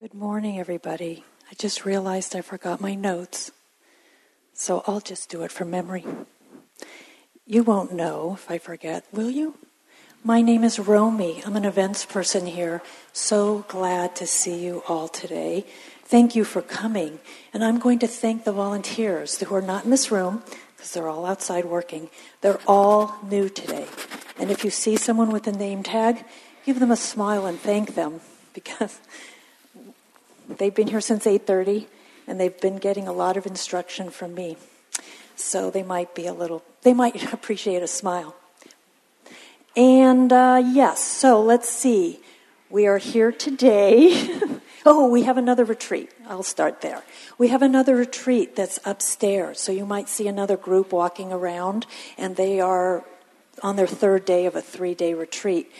Good morning, everybody. I just realized I forgot my notes, so I'll just do it from memory. You won't know if I forget, will you? My name is Romy. I'm an events person here. So glad to see you all today. Thank you for coming. And I'm going to thank the volunteers who are not in this room because they're all outside working. They're all new today. And if you see someone with a name tag, give them a smile and thank them because They've been here since 8:30 and they've been getting a lot of instruction from me. So they might be a little they might appreciate a smile. And uh, yes, so let's see. We are here today. oh, we have another retreat. I'll start there. We have another retreat that's upstairs. So you might see another group walking around, and they are on their third day of a three day retreat.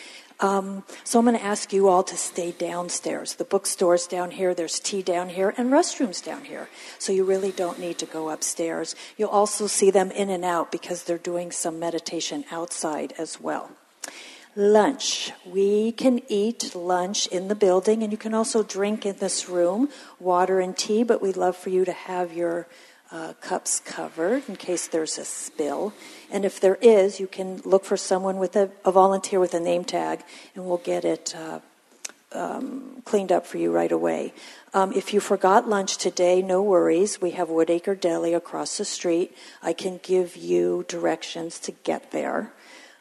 Um, so I'm going to ask you all to stay downstairs. The bookstore's down here, there's tea down here, and restrooms down here. So you really don't need to go upstairs. You'll also see them in and out because they're doing some meditation outside as well. Lunch. We can eat lunch in the building, and you can also drink in this room water and tea, but we'd love for you to have your uh, cups covered in case there's a spill. And if there is, you can look for someone with a, a volunteer with a name tag, and we'll get it uh, um, cleaned up for you right away. Um, if you forgot lunch today, no worries. We have Woodacre Deli across the street. I can give you directions to get there.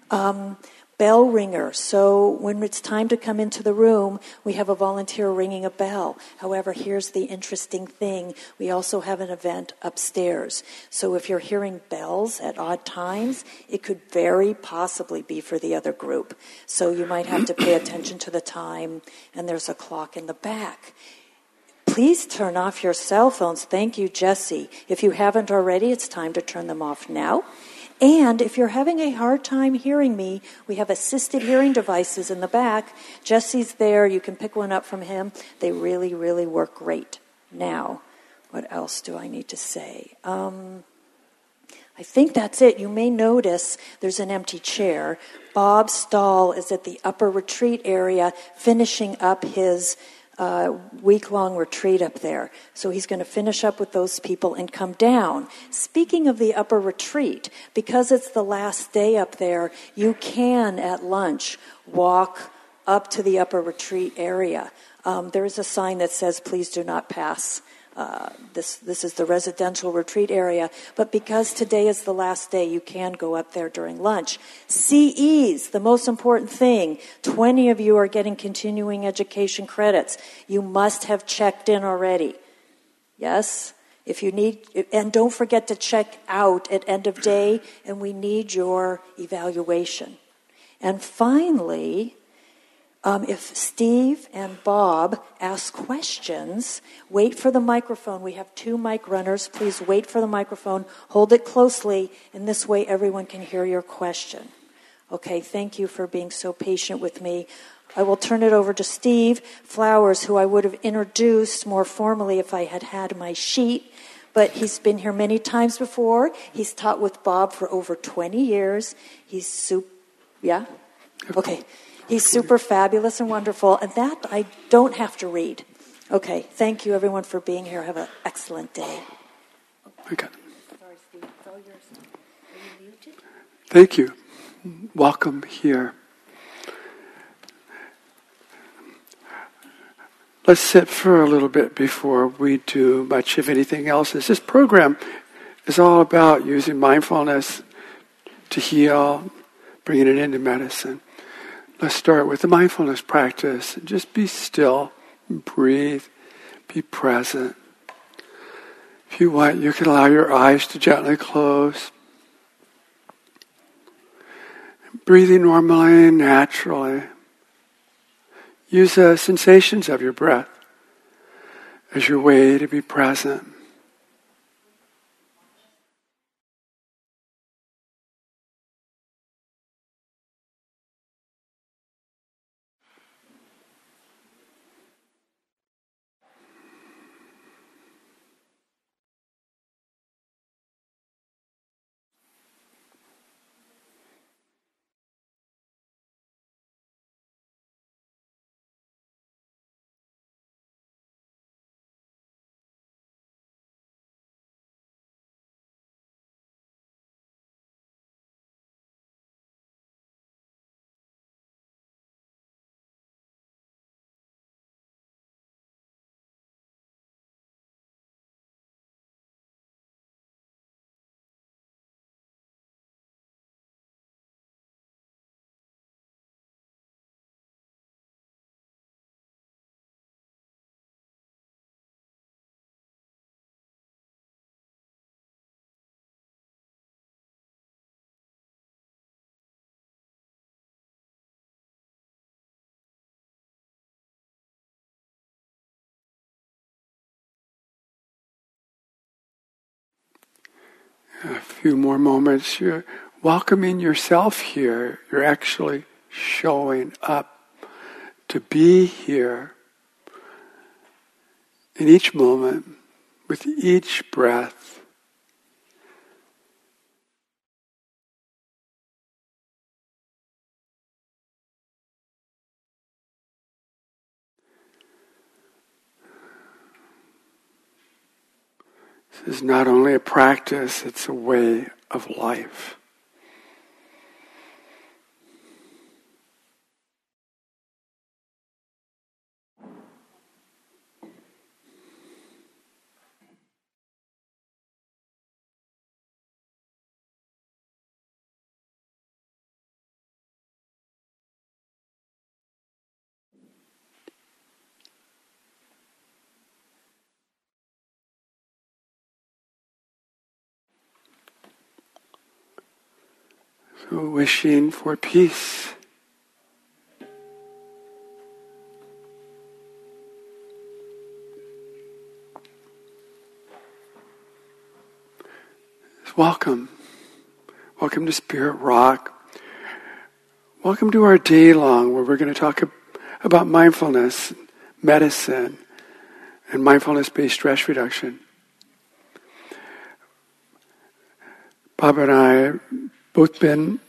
Um, bell ringer. So when it's time to come into the room, we have a volunteer ringing a bell. However, here's the interesting thing. We also have an event upstairs. So if you're hearing bells at odd times, it could very possibly be for the other group. So you might have to pay attention to the time, and there's a clock in the back. Please turn off your cell phones. Thank you, Jesse. If you haven't already, it's time to turn them off now. And if you're having a hard time hearing me, we have assisted hearing devices in the back. Jesse's there. You can pick one up from him. They really, really work great. Now, what else do I need to say? Um, I think that's it. You may notice there's an empty chair. Bob Stahl is at the upper retreat area finishing up his uh, week long retreat up there. So he's going to finish up with those people and come down. Speaking of the upper retreat, because it's the last day up there, you can at lunch walk up to the upper retreat area. Um, there is a sign that says, please do not pass uh, this, this is the residential retreat area, but because today is the last day, you can go up there during lunch. CEs, the most important thing 20 of you are getting continuing education credits. You must have checked in already. Yes? If you need, and don't forget to check out at end of day, and we need your evaluation. And finally, um, if Steve and Bob ask questions, wait for the microphone. We have two mic runners. Please wait for the microphone. Hold it closely, and this way everyone can hear your question. Okay, thank you for being so patient with me. I will turn it over to Steve Flowers, who I would have introduced more formally if I had had my sheet. But he's been here many times before. He's taught with Bob for over 20 years. He's soup. Yeah? Okay. He's super fabulous and wonderful, and that I don't have to read. Okay, thank you everyone for being here. Have an excellent day. Okay. Thank you. Welcome here. Let's sit for a little bit before we do much of anything else. This program is all about using mindfulness to heal, bringing it into medicine. Let's start with the mindfulness practice. Just be still, breathe, be present. If you want, you can allow your eyes to gently close. Breathing normally and naturally. Use the sensations of your breath as your way to be present. Few more moments, you're welcoming yourself here. You're actually showing up to be here in each moment, with each breath. This is not only a practice, it's a way of life. Wishing for peace. Welcome. Welcome to Spirit Rock. Welcome to our day long where we're going to talk about mindfulness, medicine, and mindfulness based stress reduction. Bob and I both been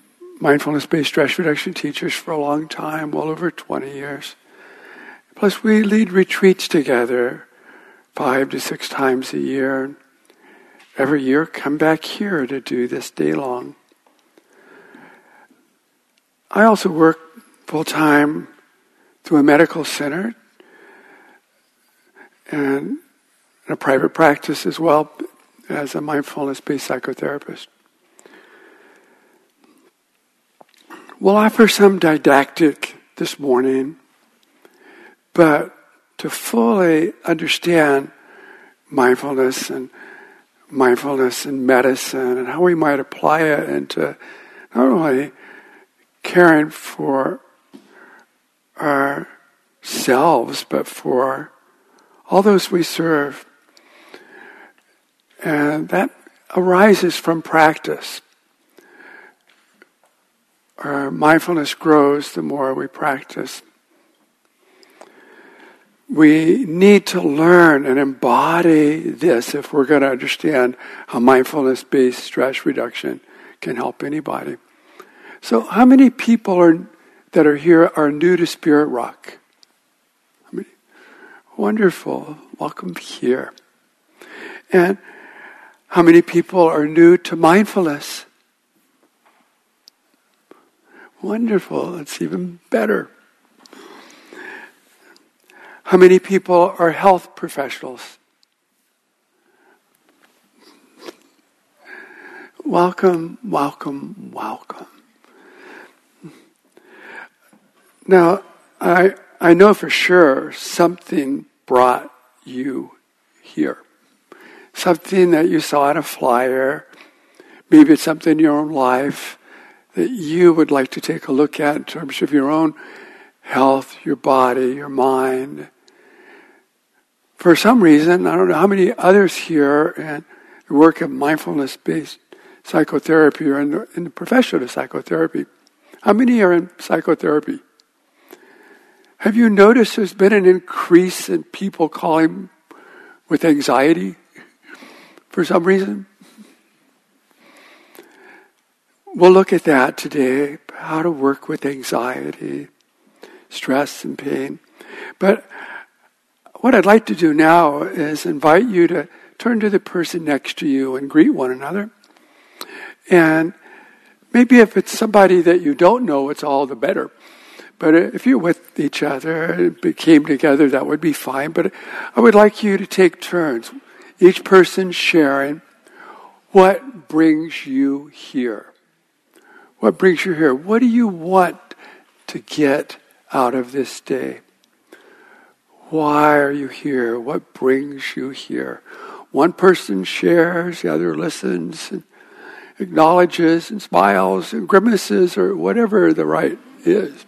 mindfulness based stress reduction teachers for a long time, well over 20 years. Plus, we lead retreats together five to six times a year. Every year, come back here to do this day long. I also work full time through a medical center and a private practice as well as a mindfulness based psychotherapist. We'll offer some didactic this morning, but to fully understand mindfulness and mindfulness in medicine and how we might apply it into not only caring for ourselves, but for all those we serve. And that arises from practice our mindfulness grows the more we practice. We need to learn and embody this if we're going to understand how mindfulness based stress reduction can help anybody. So, how many people are, that are here are new to Spirit Rock? I mean, wonderful. Welcome here. And how many people are new to mindfulness? Wonderful. It's even better. How many people are health professionals? Welcome, welcome, welcome. Now, I, I know for sure something brought you here. Something that you saw on a flyer. Maybe it's something in your own life that you would like to take a look at in terms of your own health, your body, your mind. For some reason, I don't know how many others here and work of mindfulness based psychotherapy or in the, in the profession of psychotherapy. How many are in psychotherapy? Have you noticed there's been an increase in people calling with anxiety for some reason? We'll look at that today, how to work with anxiety, stress, and pain. But what I'd like to do now is invite you to turn to the person next to you and greet one another. And maybe if it's somebody that you don't know, it's all the better. But if you're with each other and came together, that would be fine. But I would like you to take turns, each person sharing what brings you here. What brings you here? What do you want to get out of this day? Why are you here? What brings you here? One person shares, the other listens, and acknowledges, and smiles, and grimaces, or whatever the right is.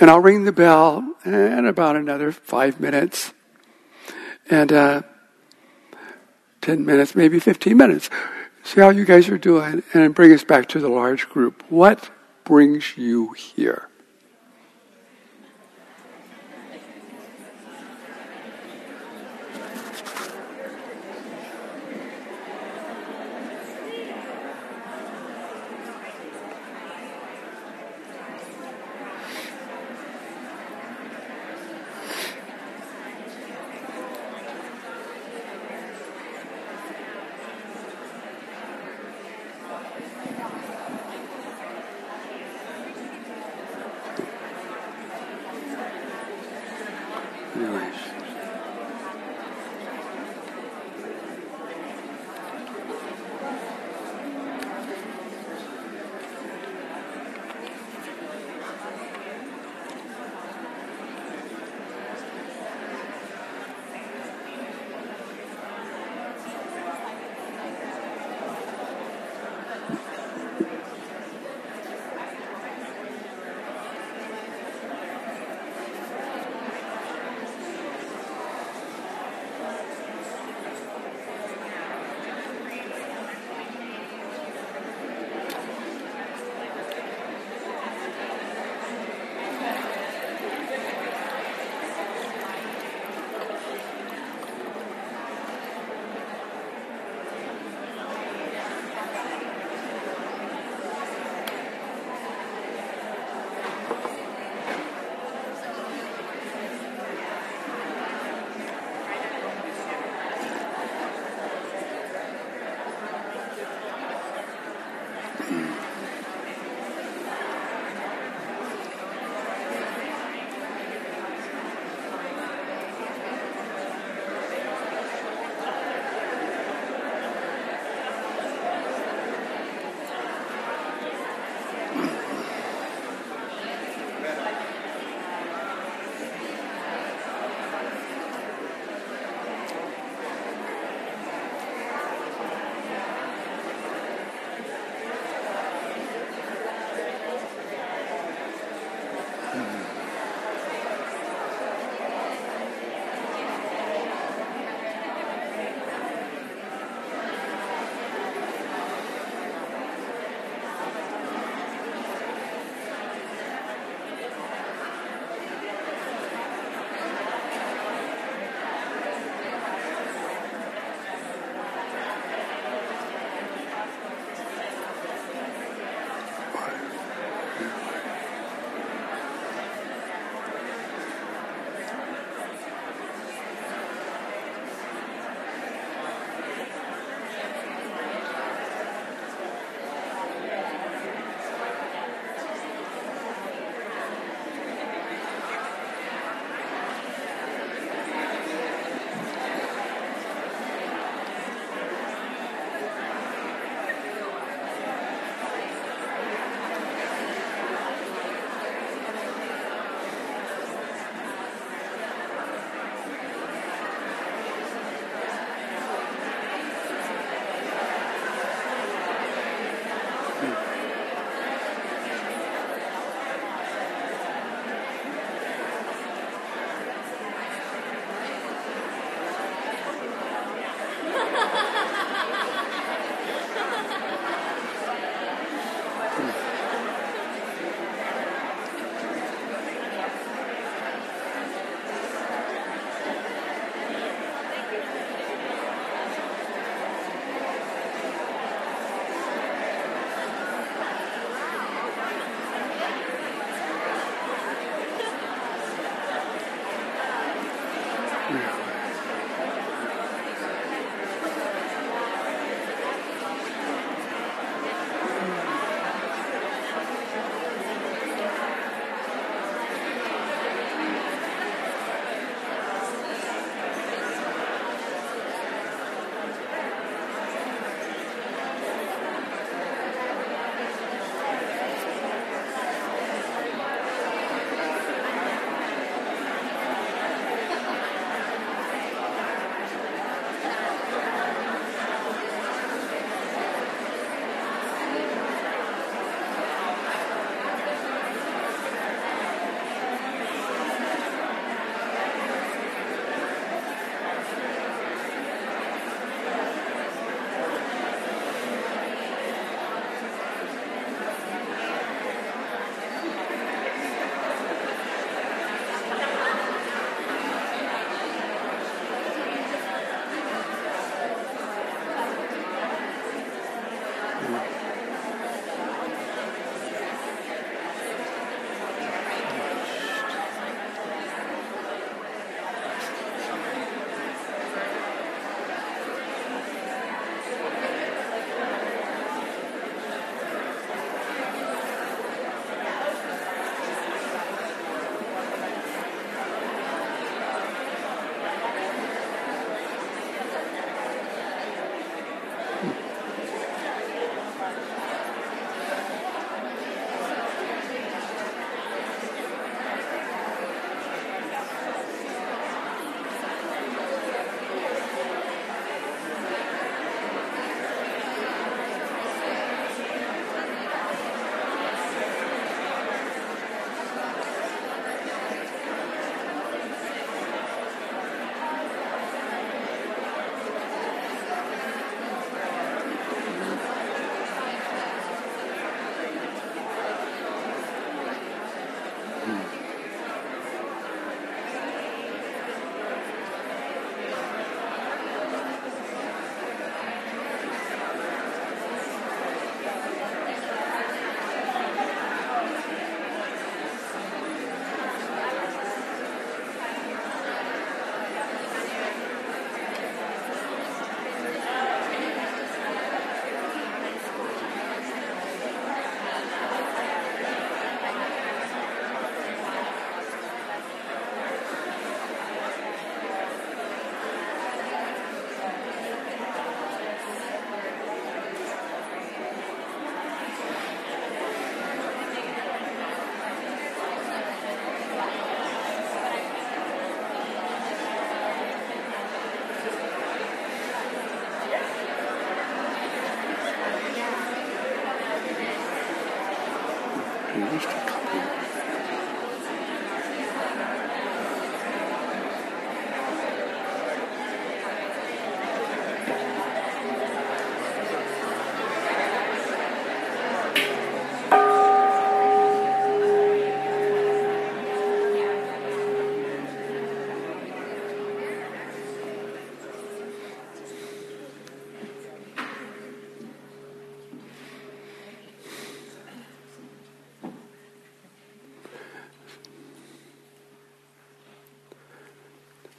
And I'll ring the bell in about another five minutes, and uh, 10 minutes, maybe 15 minutes. See how you guys are doing, and bring us back to the large group. What brings you here?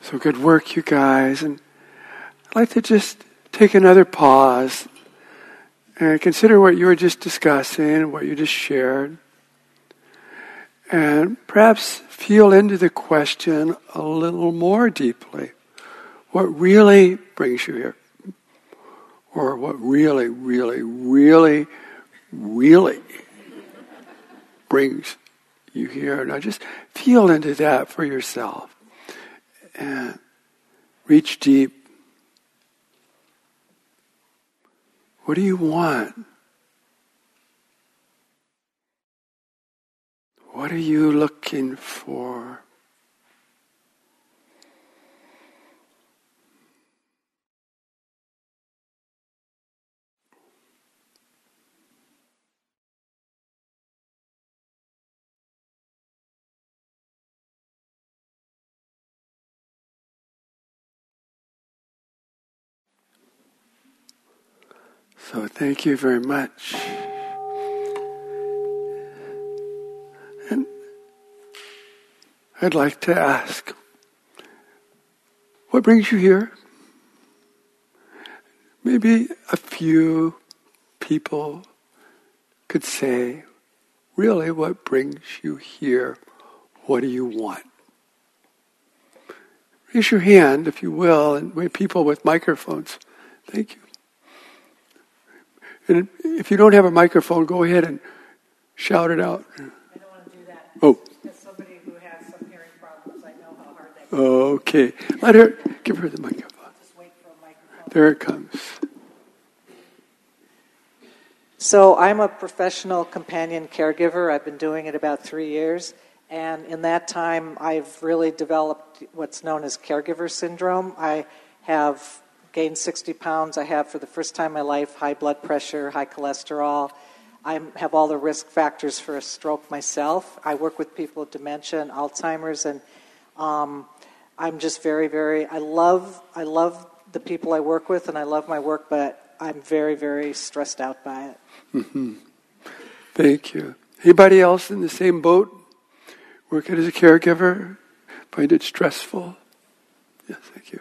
So good work, you guys. And I'd like to just take another pause and consider what you were just discussing, what you just shared. And perhaps feel into the question a little more deeply. What really brings you here? Or what really, really, really, really brings you here? Now just feel into that for yourself reach deep. What do you want? What are you looking for? So thank you very much. And I'd like to ask, what brings you here? Maybe a few people could say, really, what brings you here? What do you want? Raise your hand, if you will, and we have people with microphones. Thank you. And if you don't have a microphone, go ahead and shout it out. I don't want to do that. Oh. As somebody who has some hearing problems, I know how hard that Okay. Let her, give her the microphone. Just wait for a microphone. There it comes. So I'm a professional companion caregiver. I've been doing it about three years. And in that time, I've really developed what's known as caregiver syndrome. I have gained 60 pounds. I have, for the first time in my life, high blood pressure, high cholesterol. I have all the risk factors for a stroke myself. I work with people with dementia and Alzheimer's, and um, I'm just very, very. I love, I love the people I work with, and I love my work, but I'm very, very stressed out by it. Mm-hmm. Thank you. Anybody else in the same boat? Working as a caregiver? Find it stressful? Yes, thank you.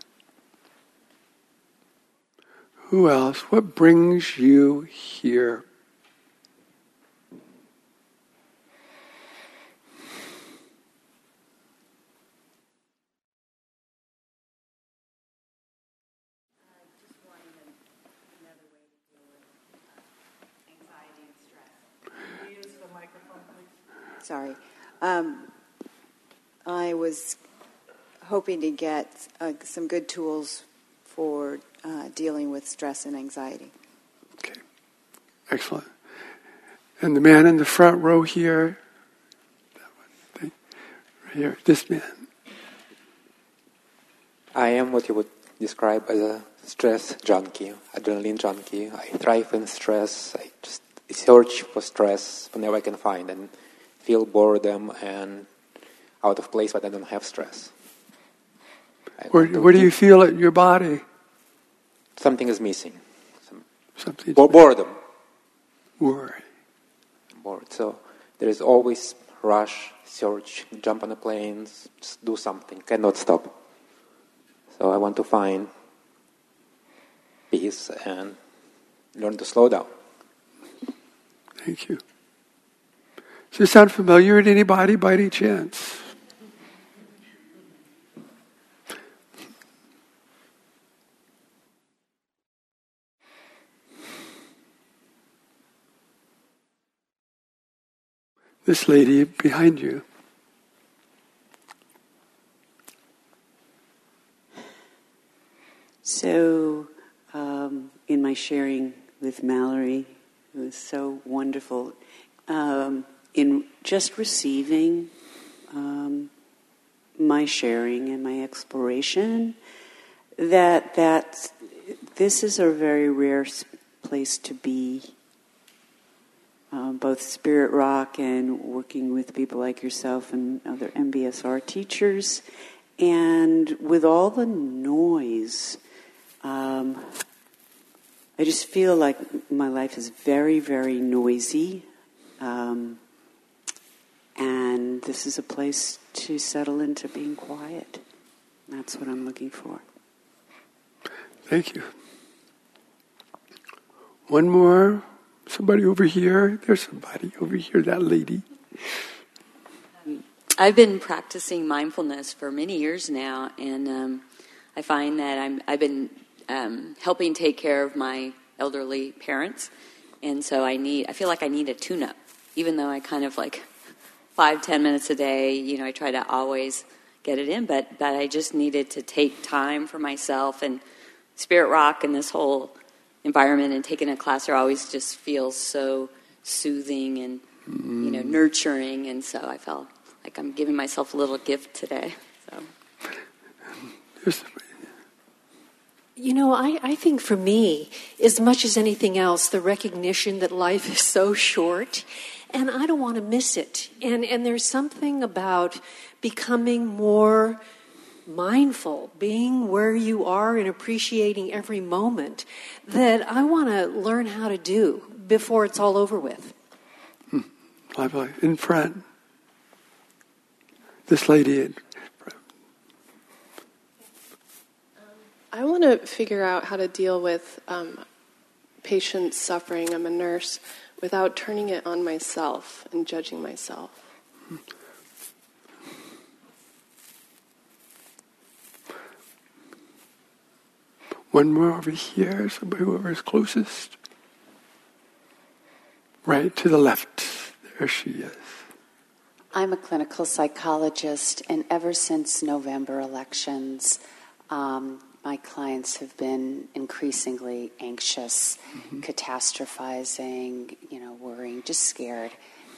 Who else? What brings you here? Sorry. Um, I was hoping to get uh, some good tools for uh, dealing with stress and anxiety. Okay, excellent. And the man in the front row here, right here, this man. I am what you would describe as a stress junkie, adrenaline junkie. I thrive in stress. I just search for stress whenever I can find and feel boredom and out of place, but I don't have stress. Where, where do you feel it in your body? Something is missing. Some Something. bo- boredom. Worry. Bored. So there is always rush, search, jump on the planes, just do something. Cannot stop. So I want to find peace and learn to slow down. Thank you. Does this sound familiar to anybody by any chance? This lady behind you. So, um, in my sharing with Mallory, it was so wonderful. Um, in just receiving um, my sharing and my exploration, that that this is a very rare place to be. Um, both Spirit Rock and working with people like yourself and other MBSR teachers, and with all the noise, um, I just feel like my life is very, very noisy. Um, and this is a place to settle into being quiet. That's what I'm looking for. Thank you. One more. Somebody over here. There's somebody over here, that lady. I've been practicing mindfulness for many years now, and um, I find that I'm, I've been um, helping take care of my elderly parents, and so I need. I feel like I need a tune-up, even though I kind of like five, ten minutes a day. You know, I try to always get it in, but but I just needed to take time for myself and Spirit Rock and this whole environment and taking a class there always just feels so soothing and mm. you know mm. nurturing, and so I felt like I'm giving myself a little gift today. So. You know, I, I think for me, as much as anything else, the recognition that life is so short and I don't want to miss it. And, and there's something about becoming more mindful, being where you are and appreciating every moment that I want to learn how to do before it's all over with. Hmm. In front. This lady in front. I want to figure out how to deal with um, patients suffering. I'm a nurse without turning it on myself and judging myself. One more over here, somebody whoever is closest. Right to the left. There she is. I'm a clinical psychologist, and ever since November elections, um, my clients have been increasingly anxious, mm-hmm. catastrophizing, you know, worrying, just scared.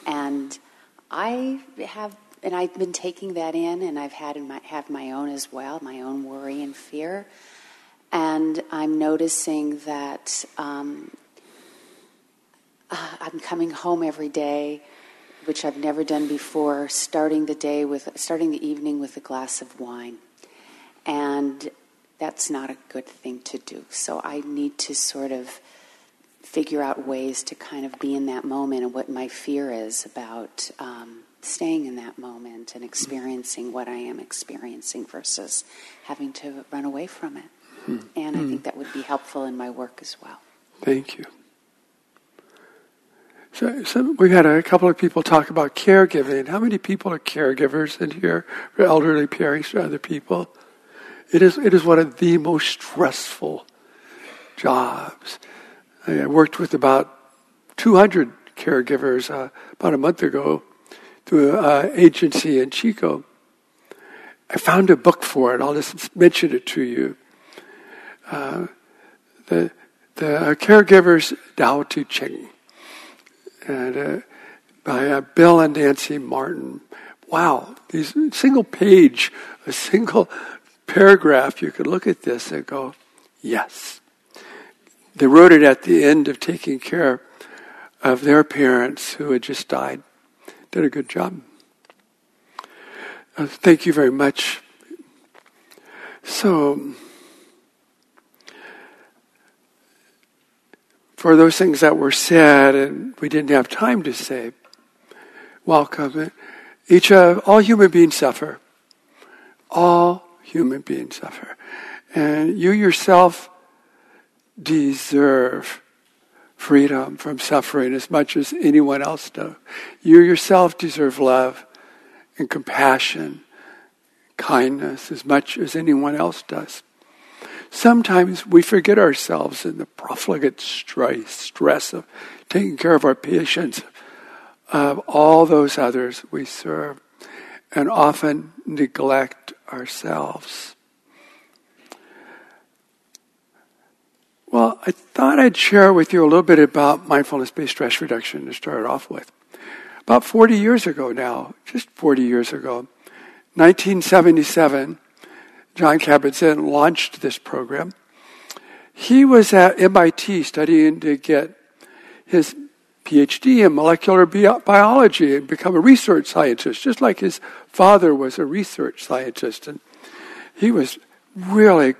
And I have, and I've been taking that in, and I've had my, have my own as well, my own worry and fear. And I'm noticing that um, uh, I'm coming home every day, which I've never done before, starting the day with, starting the evening with a glass of wine. And that's not a good thing to do. So I need to sort of figure out ways to kind of be in that moment and what my fear is about um, staying in that moment and experiencing what I am experiencing versus having to run away from it. Mm-hmm. And I think that would be helpful in my work as well. Thank you. So, so, we had a couple of people talk about caregiving. How many people are caregivers in here for elderly parents or other people? It is, it is one of the most stressful jobs. I worked with about 200 caregivers uh, about a month ago through an uh, agency in Chico. I found a book for it. I'll just mention it to you. Uh, the the caregivers Tao Te Ching, and uh, by uh, Bill and Nancy Martin. Wow, these single page, a single paragraph, you could look at this and go, yes. They wrote it at the end of taking care of their parents who had just died. Did a good job. Uh, thank you very much. So, for those things that were said and we didn't have time to say, welcome. Each of all human beings suffer. All human beings suffer. And you yourself deserve freedom from suffering as much as anyone else does. You yourself deserve love and compassion, kindness as much as anyone else does. Sometimes we forget ourselves in the profligate stress, of taking care of our patients, of all those others we serve, and often neglect ourselves. Well, I thought I'd share with you a little bit about mindfulness based stress reduction to start off with. about 40 years ago now, just 40 years ago, 1977, Jon Kabat-Zinn launched this program. He was at MIT studying to get his PhD in molecular biology and become a research scientist, just like his father was a research scientist. And he was really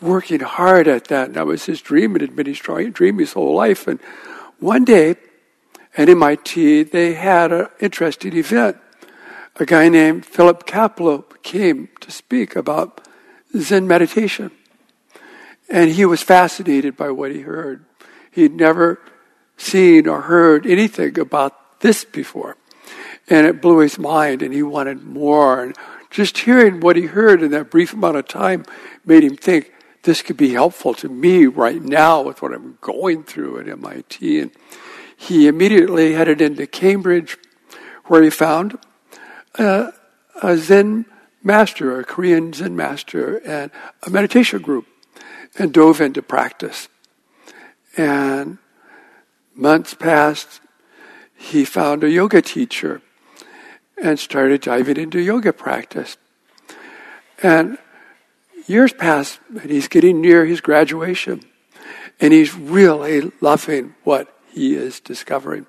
working hard at that. And that was his dream. It had been his dream his whole life. And one day at MIT, they had an interesting event. A guy named Philip Kapleau came to speak about Zen meditation. And he was fascinated by what he heard. He'd never seen or heard anything about this before. And it blew his mind, and he wanted more. And just hearing what he heard in that brief amount of time made him think this could be helpful to me right now with what I'm going through at MIT. And he immediately headed into Cambridge, where he found uh, a Zen master, a Korean Zen master, and a meditation group, and dove into practice. And months passed, he found a yoga teacher and started diving into yoga practice. And years passed, and he's getting near his graduation, and he's really loving what he is discovering.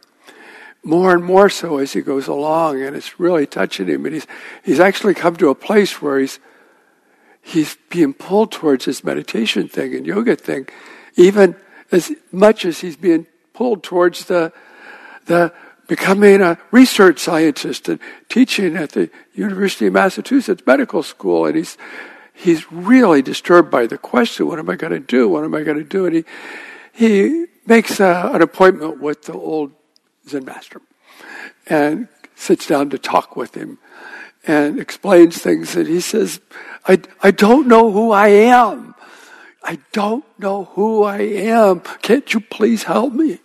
More and more so as he goes along, and it's really touching him. And he's, he's actually come to a place where he's, he's being pulled towards this meditation thing and yoga thing, even as much as he's being pulled towards the, the becoming a research scientist and teaching at the University of Massachusetts Medical School. And he's, he's really disturbed by the question, what am I going to do? What am I going to do? And he, he makes a, an appointment with the old Zen master and sits down to talk with him and explains things. And he says, I, I don't know who I am. I don't know who I am. Can't you please help me?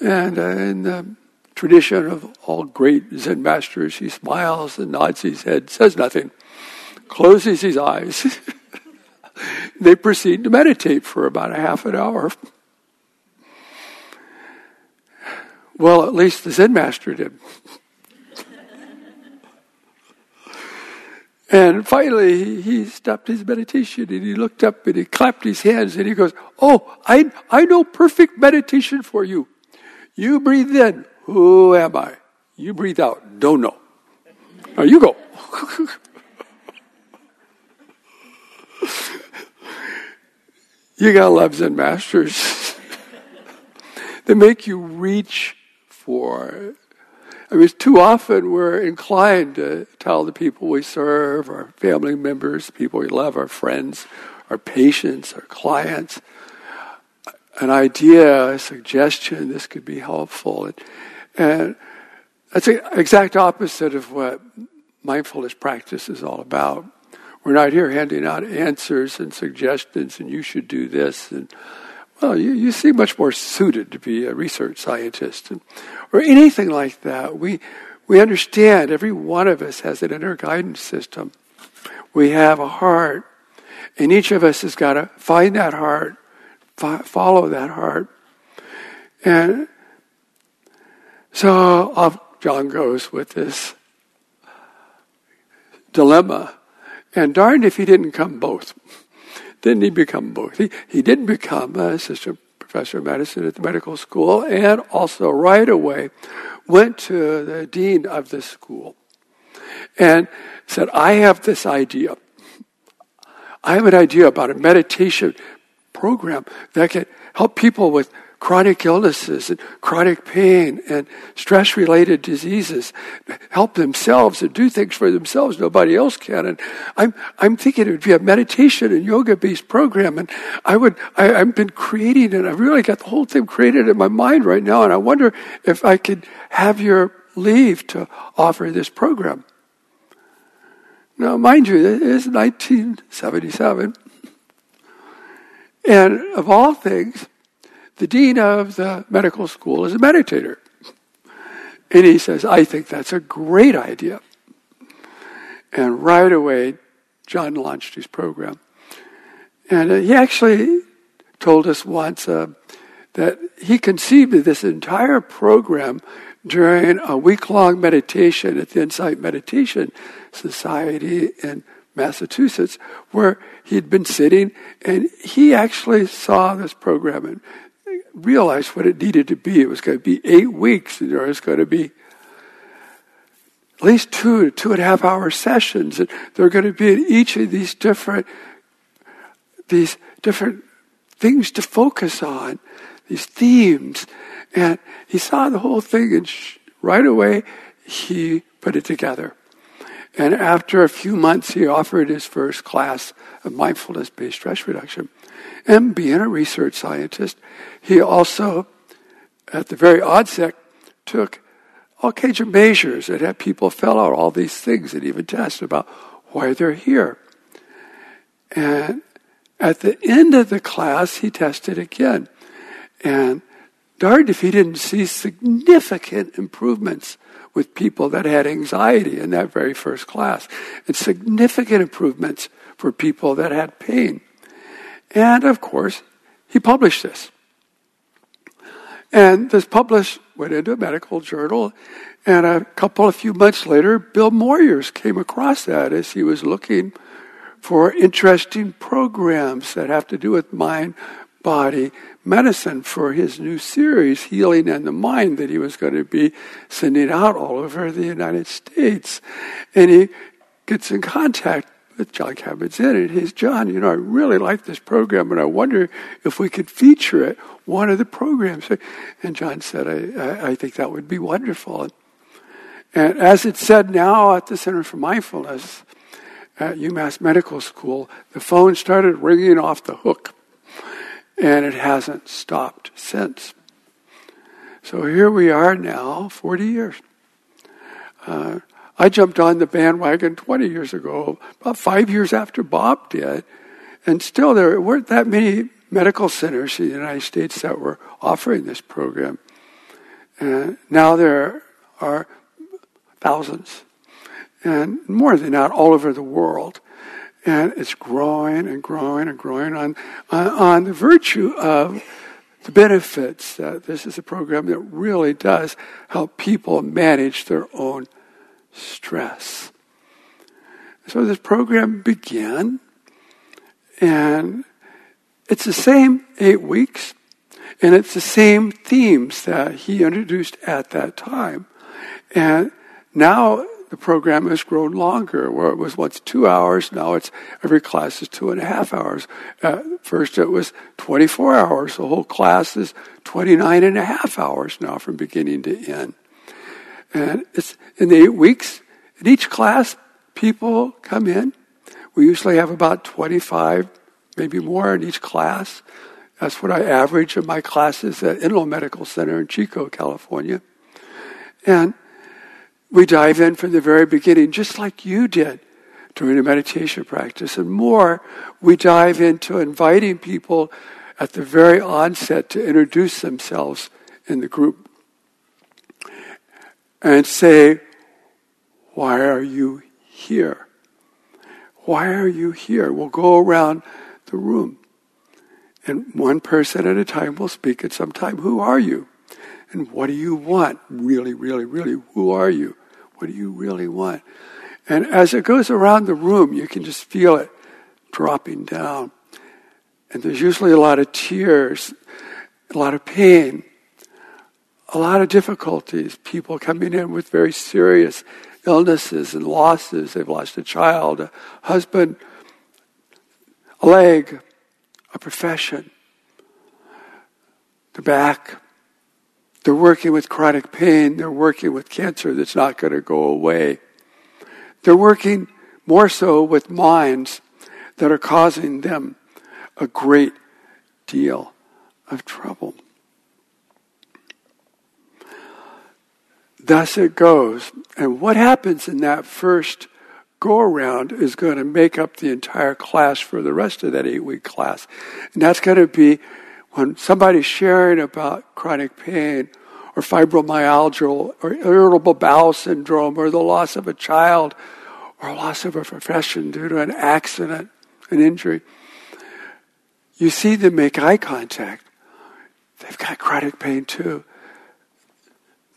And uh, in the tradition of all great Zen masters, he smiles and nods his head, says nothing, closes his eyes. they proceed to meditate for about a half an hour. Well, at least the Zen master did. And finally, he stopped his meditation and he looked up and he clapped his hands and he goes, Oh, I, I know perfect meditation for you. You breathe in. Who am I? You breathe out. Don't know. Now you go. you gotta love Zen masters. they make you reach for I mean, too often we're inclined to tell the people we serve, our family members, people we love, our friends, our patients, our clients, an idea, a suggestion, this could be helpful. And, and that's the exact opposite of what mindfulness practice is all about. We're not here handing out answers and suggestions, and you should do this. And well, you, you seem much more suited to be a research scientist. Or anything like that. We, we understand every one of us has an inner guidance system. We have a heart, and each of us has got to find that heart, follow that heart. And so off Jon goes with this dilemma. And darned if he didn't come both. Didn't he become both? He, he didn't become a assistant professor of medicine at the medical school, and also right away went to the dean of the school and said, I have this idea. I have an idea about a meditation program that can help people with chronic illnesses and chronic pain and stress related diseases help themselves and do things for themselves nobody else can. And I'm, I'm thinking it would be a meditation and yoga based program. And I would, I, I've been creating it. I've really got the whole thing created in my mind right now. And I wonder if I could have your leave to offer this program. Now, mind you, it is 1977. And of all things, the dean of the medical school is a meditator. And he says, I think that's a great idea. And right away, Jon launched his program. And uh, he actually told us once uh, that he conceived of this entire program during a week long meditation at the Insight Meditation Society in Massachusetts, where he'd been sitting and he actually saw this program and realized what it needed to be. It was going to be eight weeks, and there was going to be at least two to two and a half hour sessions, and they're going to be in each of these different these different things to focus on, these themes. And he saw the whole thing, and right away he put it together. And after a few months, he offered his first class of mindfulness based stress reduction. And being a research scientist, he also, at the very onset, took all kinds of measures that had people fill out all these things and even test about why they're here. And at the end of the class, he tested again. And darned if he didn't see significant improvements with people that had anxiety in that very first class, and significant improvements for people that had pain. And of course, he published this. And this published, went into a medical journal, and a couple, a few months later, Bill Moyers came across that as he was looking for interesting programs that have to do with mind, body, medicine for his new series, Healing and the Mind, that he was going to be sending out all over the United States. And he gets in contact with Jon Kabat-Zinn, and he's, Jon, you know, I really like this program, and I wonder if we could feature it, one of the programs. And Jon said, I, I, I think that would be wonderful. And as it's said now at the Center for Mindfulness at UMass Medical School, the phone started ringing off the hook and it hasn't stopped since. So here we are now, 40 years. Uh, I jumped on the bandwagon 20 years ago, about five years after Bob did, and still there weren't that many medical centers in the United States that were offering this program. And now there are thousands, and more than that, all over the world and it's growing and growing and growing on, on, on the virtue of the benefits. that this is a program that really does help people manage their own stress. So this program began, and it's the same eight weeks, and it's the same themes that he introduced at that time. And now the program has grown longer, where it was once two hours, now it's every class is two and a half hours. At first it was 24 hours. The whole class is 29 and a half hours now from beginning to end. And it's in the eight weeks, in each class, people come in. We usually have about 25, maybe more in each class. That's what I average in my classes at Enloe Medical Center in Chico, California. And we dive in from the very beginning, just like you did during a meditation practice. And more, we dive into inviting people at the very onset to introduce themselves in the group and say, Why are you here? Why are you here? We'll go around the room. And one person at a time will speak at some time. Who are you? And what do you want? Really, really, really, who are you? What do you really want? And as it goes around the room, you can just feel it dropping down. And there's usually a lot of tears, a lot of pain, a lot of difficulties. People coming in with very serious illnesses and losses. They've lost a child, a husband, a leg, a profession, the back, they're working with chronic pain. They're working with cancer that's not going to go away. They're working more so with minds that are causing them a great deal of trouble. Thus it goes. And what happens in that first go around is going to make up the entire class for the rest of that eight week class. And that's going to be when somebody's sharing about chronic pain or fibromyalgia or irritable bowel syndrome or the loss of a child or loss of a profession due to an accident, an injury, you see them make eye contact. They've got chronic pain too.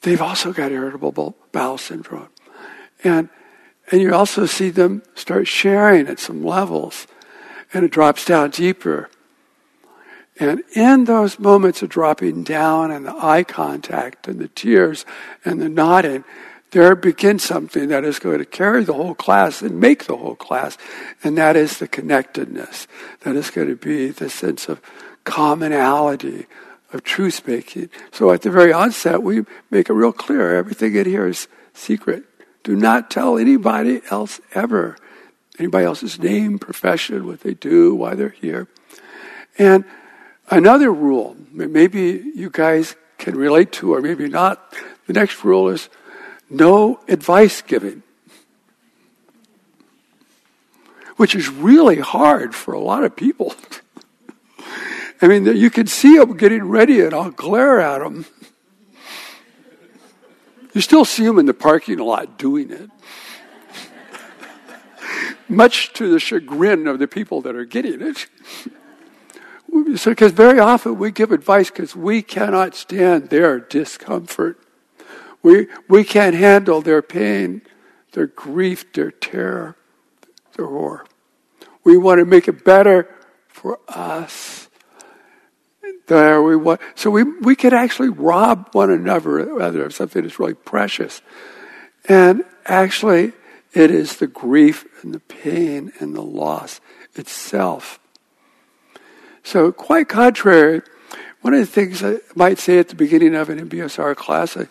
they've also got irritable bowel syndrome. And, and you also see them start sharing at some levels, and it drops down deeper. And in those moments of dropping down and the eye contact and the tears and the nodding, there begins something that is going to carry the whole class and make the whole class. And that is the connectedness. That is going to be the sense of commonality, of truth making. So at the very onset, we make it real clear everything in here is secret. Do not tell anybody else ever. Anybody else's name, profession, what they do, why they're here. And another rule, maybe you guys can relate to, or maybe not. The next rule is no advice giving, which is really hard for a lot of people. I mean, you can see them getting ready, and I'll glare at them. You still see them in the parking lot doing it. Much to the chagrin of the people that are getting it. Because very often we give advice because we cannot stand their discomfort. We, we can't handle their pain, their grief, their terror, their horror. We want to make it better for us. There we want, so we, we could actually rob one another of something that's really precious. And actually, it is the grief and the pain and the loss itself. So, quite contrary, one of the things I might say at the beginning of an MBSR class, I,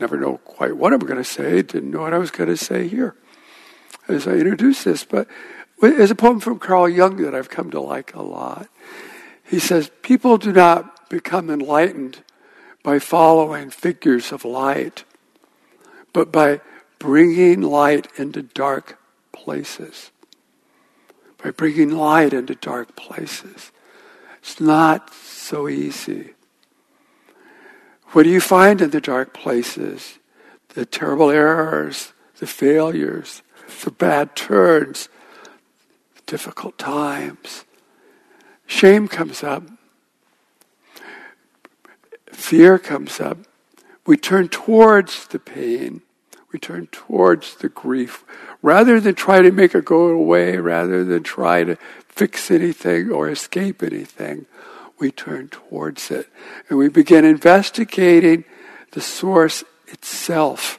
never know quite what I'm going to say, didn't know what I was going to say here as I introduce this. But there's a poem from Carl Jung that I've come to like a lot. He says, People do not become enlightened by following figures of light, but by bringing light into dark places. By bringing light into dark places. It's not so easy. What do you find in the dark places? The terrible errors, the failures, the bad turns, difficult times. Shame comes up. Fear comes up. We turn towards the pain. We turn towards the grief. Rather than try to make it go away, rather than try to fix anything or escape anything, we turn towards it. And we begin investigating the source itself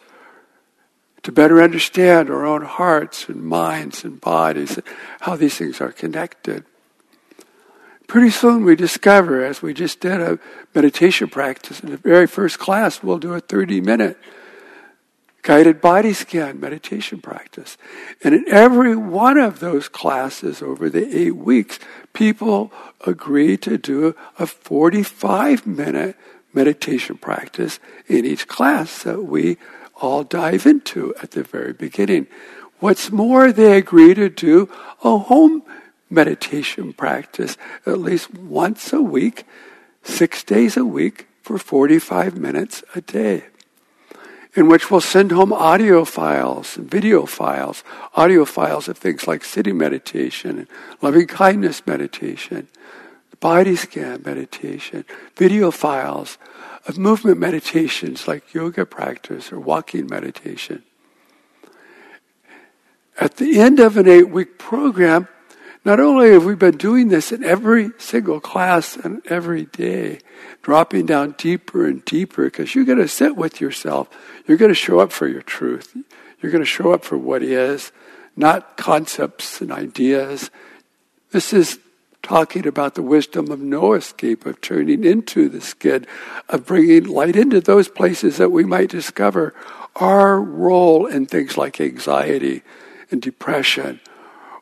to better understand our own hearts and minds and bodies, how these things are connected. Pretty soon we discover, as we just did a meditation practice in the very first class, we'll do a 30 minute guided body scan meditation practice. And in every one of those classes over the eight weeks, people agree to do a 45 minute meditation practice in each class that we all dive into at the very beginning. What's more, they agree to do a home meditation practice at least once a week, six days a week, for 45 minutes a day in which we'll send home audio files video files, audio files of things like sitting meditation loving kindness meditation, body scan meditation, video files of movement meditations like yoga practice or walking meditation. At the end of an eight week program, not only have we been doing this in every single class and every day, dropping down deeper and deeper, because you're going to sit with yourself. You're going to show up for your truth. You're going to show up for what is, not concepts and ideas. This is talking about the wisdom of no escape, of turning into the skid, of bringing light into those places that we might discover our role in things like anxiety and depression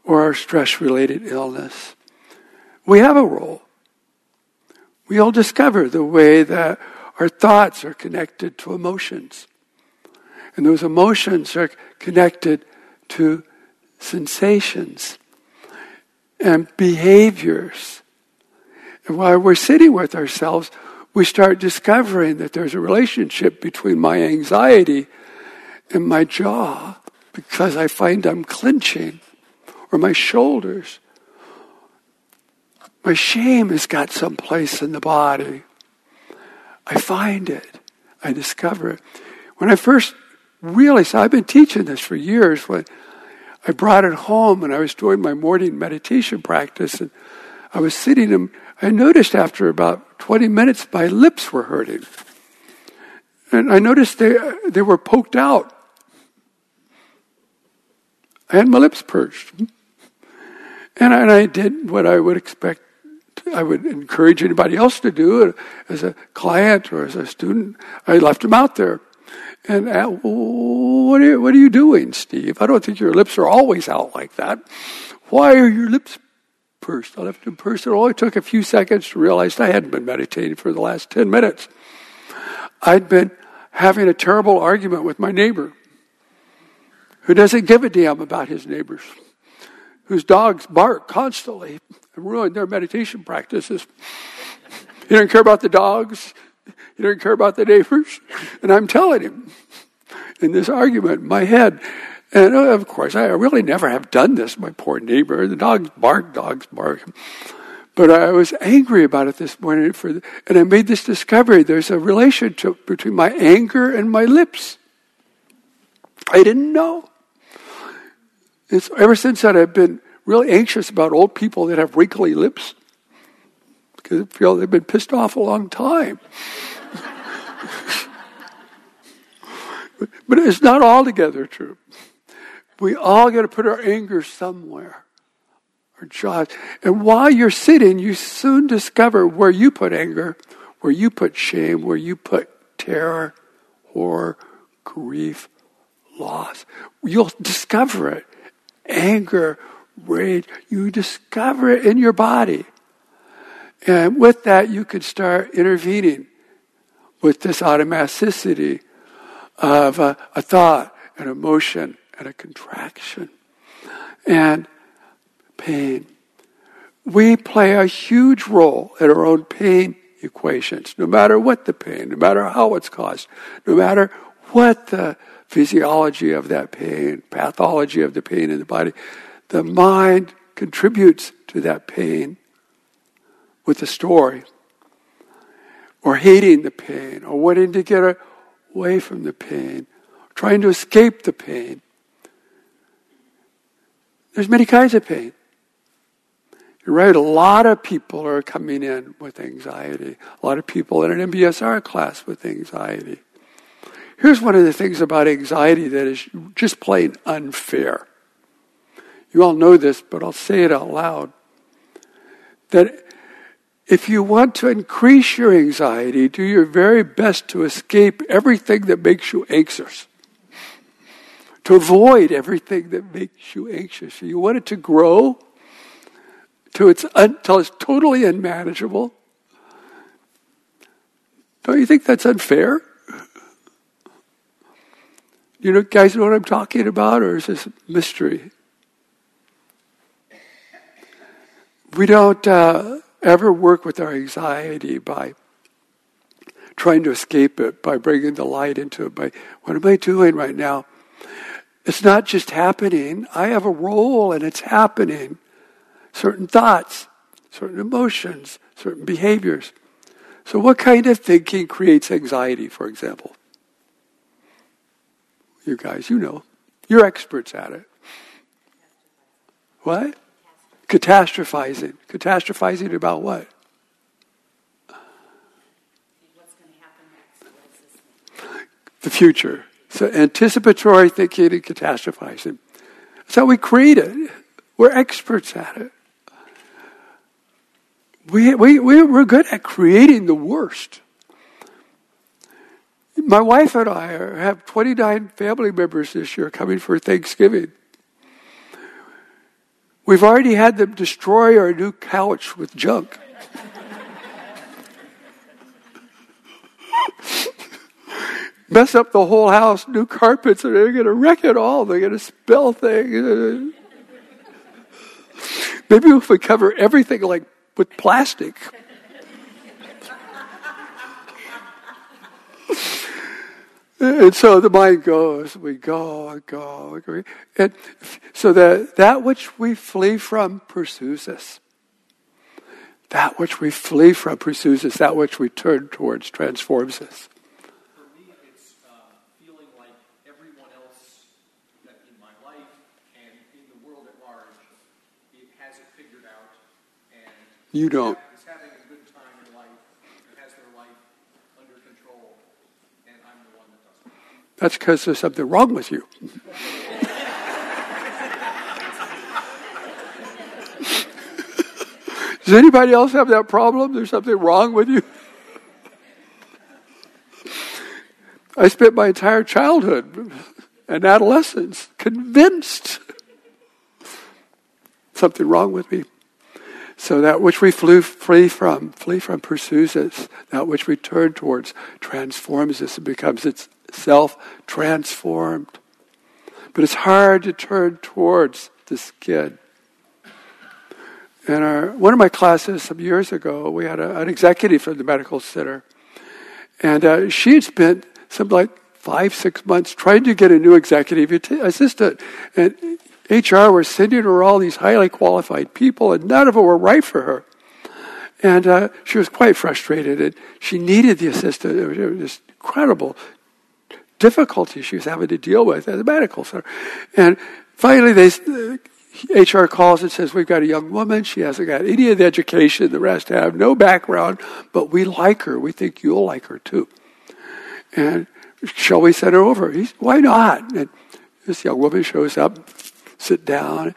or our stress related illness. We have a role. We all discover the way that our thoughts are connected to emotions. And those emotions are connected to sensations and behaviors. And while we're sitting with ourselves, we start discovering that there's a relationship between my anxiety and my jaw because I find I'm clenching or my shoulders. My shame has got some place in the body. I find it. I discover it. When I first realized, I've been teaching this for years, when I brought it home and I was doing my morning meditation practice and I was sitting and I noticed after about 20 minutes my lips were hurting. And I noticed they, they were poked out. I had my lips perched. And I, and I did what I would expect, I would encourage anybody else to do as a client or as a student. I left them out there. And uh, what, are you, what are you doing, Steve? I don't think your lips are always out like that. Why are your lips pursed? I left them pursed. It only took a few seconds to realize I hadn't been meditating for the last 10 minutes. I'd been having a terrible argument with my neighbor who doesn't give a damn about his neighbors, whose dogs bark constantly and ruin their meditation practices. He doesn't care about the dogs. He doesn't care about the neighbors. And I'm telling him in this argument in my head. And uh, of course, I really never have done this, my poor neighbor. The dogs bark, dogs bark. But I was angry about it this morning, for, and I made this discovery. There's a relationship between my anger and my lips. I didn't know. It's, ever since that, I've been really anxious about old people that have wrinkly lips because I feel they've been pissed off a long time. but it's not altogether true. We all got to put our anger somewhere or jaws. And while you're sitting, you soon discover where you put anger, where you put shame, where you put terror, horror, grief, loss. You'll discover it. Anger, rage, you discover it in your body. And with that, you can start intervening with this automaticity of a, a thought, an emotion, and a contraction. And pain. We play a huge role in our own pain equations, no matter what the pain, no matter how it's caused, no matter what the physiology of that pain, pathology of the pain in the body. The mind contributes to that pain with a story, or hating the pain, or wanting to get away from the pain, trying to escape the pain. There's many kinds of pain. You're right, a lot of people are coming in with anxiety. A lot of people in an MBSR class with anxiety. Here's one of the things about anxiety that is just plain unfair. You all know this, but I'll say it out loud. That if you want to increase your anxiety, do your very best to escape everything that makes you anxious. To avoid everything that makes you anxious. You want it to grow, to its until it's totally unmanageable. Don't you think that's unfair? You know, guys, know what I'm talking about, or is this mystery? We don't uh, ever work with our anxiety by trying to escape it, by bringing the light into it, by what am I doing right now? It's not just happening. I have a role and it's happening certain thoughts, certain emotions, certain behaviors. So, what kind of thinking creates anxiety, for example? You guys, you know. You're experts at it. What? Catastrophizing. Catastrophizing about what? The future. So anticipatory thinking and catastrophizing. That's how we create it. We're experts at it we, we, we're good at creating the worst. My wife and I have 29 family members this year coming for Thanksgiving. We've already had them destroy our new couch with junk. Mess up the whole house, new carpets, and they're going to wreck it all. They're going to spill things. Maybe if we cover everything like with plastic. And so the mind goes, we go, go, go. And so that, that which we flee from pursues us. That which we flee from pursues us. That which we turn towards transforms us. You don't. That's because there's something wrong with you. Does anybody else have that problem? There's something wrong with you? I spent my entire childhood and adolescence convinced something wrong with me. So that which we flew, flee from, flee from pursues us. That which we turn towards transforms us and becomes itself transformed. But it's hard to turn towards the skid. In our, one of my classes some years ago, we had a, an executive from the medical center. And uh, she had spent some like five, six months trying to get a new executive assistant. And HR was sending her all these highly qualified people, and none of them were right for her. And uh, she was quite frustrated, and she needed the assistant. It was, it was just incredible difficulty she was having to deal with at the medical center. And finally, they HR calls and says, We've got a young woman. She hasn't got any of the education. The rest have no background, but we like her. We think you'll like her too. And shall we send her over? He's, Why not? And this young woman shows up, sit down.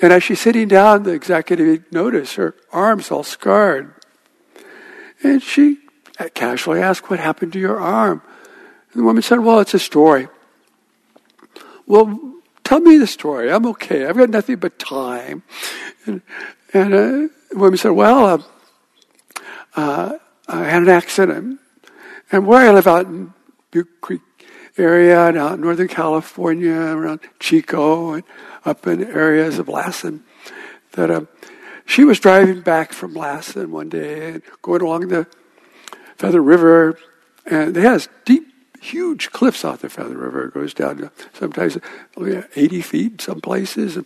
And as she's sitting down, the executive noticed her arm's all scarred. And she casually asked, What happened to your arm? And the woman said, Well, it's a story. Well, Tell me the story. I'm okay. I've got nothing but time. And, and uh, the woman said, Well, uh, uh, I had an accident. And where I live out in Butte Creek area and out in Northern California, around Chico and up in areas of Lassen, that uh, she was driving back from Lassen one day and going along the Feather River, and they has deep huge cliffs off the Feather River. It goes down to sometimes 80 feet some places.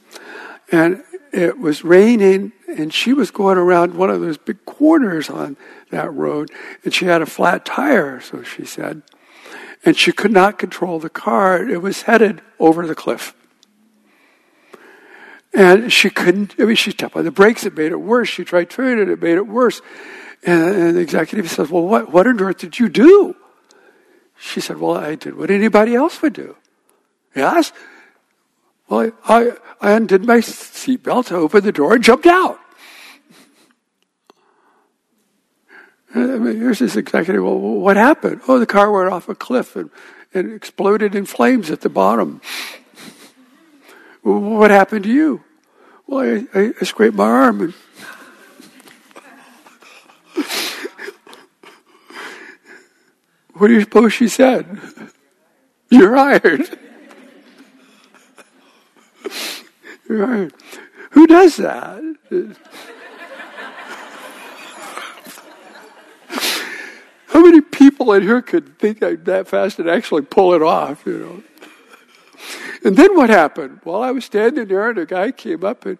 And it was raining, and she was going around one of those big corners on that road, and she had a flat tire, so she said. And she could not control the car. It was headed over the cliff. And she couldn't, I mean, she stepped on the brakes, it made it worse. She tried turning it, it made it worse. And, and the executive says, Well, what, what on earth did you do? She said, Well, I did what anybody else would do. Yes? Well, I, I undid my seatbelt, opened the door, and jumped out. I mean, here's this executive. Well, what happened? Oh, the car went off a cliff and, and exploded in flames at the bottom. well, what happened to you? Well, I, I, I scraped my arm and What do you suppose she said? You're hired. You're hired. Who does that? How many people in here could think that fast and actually pull it off, you know? And then what happened? Well, I was standing there and a guy came up and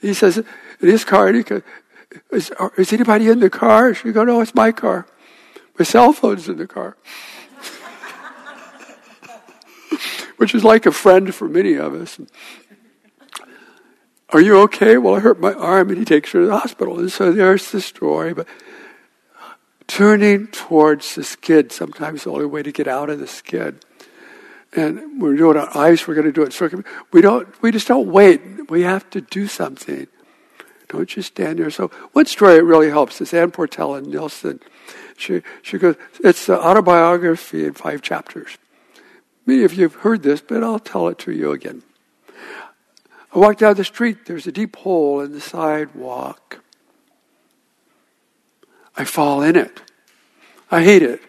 he, says, in his car, and he goes, is, is anybody in the car? She goes, no, it's my car. My cell phone's in the car. Which is like a friend for many of us. Are you okay? Well, I hurt my arm, and he takes her to the hospital. And so there's the story. But turning towards the skid, sometimes the only way to get out of the skid. And we're doing on ice, we're going to do it. We don't. We just don't wait. We have to do something. Don't just stand there. So one story that really helps is Ann Portia Nelson she, she goes, it's the autobiography in five chapters. Many of you have heard this, but I'll tell it to you again. I walk down the street, there's a deep hole in the sidewalk. I fall in it. I hate it.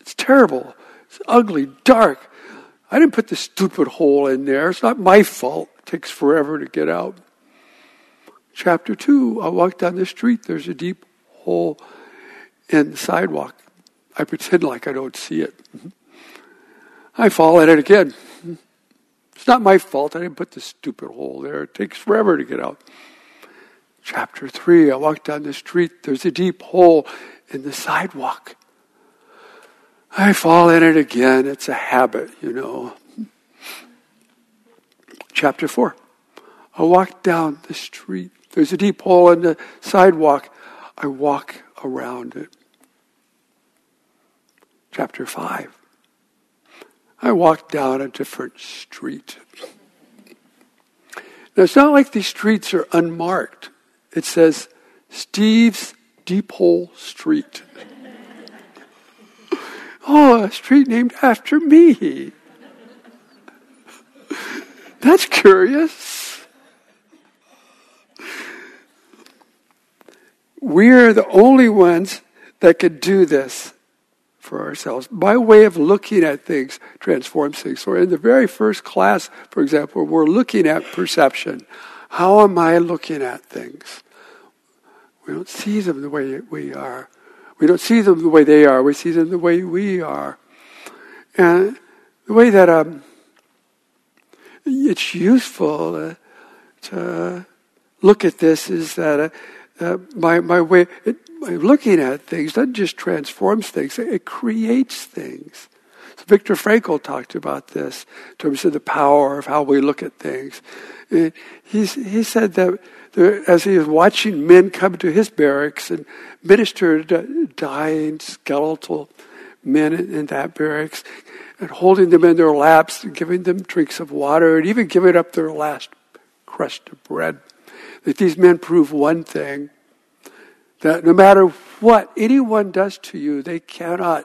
It's terrible. It's ugly, dark. I didn't put the stupid hole in there. It's not my fault. It takes forever to get out. Chapter 2 I walk down the street, there's a deep hole in the sidewalk. I pretend like I don't see it. I fall in it again. It's not my fault. I didn't put the stupid hole there. It takes forever to get out. Chapter 3 I walk down the street. There's a deep hole in the sidewalk. I fall in it again. It's a habit, you know. Chapter 4 I walk down the street. There's a deep hole in the sidewalk. I walk around it. Chapter 5. I walk down a different street. Now, it's not like these streets are unmarked. It says Steve's Deep Hole Street. oh, a street named after me. That's curious. We're the only ones that could do this for ourselves. By way of looking at things transforms things. So, in the very first class, for example, we're looking at perception. How am I looking at things? We don't see them the way we are. We don't see them the way they are. We see them the way we are. And the way that um, it's useful uh, to look at this is that uh, uh, my, way my looking at things doesn't just transforms things, it creates things. So Viktor Frankl talked about this in terms of the power of how we look at things. He said that there, as he was watching men come to his barracks and minister to dying skeletal men in, in that barracks, and holding them in their laps and giving them drinks of water and even giving up their last crust of bread. That these men prove one thing that no matter what anyone does to you, they cannot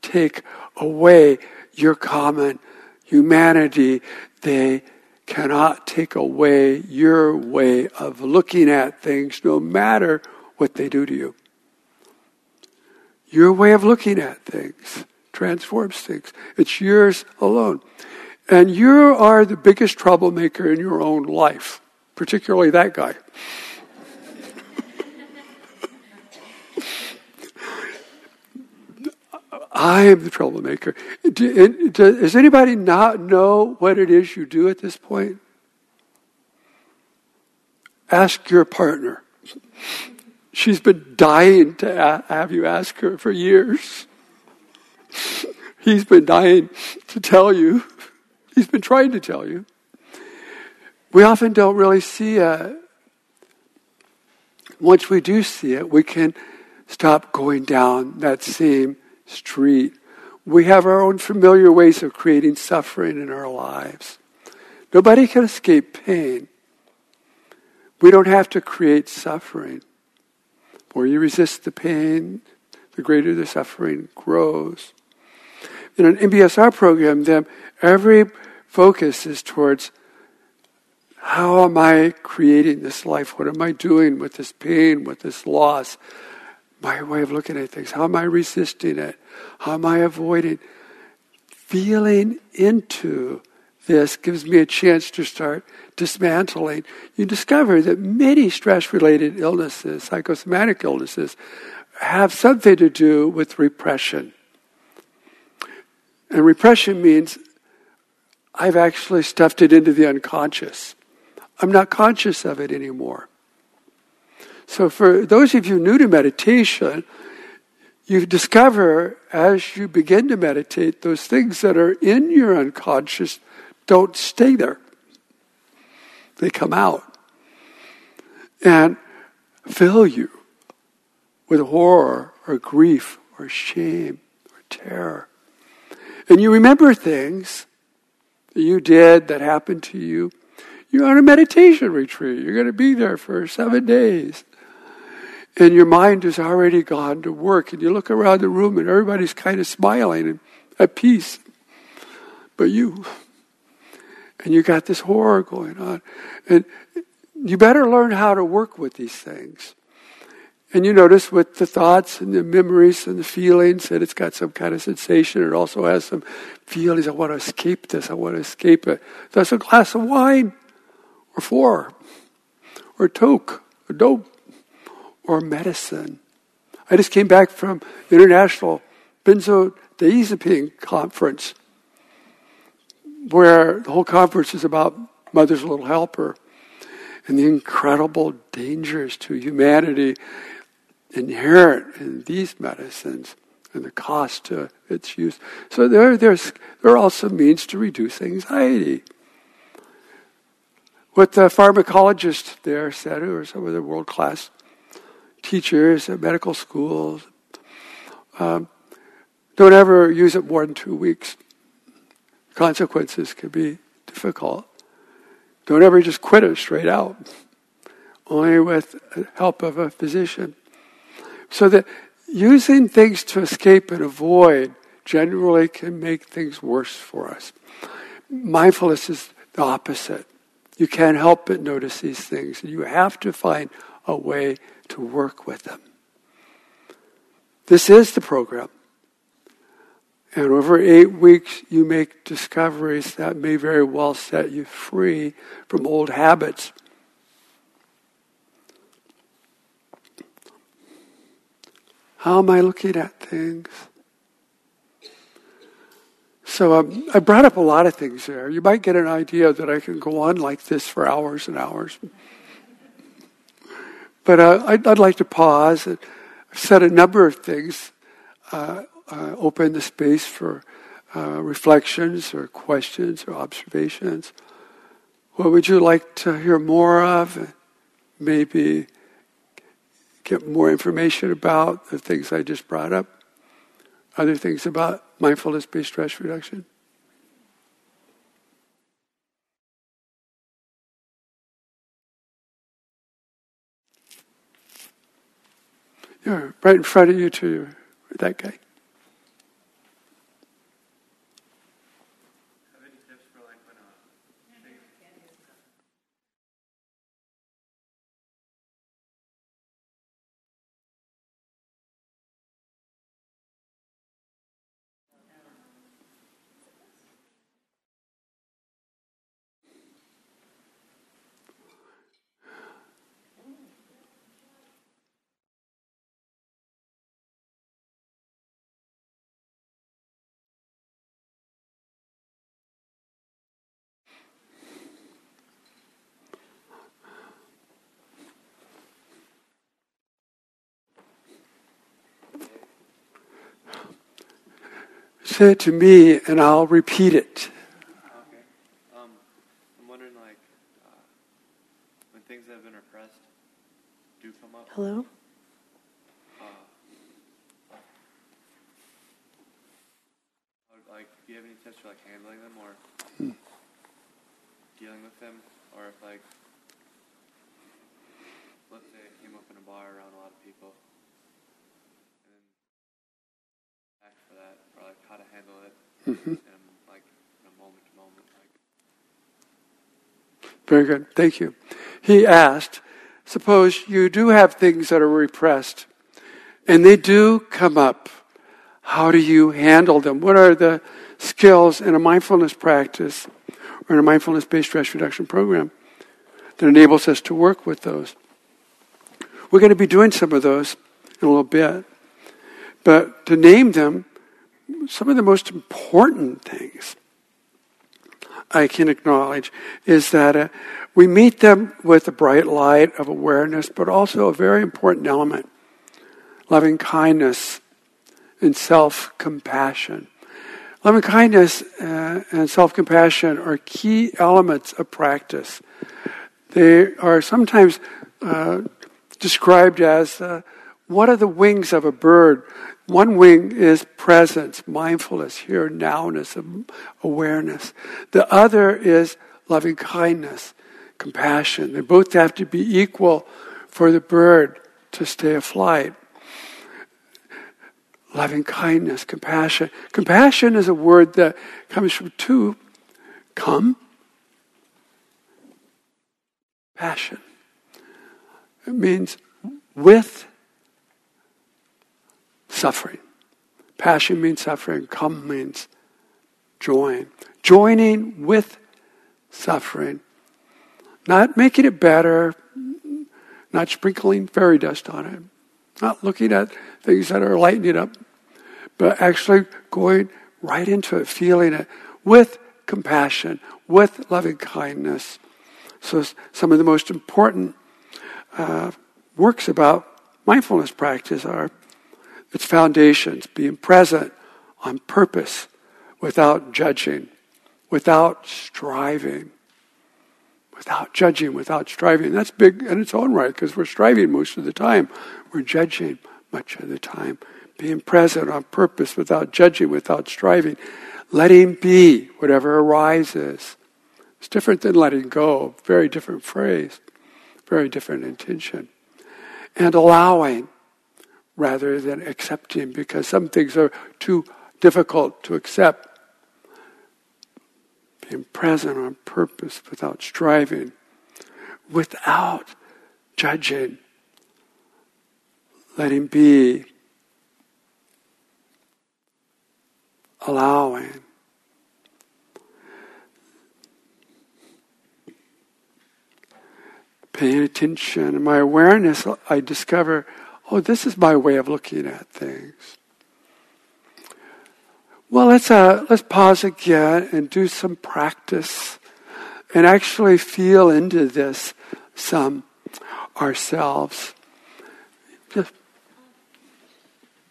take away your common humanity. They cannot take away your way of looking at things, no matter what they do to you. Your way of looking at things transforms things. It's yours alone. And you are the biggest troublemaker in your own life, particularly that guy. I am the troublemaker. Does anybody not know what it is you do at this point? Ask your partner. She's been dying to have you ask her for years. He's been dying to tell you. He's been trying to tell you. We often don't really see it. Once we do see it, we can stop going down that same street. We have our own familiar ways of creating suffering in our lives. Nobody can escape pain. We don't have to create suffering. The more you resist the pain, the greater the suffering grows. In an MBSR program, then every focus is towards how am I creating this life? What am I doing with this pain, with this loss? my way of looking at things. How am I resisting it? How am I avoiding? Feeling into this gives me a chance to start dismantling. You discover that many stress related illnesses, psychosomatic illnesses, have something to do with repression. And repression means I've actually stuffed it into the unconscious. I'm not conscious of it anymore. So, for those of you new to meditation, you discover as you begin to meditate, those things that are in your unconscious don't stay there, they come out and fill you with horror or grief or shame or terror. And you remember things that you did that happened to you. You're on a meditation retreat. You're going to be there for seven days and your mind has already gone to work, and you look around the room and everybody's kind of smiling and at peace. But you, and you got this horror going on. And you better learn how to work with these things. And you notice with the thoughts and the memories and the feelings that it's got some kind of sensation. It also has some feelings. I want to escape this. I want to escape it. That's a glass of wine, or four, or toke, or dope or medicine. I just came back from the International Benzodiazepine Conference, where the whole conference is about Mother's Little Helper and the incredible dangers to humanity inherent in these medicines and the cost to its use. So there, there's, there are also means to reduce anxiety. What the pharmacologist there said, who are some of the world class teachers at medical schools, um, don't ever use it more than two weeks. Consequences can be difficult. Don't ever just quit it straight out. Only with the help of a physician. So that using things to escape and avoid generally can make things worse for us. Mindfulness is the opposite. You can't help but notice these things, and you have to find a way to work with them. This is the program. And over eight weeks, you make discoveries that may very well set you free from old habits. How am I looking at things? So um, I brought up a lot of things there. You might get an idea that I can go on like this for hours and hours. But uh, I'd, I'd, like to pause. I've said a number of things, uh, uh, open the space for uh, reflections or questions or observations. What would you like to hear more of? Maybe get more information about the things I just brought up? Other things about mindfulness based stress reduction? Yeah, right in front of you, too, that guy. Say it to me and I'll repeat it. Okay. Um, I'm wondering, like, uh, when things have been repressed do come up. Hello? Uh, like, do you have any tips for, like, handling them or hmm. dealing with them? Or if, like, let's say it came up in a bar around a lot of people. for that, or like how to handle it, mm-hmm. and like in a moment to moment. Like. Very good, thank you. He asked, suppose you do have things that are repressed, and they do come up. How do you handle them? What are the skills in a mindfulness practice or in a mindfulness based stress reduction program that enables us to work with those? We're going to be doing some of those in a little bit. But to name them, some of the most important things I can acknowledge is that uh, we meet them with the bright light of awareness, but also a very important element loving kindness and self compassion. Loving kindness uh, and self compassion are key elements of practice. They are sometimes uh, described as uh, what are the wings of a bird one wing is presence, mindfulness, here, nowness, awareness. The other is loving kindness, compassion. They both have to be equal for the bird to stay afloat. Loving kindness, compassion. Compassion is a word that comes from two come, passion. It means with suffering. Passion means suffering. Come means join. Joining with suffering. Not making it better, not sprinkling fairy dust on it, not looking at things that are lighting it up, but actually going right into it, feeling it with compassion, with loving kindness. So, some of the most important uh, works about mindfulness practice are its foundations, being present on purpose without judging, without striving, without judging, without striving. That's big in its own right because we're striving most of the time. We're judging much of the time. Being present on purpose without judging, without striving. Letting be whatever arises. It's different than letting go. Very different phrase. Very different intention. And allowing rather than accepting because some things are too difficult to accept. Being present on purpose without striving, without judging, letting be, allowing. Paying attention. My awareness, I discover oh, this is my way of looking at things. Well, let's, uh, let's pause again and do some practice and actually feel into this some ourselves. Just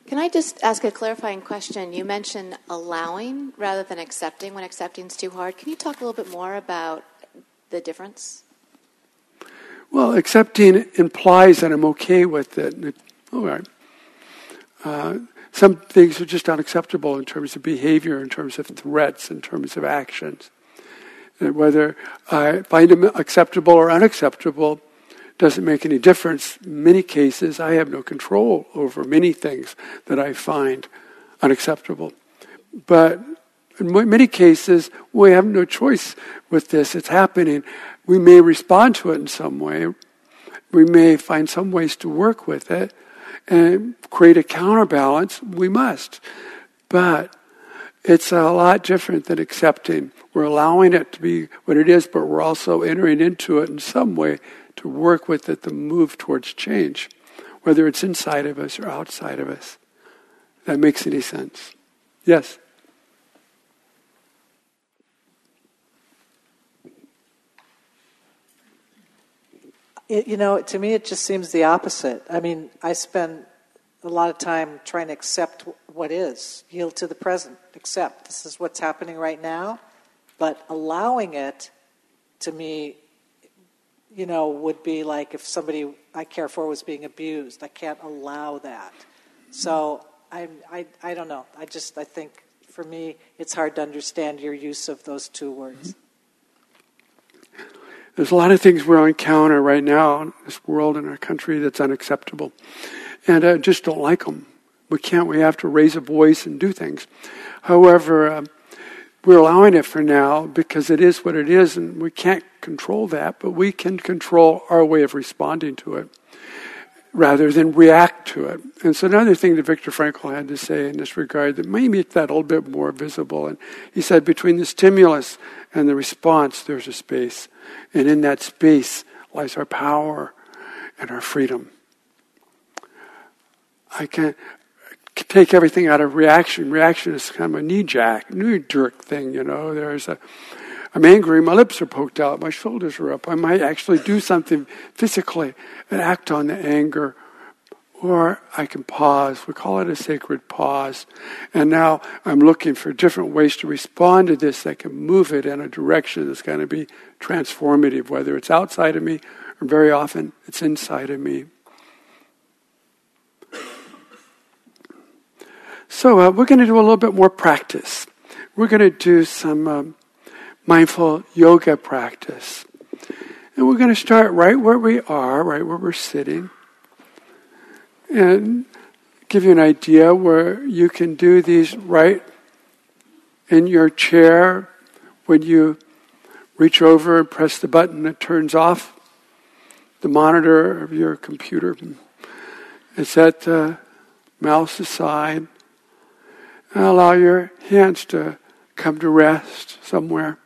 Can I just ask a clarifying question? You mentioned allowing rather than accepting when accepting is too hard. Can you talk a little bit more about the difference? Well, accepting implies that I'm okay with it. All right. Uh, some things are just unacceptable in terms of behavior, in terms of threats, in terms of actions. And whether I find them acceptable or unacceptable doesn't make any difference. In many cases, I have no control over many things that I find unacceptable. But in many cases, we have no choice with this. It's happening. We may respond to it in some way. We may find some ways to work with it and create a counterbalance. We must. But it's a lot different than accepting. We're allowing it to be what it is, but we're also entering into it in some way to work with it, to move towards change, whether it's inside of us or outside of us. That makes any sense? Yes? It, you know, to me, it just seems the opposite. I mean, I spend a lot of time trying to accept what is, yield to the present, accept this is what's happening right now, but allowing it to me, you know, would be like if somebody I care for was being abused. I can't allow that. So I, I, I don't know. I just, I think for me, it's hard to understand your use of those two words. There's a lot of things we'll encounter right now in this world in our country that's unacceptable. And I just don't like them. We can't, we have to raise a voice and do things. However, uh, we're allowing it for now because it is what it is and we can't control that, but we can control our way of responding to it rather than react to it. And so another thing that Viktor Frankl had to say in this regard that may make that a little bit more visible. And he said between the stimulus and the response, there's a space. And in that space lies our power and our freedom. I can't take everything out of reaction. Reaction is kind of a knee jack, knee jerk thing, you know. There's a, I'm angry, my lips are poked out, my shoulders are up. I might actually do something physically and act on the anger. Or I can pause. We call it a sacred pause. And now I'm looking for different ways to respond to this that can move it in a direction that's going to be transformative, whether it's outside of me or very often it's inside of me. So uh, we're going to do a little bit more practice. We're going to do some um, mindful yoga practice. And we're going to start right where we are, right where we're sitting, and give you an idea where you can do these right in your chair when you reach over and press the button that turns off the monitor of your computer. And set the mouse aside and allow your hands to come to rest somewhere.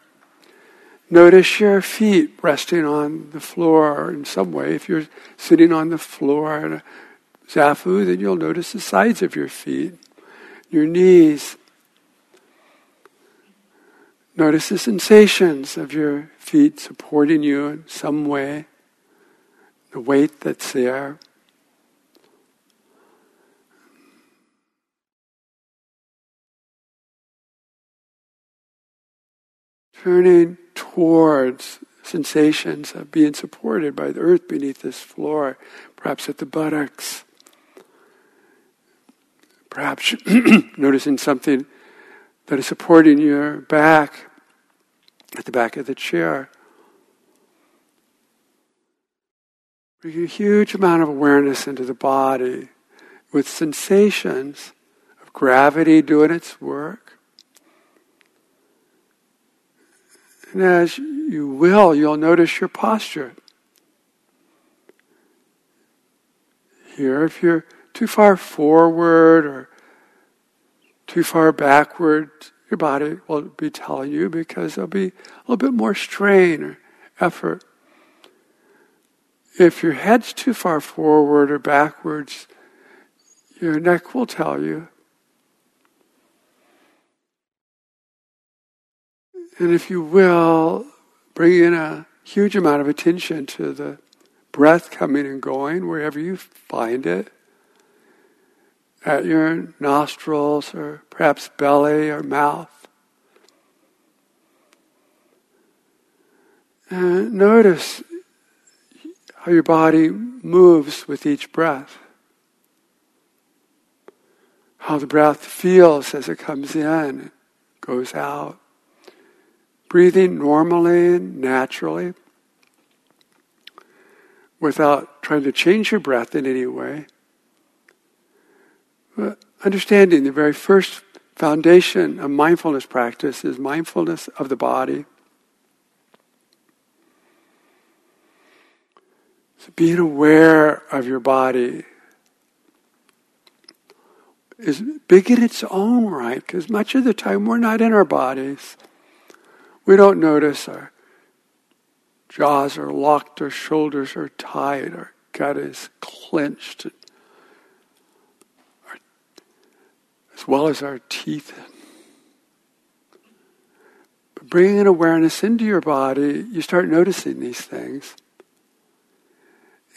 Notice your feet resting on the floor in some way. If you're sitting on the floor in a zafu, then you'll notice the sides of your feet, your knees. Notice the sensations of your feet supporting you in some way, the weight that's there. Turning towards sensations of being supported by the earth beneath this floor, perhaps at the buttocks. Perhaps noticing something that is supporting your back at the back of the chair. Bring a huge amount of awareness into the body with sensations of gravity doing its work. And as you will, you'll notice your posture. Here, if you're too far forward or too far backward, your body will be telling you because there'll be a little bit more strain or effort. If your head's too far forward or backwards, your neck will tell you. And if you will, bring in a huge amount of attention to the breath coming and going wherever you find it at your nostrils or perhaps belly or mouth. And notice how your body moves with each breath. How the breath feels as it comes in goes out. Breathing normally and naturally without trying to change your breath in any way. Understanding the very first foundation of mindfulness practice is mindfulness of the body. So being aware of your body is big in its own right, because much of the time we're not in our bodies. We don't notice our jaws are locked, our shoulders are tight, our gut is clenched, as well as our teeth. But bringing an awareness into your body, you start noticing these things.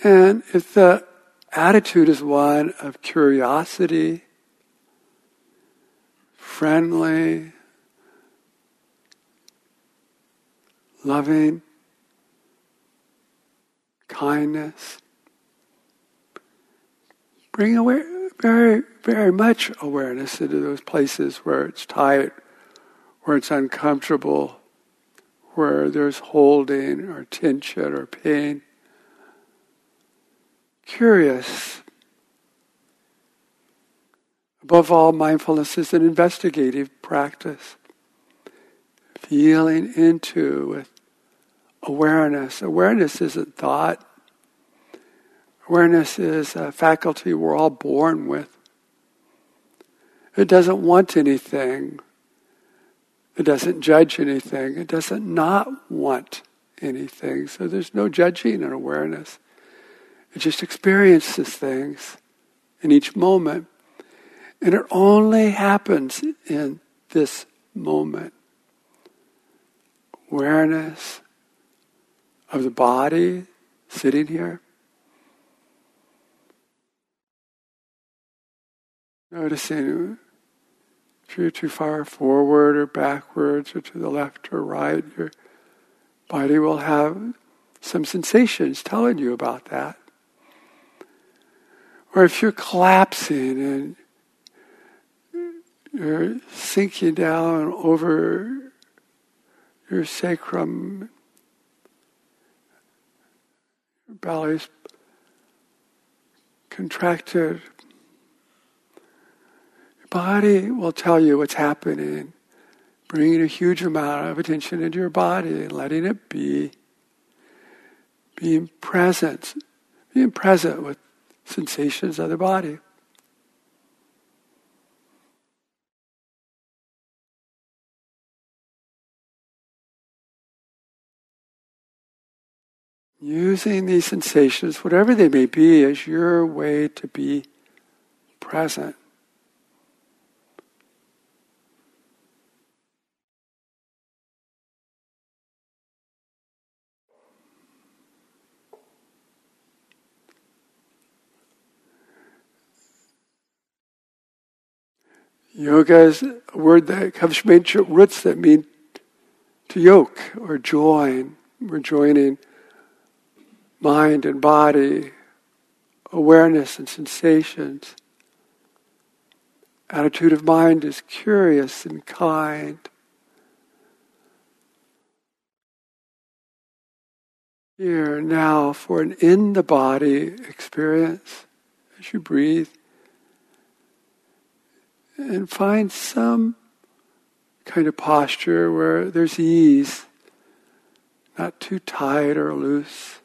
And if the attitude is one of curiosity, friendly, loving, kindness, bring aware, very, very much awareness into those places where it's tight, where it's uncomfortable, where there's holding or tension or pain curious. Above all, mindfulness is an investigative practice. Feeling into with awareness. Awareness isn't thought. Awareness is a faculty we're all born with. It doesn't want anything. It doesn't judge anything. It doesn't not want anything. So there's no judging in awareness. It just experiences things in each moment. And it only happens in this moment. Awareness of the body sitting here. Noticing if you're too far forward or backwards or to the left or right, your body will have some sensations telling you about that. Or if you're collapsing and you're sinking down over your sacrum, your belly's contracted. Body will tell you what's happening, bringing a huge amount of attention into your body and letting it be. Being present, being present with sensations of the body. Using these sensations, whatever they may be, as your way to be present. Yoga is a word that comes from ancient roots that mean to yoke or join. We're joining mind and body, awareness and sensations. Attitude of mind is curious and kind. Here now for an in the body experience as you breathe. And find some kind of posture where there's ease, not too tight or loose.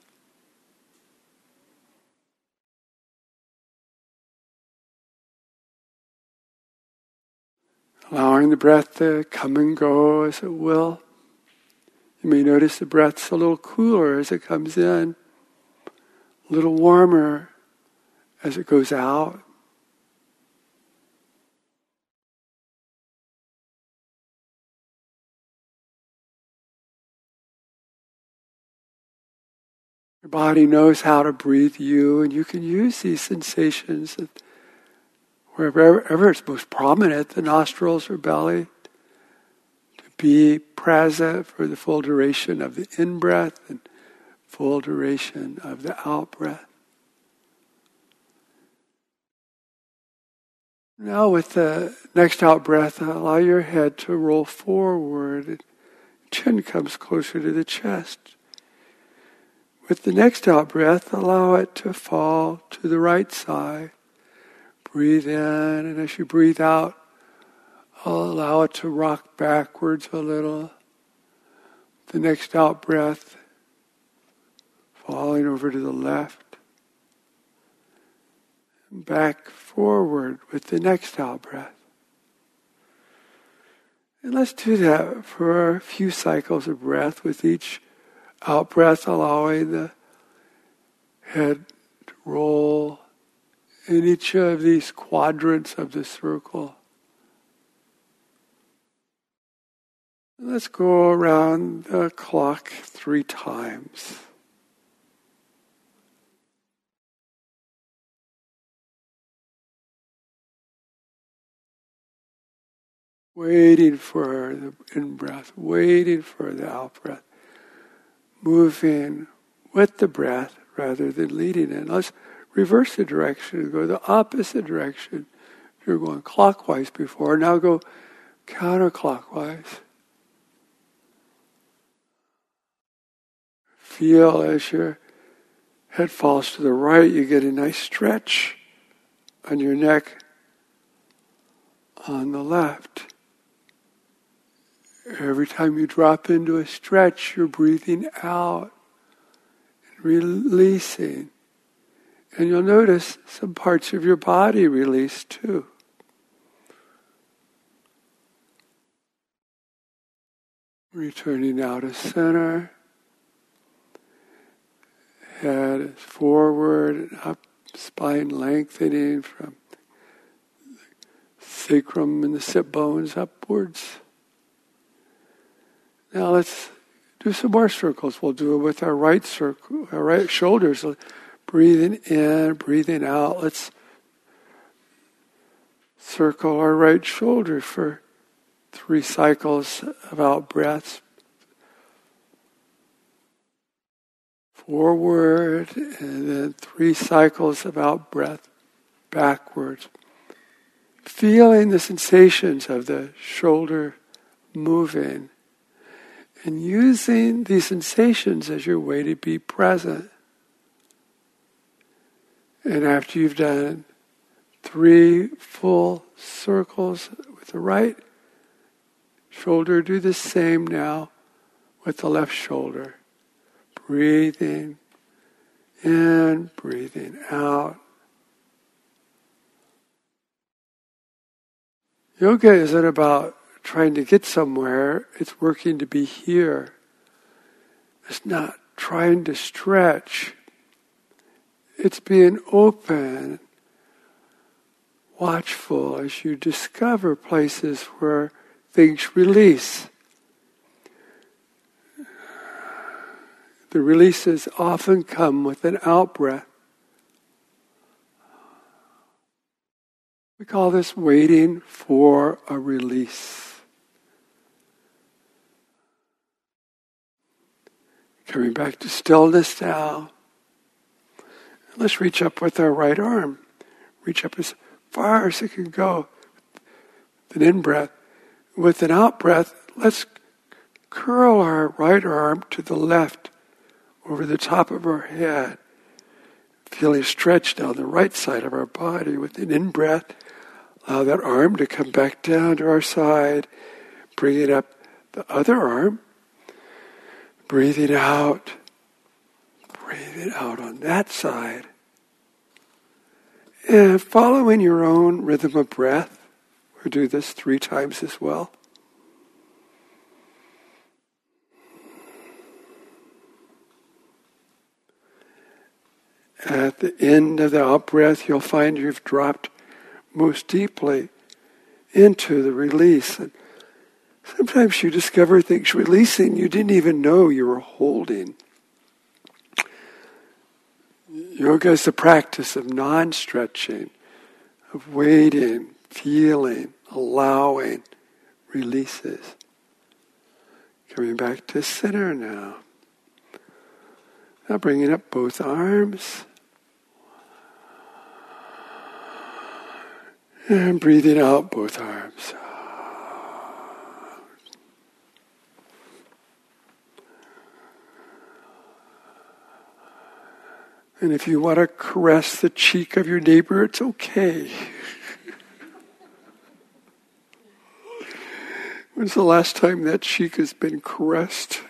Allowing the breath to come and go as it will. You may notice the breath's a little cooler as it comes in, a little warmer as it goes out. Your body knows how to breathe you, and you can use these sensations wherever it's most prominent, the nostrils or belly to be present for the full duration of the in breath and full duration of the out breath. Now, with the next out breath, allow your head to roll forward. Chin comes closer to the chest. With the next out breath, allow it to fall to the right side. Breathe in, and as you breathe out, allow it to rock backwards a little. The next out breath, falling over to the left. Back forward with the next out breath. And let's do that for a few cycles of breath with each out breath, allowing the head to roll in each of these quadrants of the circle. Let's go around the clock three times. Waiting for the in breath, waiting for the out breath, moving with the breath rather than leading it. Let's reverse the direction and go the opposite direction. You're going clockwise before, now go counterclockwise. Feel as your head falls to the right, you get a nice stretch on your neck on the left. Every time you drop into a stretch, you're breathing out and releasing. And you'll notice some parts of your body release too. Returning now to center head is forward and up, spine lengthening from sacrum and the sit bones upwards. Now let's do some more circles. We'll do it with our right circle, our right shoulders. Breathing in, breathing out. Let's circle our right shoulder for three cycles of out breaths. forward, and then three cycles of out breath backwards. Feeling the sensations of the shoulder moving and using these sensations as your way to be present. And after you've done three full circles with the right shoulder, do the same now with the left shoulder breathing in, breathing out. Yoga isn't about trying to get somewhere, it's working to be here. It's not trying to stretch, it's being open, watchful as you discover places where things release. The releases often come with an out breath. We call this waiting for a release. Coming back to stillness now. Let's reach up with our right arm. Reach up as far as it can go. With an in breath. With an out breath, let's curl our right arm to the left over the top of our head. Feeling stretched down the right side of our body with an in breath. Allow that arm to come back down to our side. Bringing up the other arm. Breathing out. Breathe it out on that side. And follow in your own rhythm of breath, we'll do this three times as well. At the end of the out breath, you'll find you've dropped most deeply into the release. And sometimes you discover things releasing you didn't even know you were holding. Yoga is the practice of non stretching, of waiting, feeling, allowing, releases. Coming back to center now. Now bringing up both arms. And breathing out both arms. And if you want to caress the cheek of your neighbor, it's okay. When's the last time that cheek has been caressed?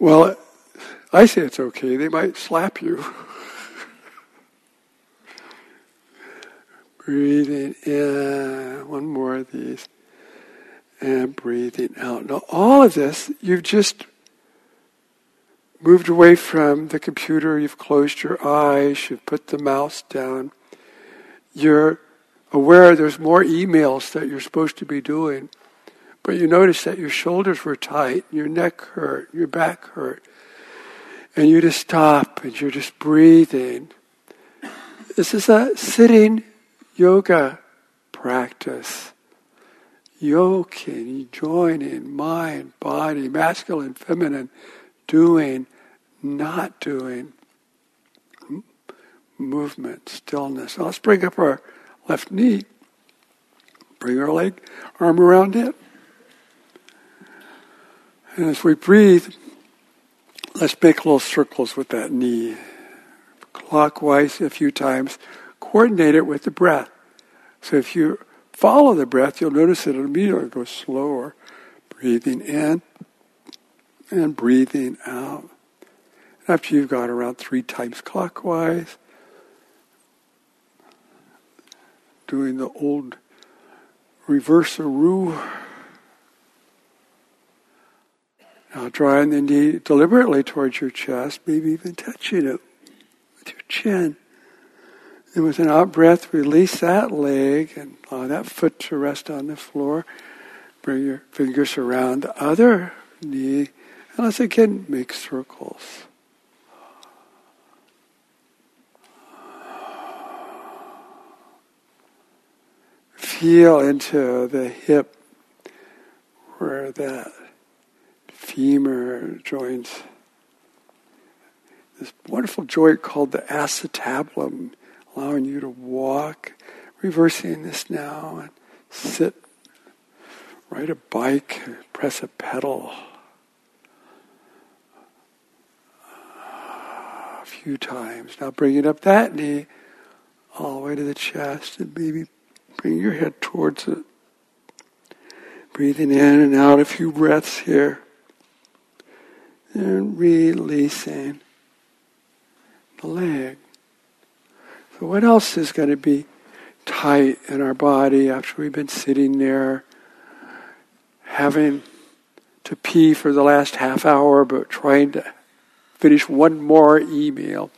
Well, I say it's okay. They might slap you. breathing in, one more of these, and breathing out. Now, all of this, you've just moved away from the computer, you've closed your eyes, you've put the mouse down, you're aware there's more emails that you're supposed to be doing, but you notice that your shoulders were tight, your neck hurt, your back hurt, and you just stop and you're just breathing. This is a sitting yoga practice. Yoking, joining mind, body, masculine, feminine, doing, not doing, movement, stillness. Now let's bring up our left knee. Bring our leg, arm around it. And as we breathe, let's make little circles with that knee. Clockwise a few times. Coordinate it with the breath. So if you follow the breath, you'll notice it immediately goes slower. Breathing in and breathing out. After you've gone around three times clockwise, doing the old reverse-a-roo. Now drawing the knee deliberately towards your chest, maybe even touching it with your chin. And with an out breath, release that leg and allow that foot to rest on the floor. Bring your fingers around the other knee and let's again make circles. Feel into the hip where that femur joins this wonderful joint called the acetabulum, allowing you to walk, reversing this now, and sit, ride a bike, press a pedal. Few times. Now bringing up that knee all the way to the chest and maybe bring your head towards it. Breathing in and out a few breaths here. And releasing the leg. So what else is going to be tight in our body after we've been sitting there having to pee for the last half hour but trying to finish one more email.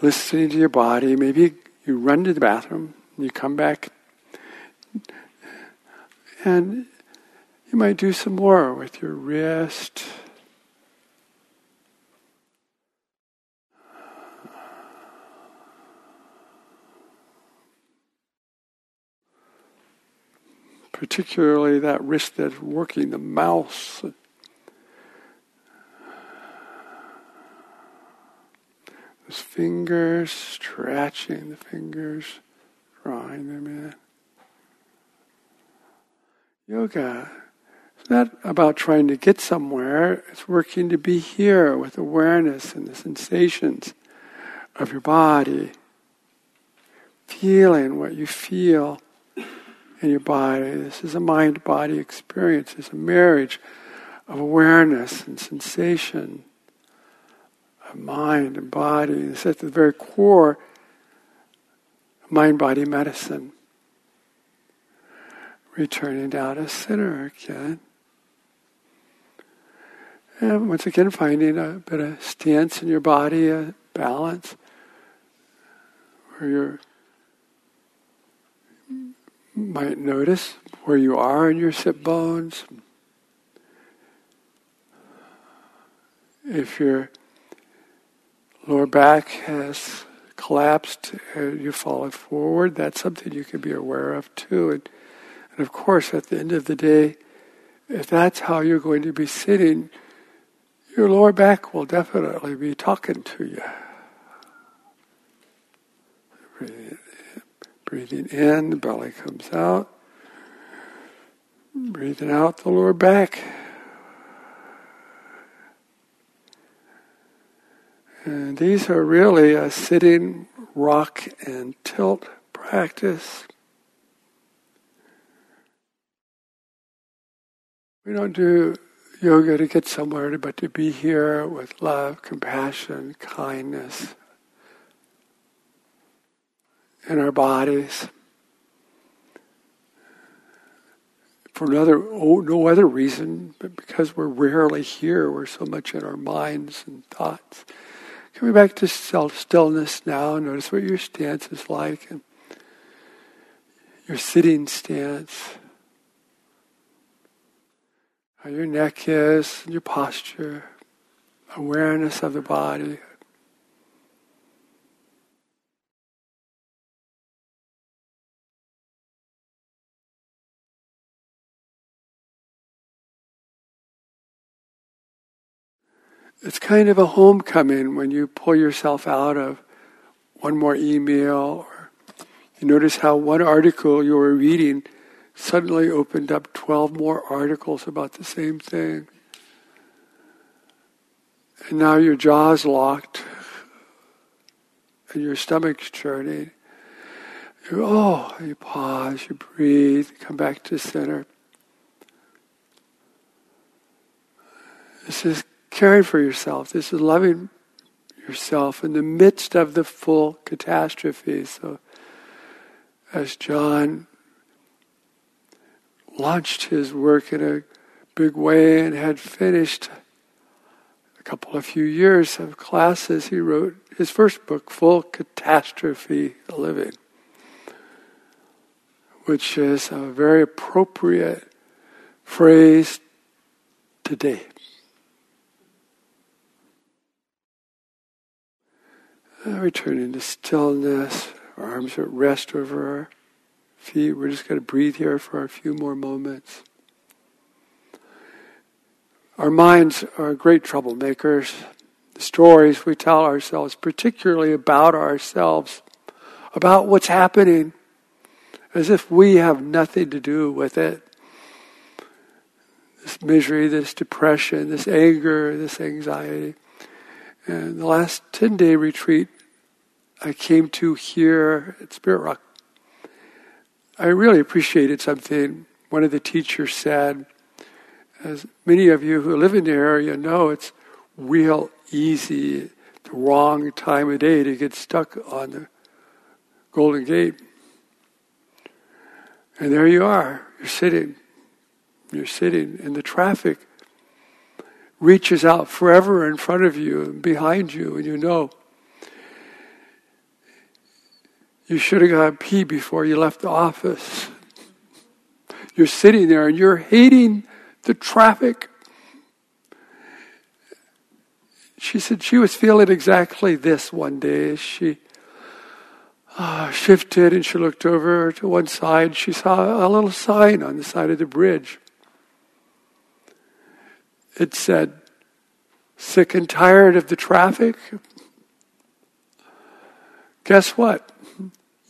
Listening to your body. Maybe you run to the bathroom, you come back, and you might do some more with your wrist. particularly that wrist that's working the mouse. Those fingers, stretching the fingers, drawing them in. Yoga. It's not about trying to get somewhere, it's working to be here with awareness and the sensations of your body, feeling what you feel in your body. This is a mind body experience, it's a marriage of awareness and sensation, mind and body. It's at the very core mind body medicine. Returning down to center again. And once again, finding a bit of stance in your body, a balance, where you might notice where you are in your sit bones. If your lower back has collapsed uh, and you fall forward, that's something you can be aware of too. And, and of course, at the end of the day, if that's how you're going to be sitting, your lower back will definitely be talking to you. Breathing in, breathing in, the belly comes out. Breathing out the lower back. And these are really a sitting, rock, and tilt practice. We don't do yoga to get somewhere, but to be here with love, compassion, kindness in our bodies. For another, oh, no other reason, but because we're rarely here, we're so much in our minds and thoughts. Coming back to self stillness now, notice what your stance is like and your sitting stance how your neck is, your posture, awareness of the body. It's kind of a homecoming when you pull yourself out of one more email or you notice how one article you were reading suddenly opened up 12 more articles about the same thing. And now your jaw's locked and your stomach's churning. You, oh, you pause, you breathe, come back to center. This is caring for yourself. This is loving yourself in the midst of the full catastrophe. So, as Jon launched his work in a big way and had finished a couple of few years of classes, he wrote his first book, Full Catastrophe Living, which is a very appropriate phrase today. Uh, returning to stillness, our arms are at rest over our feet. We're just going to breathe here for a few more moments. Our minds are great troublemakers. The stories we tell ourselves, particularly about ourselves, about what's happening, as if we have nothing to do with it. This misery, this depression, this anger, this anxiety. And the last 10 day retreat I came to here at Spirit Rock I really appreciated something one of the teachers said. As many of you who live in the area know, it's real easy, the wrong time of day to get stuck on the Golden Gate. And there you are, you're sitting. You're sitting, and the traffic reaches out forever in front of you and behind you, and you know You should have gone pee before you left the office. You're sitting there and you're hating the traffic. She said she was feeling exactly this one day. She uh, shifted and she looked over to one side. She saw a little sign on the side of the bridge. It said, Sick and tired of the traffic? Guess what?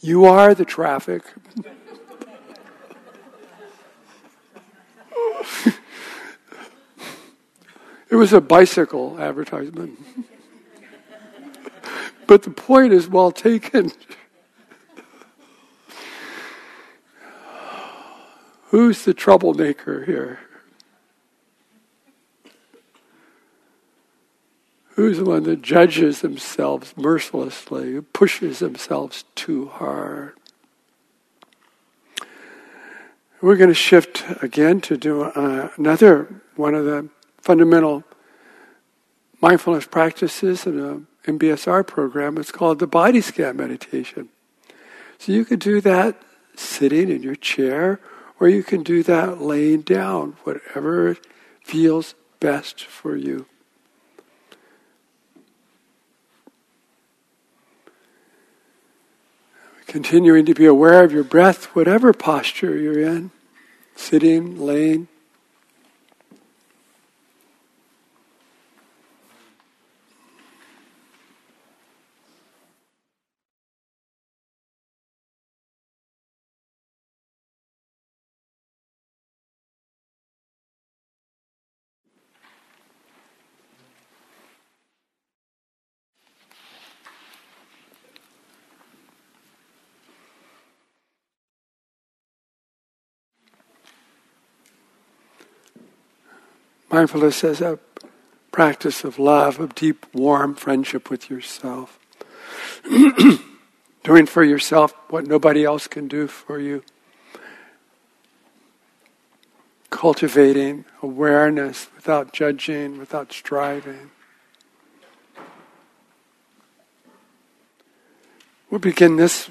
You are the traffic. it was a bicycle advertisement. but the point is well taken. Who's the troublemaker here? Who's the one that judges themselves mercilessly, who pushes themselves too hard? We're going to shift again to do uh, another one of the fundamental mindfulness practices in a MBSR program. It's called the body scan meditation. So you could do that sitting in your chair or you can do that laying down, whatever feels best for you. Continuing to be aware of your breath, whatever posture you're in, sitting, laying. Mindfulness as a uh, practice of love, of deep, warm friendship with yourself. Doing for yourself what nobody else can do for you. Cultivating awareness without judging, without striving. We'll begin this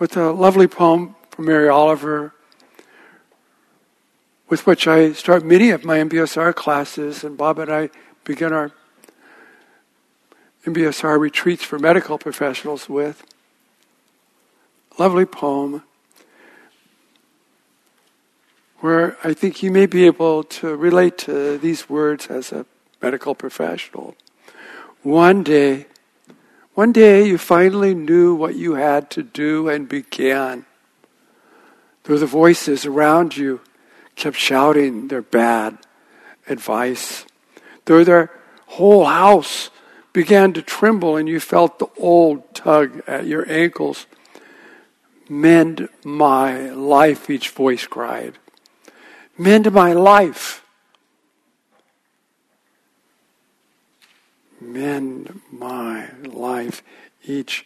with a lovely poem from Mary Oliver with which I start many of my MBSR classes, and Bob and I begin our MBSR retreats for medical professionals with. Lovely poem where I think you may be able to relate to these words as a medical professional. One day, one day you finally knew what you had to do and began. Though the voices around you kept shouting their bad advice. Though their whole house began to tremble and you felt the old tug at your ankles. Mend my life, each voice cried. Mend my life. Mend my life, each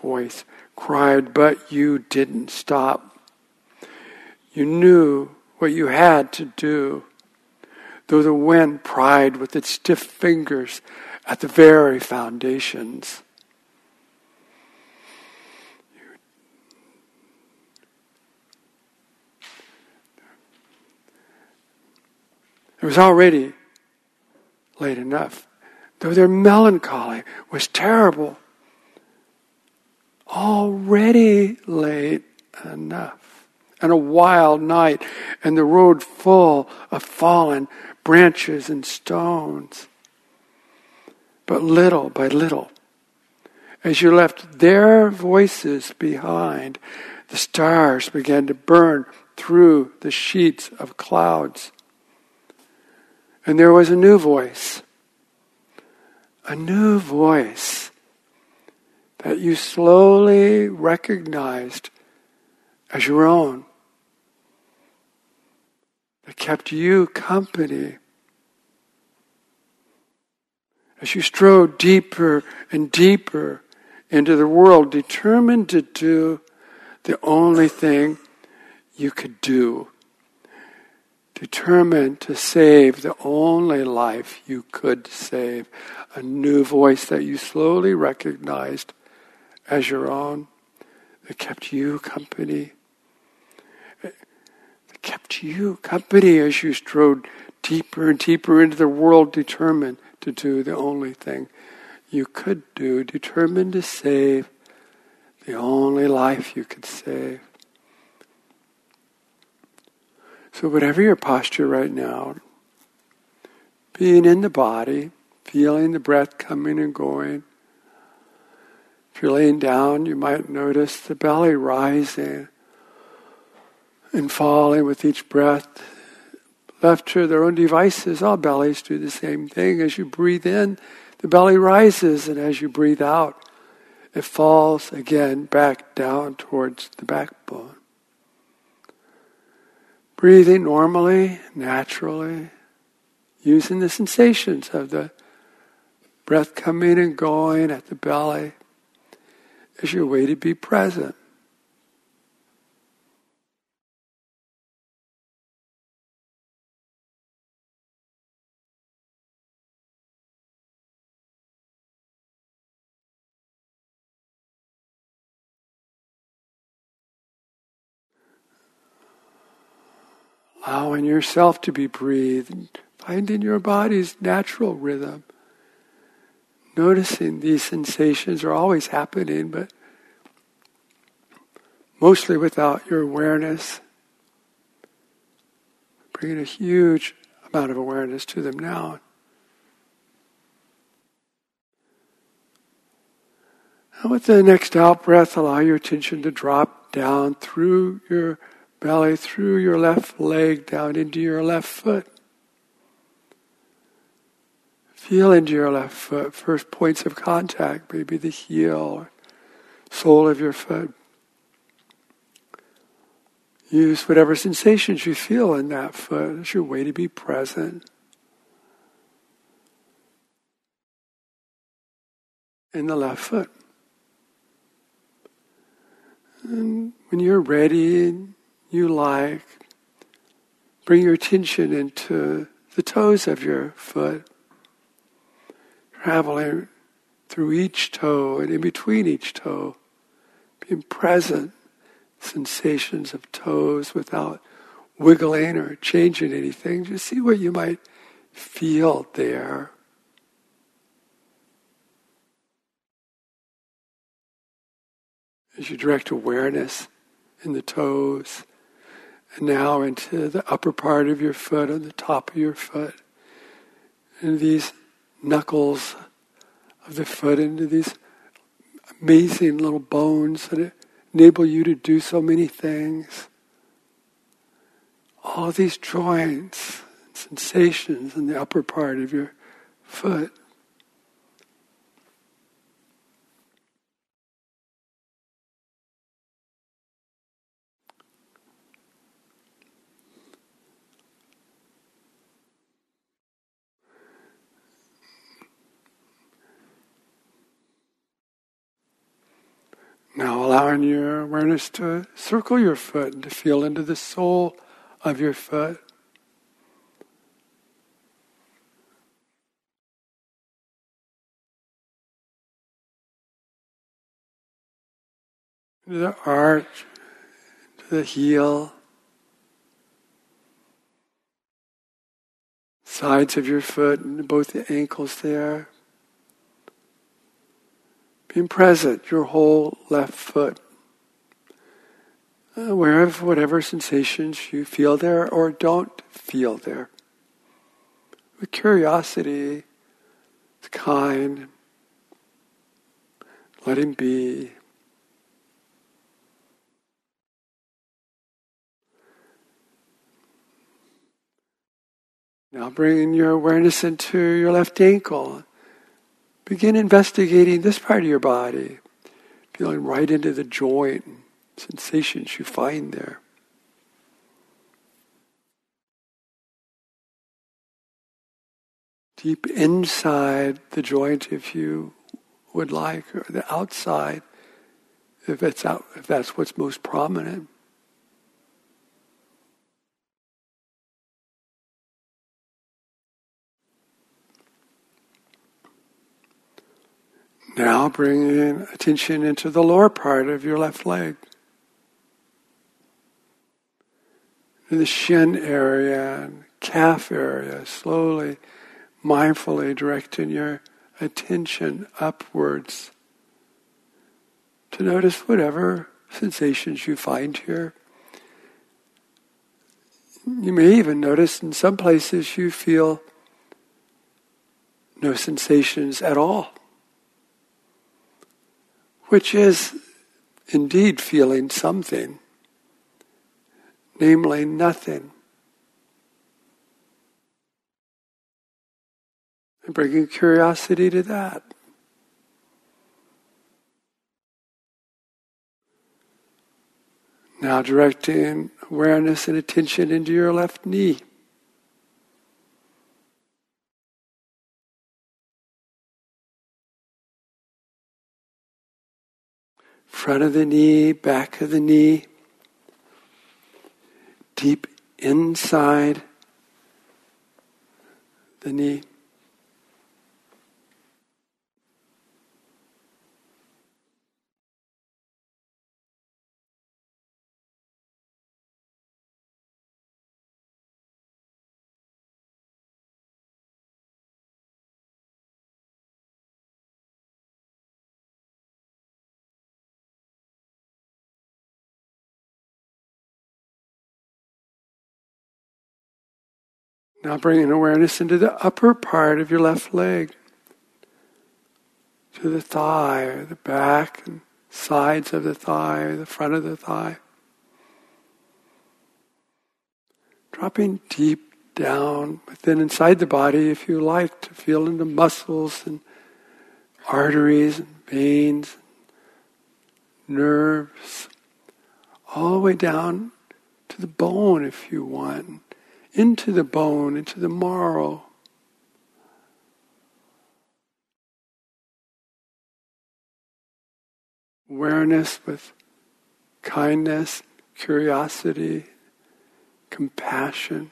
voice cried, but you didn't stop. You knew what you had to do. Though the wind pried with its stiff fingers at the very foundations. It was already late enough. Though their melancholy was terrible, already late enough and a wild night, and the road full of fallen branches and stones. But little by little, as you left their voices behind, the stars began to burn through the sheets of clouds. And there was a new voice, a new voice that you slowly recognized as your own that kept you company. As you strode deeper and deeper into the world, determined to do the only thing you could do. Determined to save the only life you could save. A new voice that you slowly recognized as your own that kept you company kept you company as you strode deeper and deeper into the world, determined to do the only thing you could do, determined to save the only life you could save. So, whatever your posture right now, being in the body, feeling the breath coming and going. If you're laying down, you might notice the belly rising and falling with each breath. Left to their own devices, all bellies do the same thing. As you breathe in, the belly rises, and as you breathe out, it falls again back down towards the backbone. Breathing normally, naturally, using the sensations of the breath coming and going at the belly as your way to be present. Allowing yourself to be breathed, finding your body's natural rhythm. Noticing these sensations are always happening, but mostly without your awareness. Bringing a huge amount of awareness to them now. And with the next out breath, allow your attention to drop down through your belly through your left leg down into your left foot. Feel into your left foot, first points of contact, maybe the heel, or sole of your foot. Use whatever sensations you feel in that foot as your way to be present. In the left foot. And when you're ready, you like. Bring your attention into the toes of your foot, traveling through each toe and in between each toe, being present, sensations of toes without wiggling or changing anything. Just see what you might feel there. As you direct awareness in the toes, and now into the upper part of your foot, on the top of your foot, and these knuckles of the foot, into these amazing little bones that enable you to do so many things. All these joints and sensations in the upper part of your foot. Now allowing your awareness to circle your foot and to feel into the sole of your foot. Into the arch, to the heel, sides of your foot and both the ankles there. Being present, your whole left foot. Aware of whatever sensations you feel there or don't feel there. With curiosity, it's kind, letting be. Now bring your awareness into your left ankle. Begin investigating this part of your body, feeling right into the joint sensations you find there. Deep inside the joint, if you would like, or the outside, if it's out, if that's what's most prominent. Now bringing attention into the lower part of your left leg. In the shin area and calf area, slowly, mindfully directing your attention upwards. to notice whatever sensations you find here. You may even notice in some places you feel no sensations at all, which is indeed feeling something, namely nothing. And bringing curiosity to that. Now directing awareness and attention into your left knee. Front of the knee, back of the knee, deep inside the knee. Now bringing awareness into the upper part of your left leg, to the thigh, or the back and sides of the thigh, or the front of the thigh. Dropping deep down within inside the body, if you like, to feel into muscles and arteries and veins, nerves, all the way down to the bone if you want into the bone, into the marrow. Awareness with kindness, curiosity, compassion.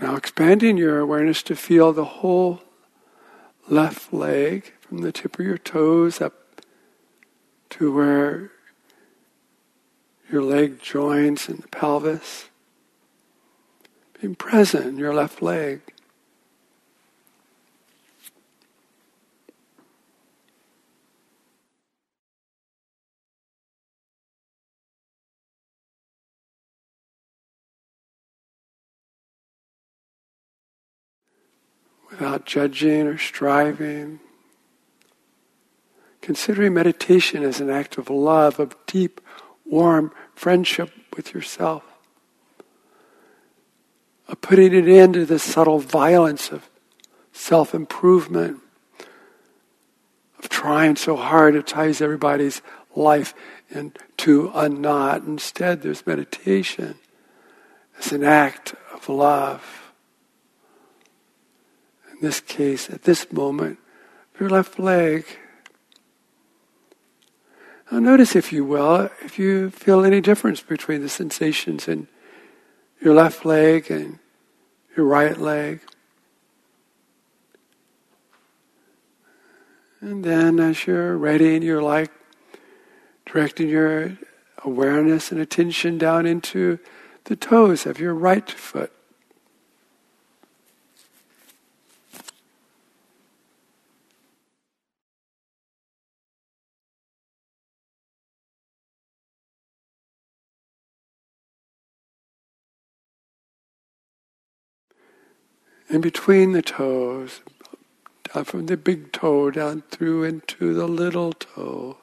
Now expanding your awareness to feel the whole left leg from the tip of your toes up to where your leg joins in the pelvis. Being present in your left leg. Without judging or striving considering meditation as an act of love, of deep, warm friendship with yourself, of putting it into the subtle violence of self improvement, of trying so hard to ties everybody's life into a knot. Instead, there's meditation as an act of love. In this case, at this moment, your left leg now notice, if you will, if you feel any difference between the sensations in your left leg and your right leg. And then, as you're ready and you're like directing your awareness and attention down into the toes of your right foot. In between the toes, down from the big toe down through into the little toe.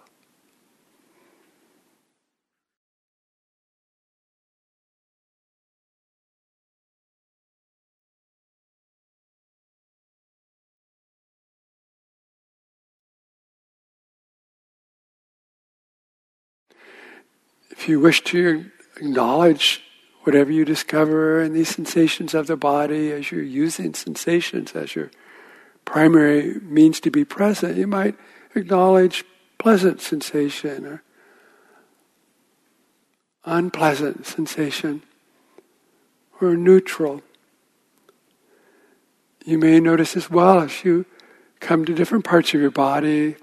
If you wish to acknowledge whatever you discover in these sensations of the body as you're using sensations as your primary means to be present, you might acknowledge pleasant sensation or unpleasant sensation or neutral. You may notice as well as you come to different parts of your body,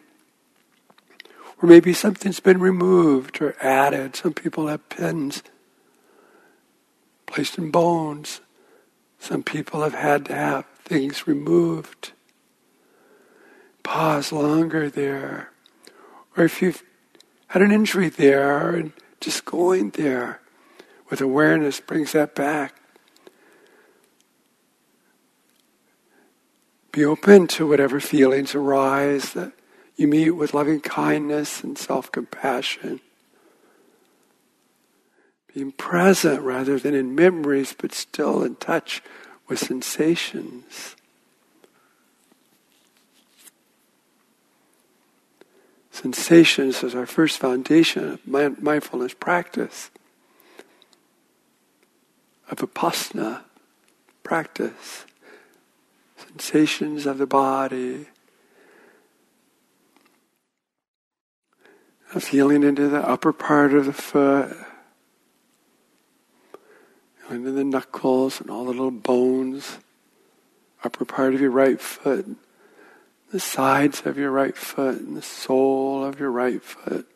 or maybe something's been removed or added. Some people have pins placed in bones. Some people have had to have things removed. Pause longer there. Or if you've had an injury there and just going there with awareness brings that back. Be open to whatever feelings arise that you meet with loving kindness and self compassion. Being present rather than in memories, but still in touch with sensations. Sensations is our first foundation of mindfulness practice, of vipassana practice. Sensations of the body. of Feeling into the upper part of the foot, into the knuckles and all the little bones, upper part of your right foot, the sides of your right foot and the sole of your right foot.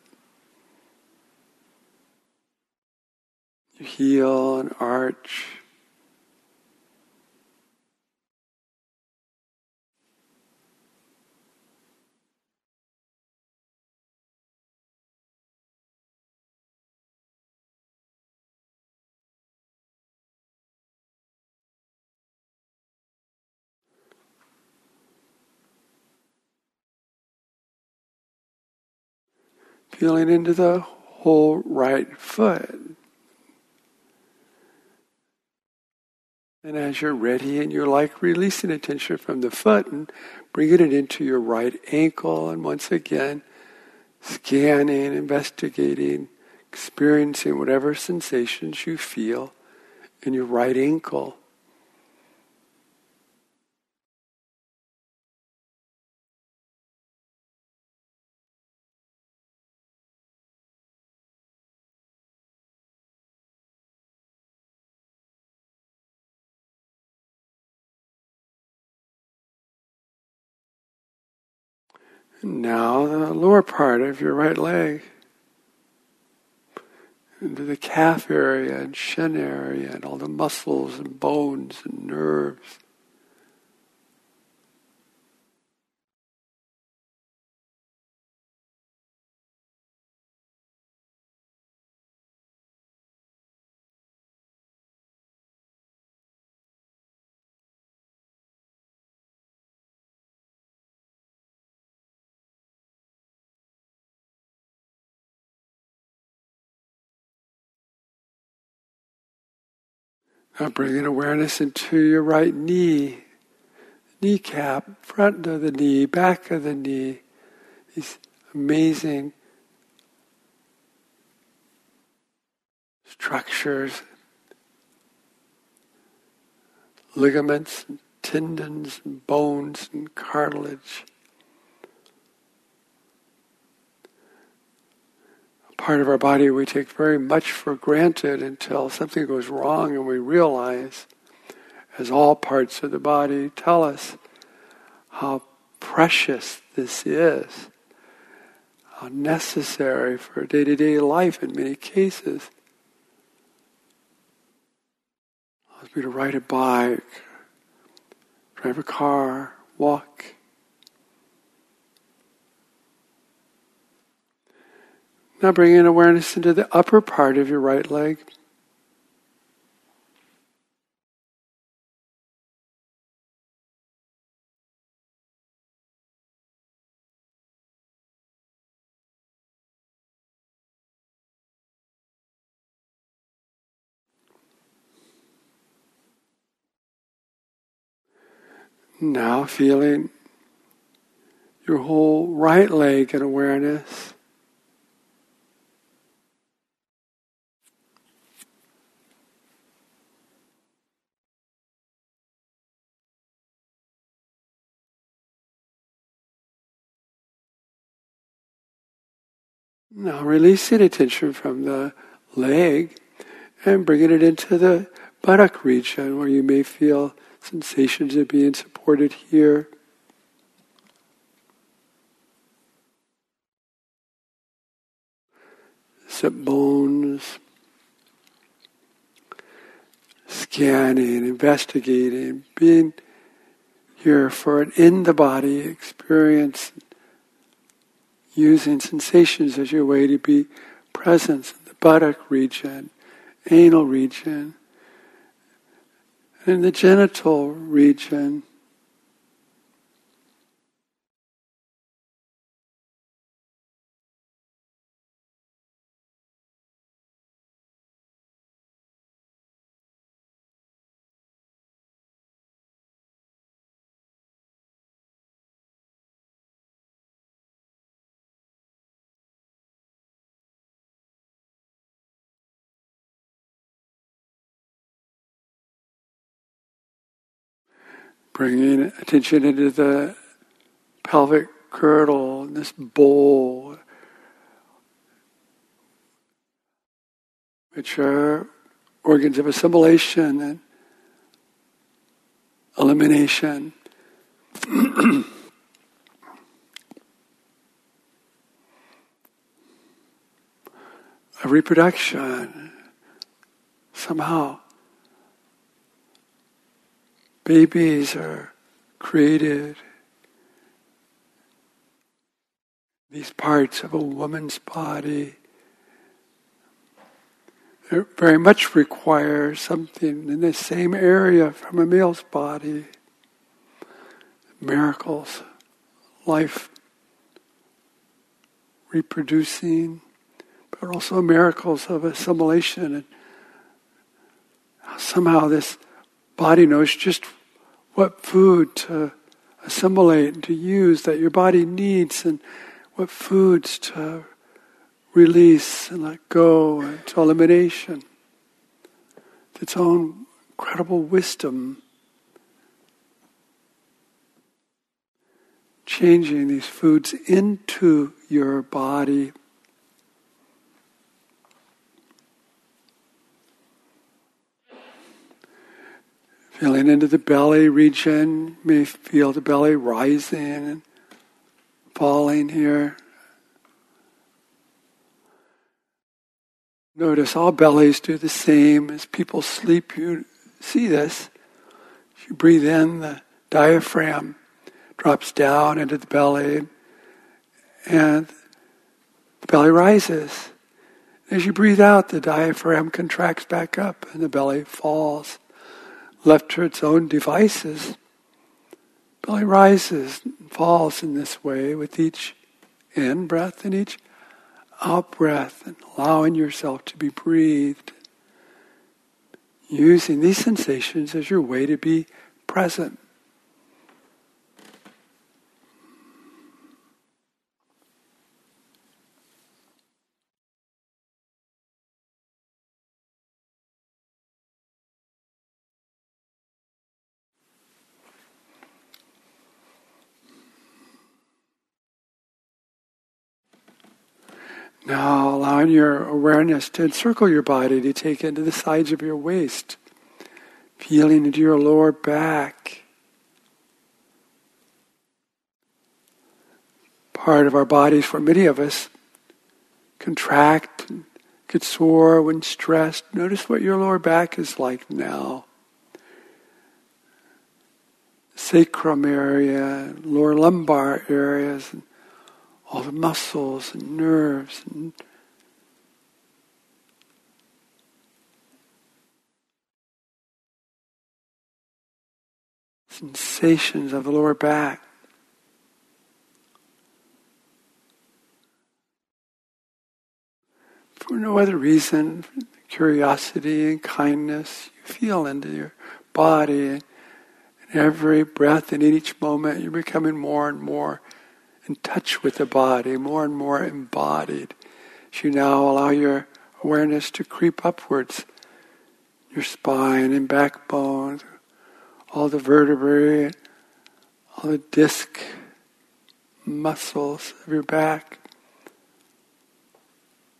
Your heel and arch. Feeling into the whole right foot. And as you're ready and you're like releasing attention from the foot and bringing it into your right ankle, and once again, scanning, investigating, experiencing whatever sensations you feel in your right ankle. Now the lower part of your right leg into the calf area and shin area and all the muscles and bones and nerves. Now bringing awareness into your right knee, kneecap, front of the knee, back of the knee. These amazing structures, ligaments, tendons, and bones, and cartilage. Part of our body we take very much for granted until something goes wrong and we realize, as all parts of the body tell us, how precious this is, how necessary for day to day life in many cases. Allows me to ride a bike, drive a car, walk. Now bring bringing awareness into the upper part of your right leg. Now feeling your whole right leg in awareness. Now releasing attention from the leg and bringing it into the buttock region where you may feel sensations of being supported here. Sit bones, scanning, investigating, being here for an in the body experience, using sensations as your way to be present in the buttock region, anal region, and the genital region. Bringing attention into the pelvic girdle, this bowl, which are organs of assimilation and elimination. a reproduction somehow babies are created. These parts of a woman's body very much require something in the same area from a male's body. Miracles life reproducing but also miracles of assimilation and somehow this body knows just what food to assimilate and to use that your body needs and what foods to release and let go and to elimination. Its own incredible wisdom. Changing these foods into your body Feeling into the belly region, you may feel the belly rising and falling here. Notice all bellies do the same. As people sleep, you see this. You breathe in, the diaphragm drops down into the belly, and the belly rises. As you breathe out, the diaphragm contracts back up, and the belly falls left to its own devices, belly rises and falls in this way with each in breath and each out breath, and allowing yourself to be breathed. Using these sensations as your way to be present. Now allowing your awareness to encircle your body, to take into the sides of your waist, feeling into your lower back. Part of our bodies, for many of us, contract and get sore when stressed. Notice what your lower back is like now. Sacrum area, lower lumbar areas, all the muscles and nerves and sensations of the lower back. For no other reason, curiosity and kindness, you feel into your body. And every breath and in each moment, you're becoming more and more in touch with the body, more and more embodied. As you now allow your awareness to creep upwards, your spine and backbone, all the vertebrae, all the disc muscles of your back,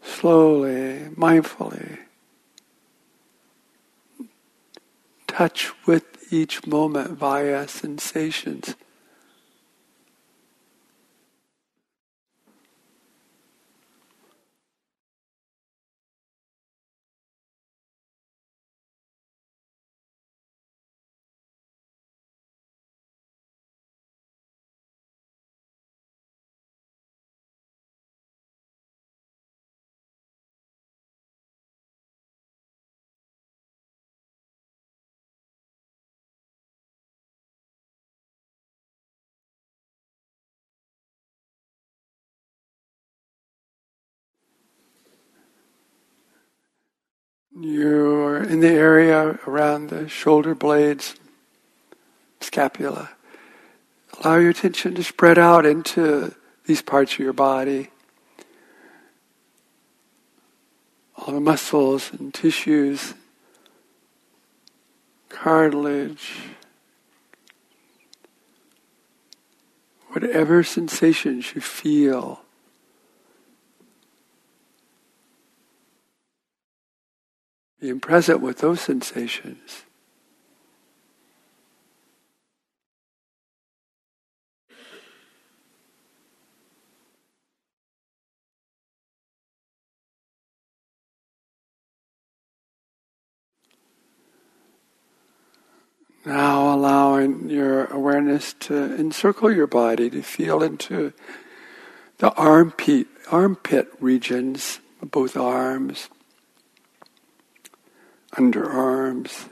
slowly, mindfully. Touch with each moment via sensations. You're in the area around the shoulder blades, scapula. Allow your attention to spread out into these parts of your body. All the muscles and tissues, cartilage, whatever sensations you feel. Being present with those sensations. Now allowing your awareness to encircle your body, to feel into the armpit, armpit regions, both arms, underarms.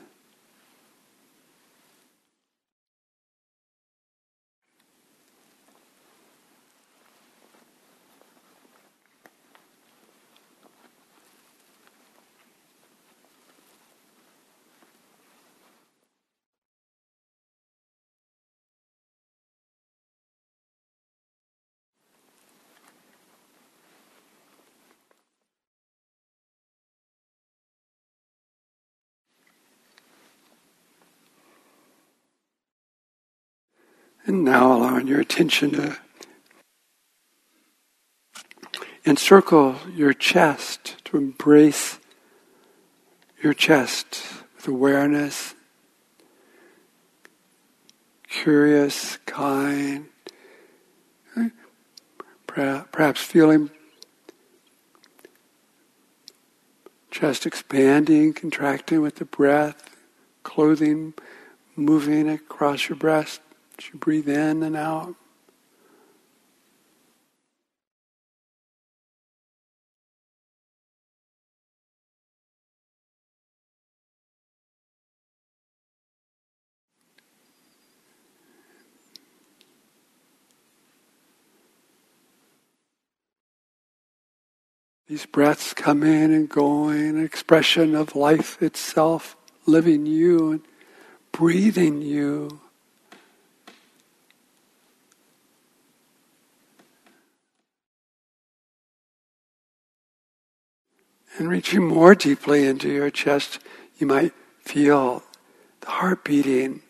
And now allowing your attention to encircle your chest, to embrace your chest with awareness, curious, kind, perhaps feeling chest expanding, contracting with the breath, clothing moving across your breast. As you breathe in and out. These breaths come in and going, an expression of life itself, living you and breathing you. And reaching more deeply into your chest, you might feel the heart beating,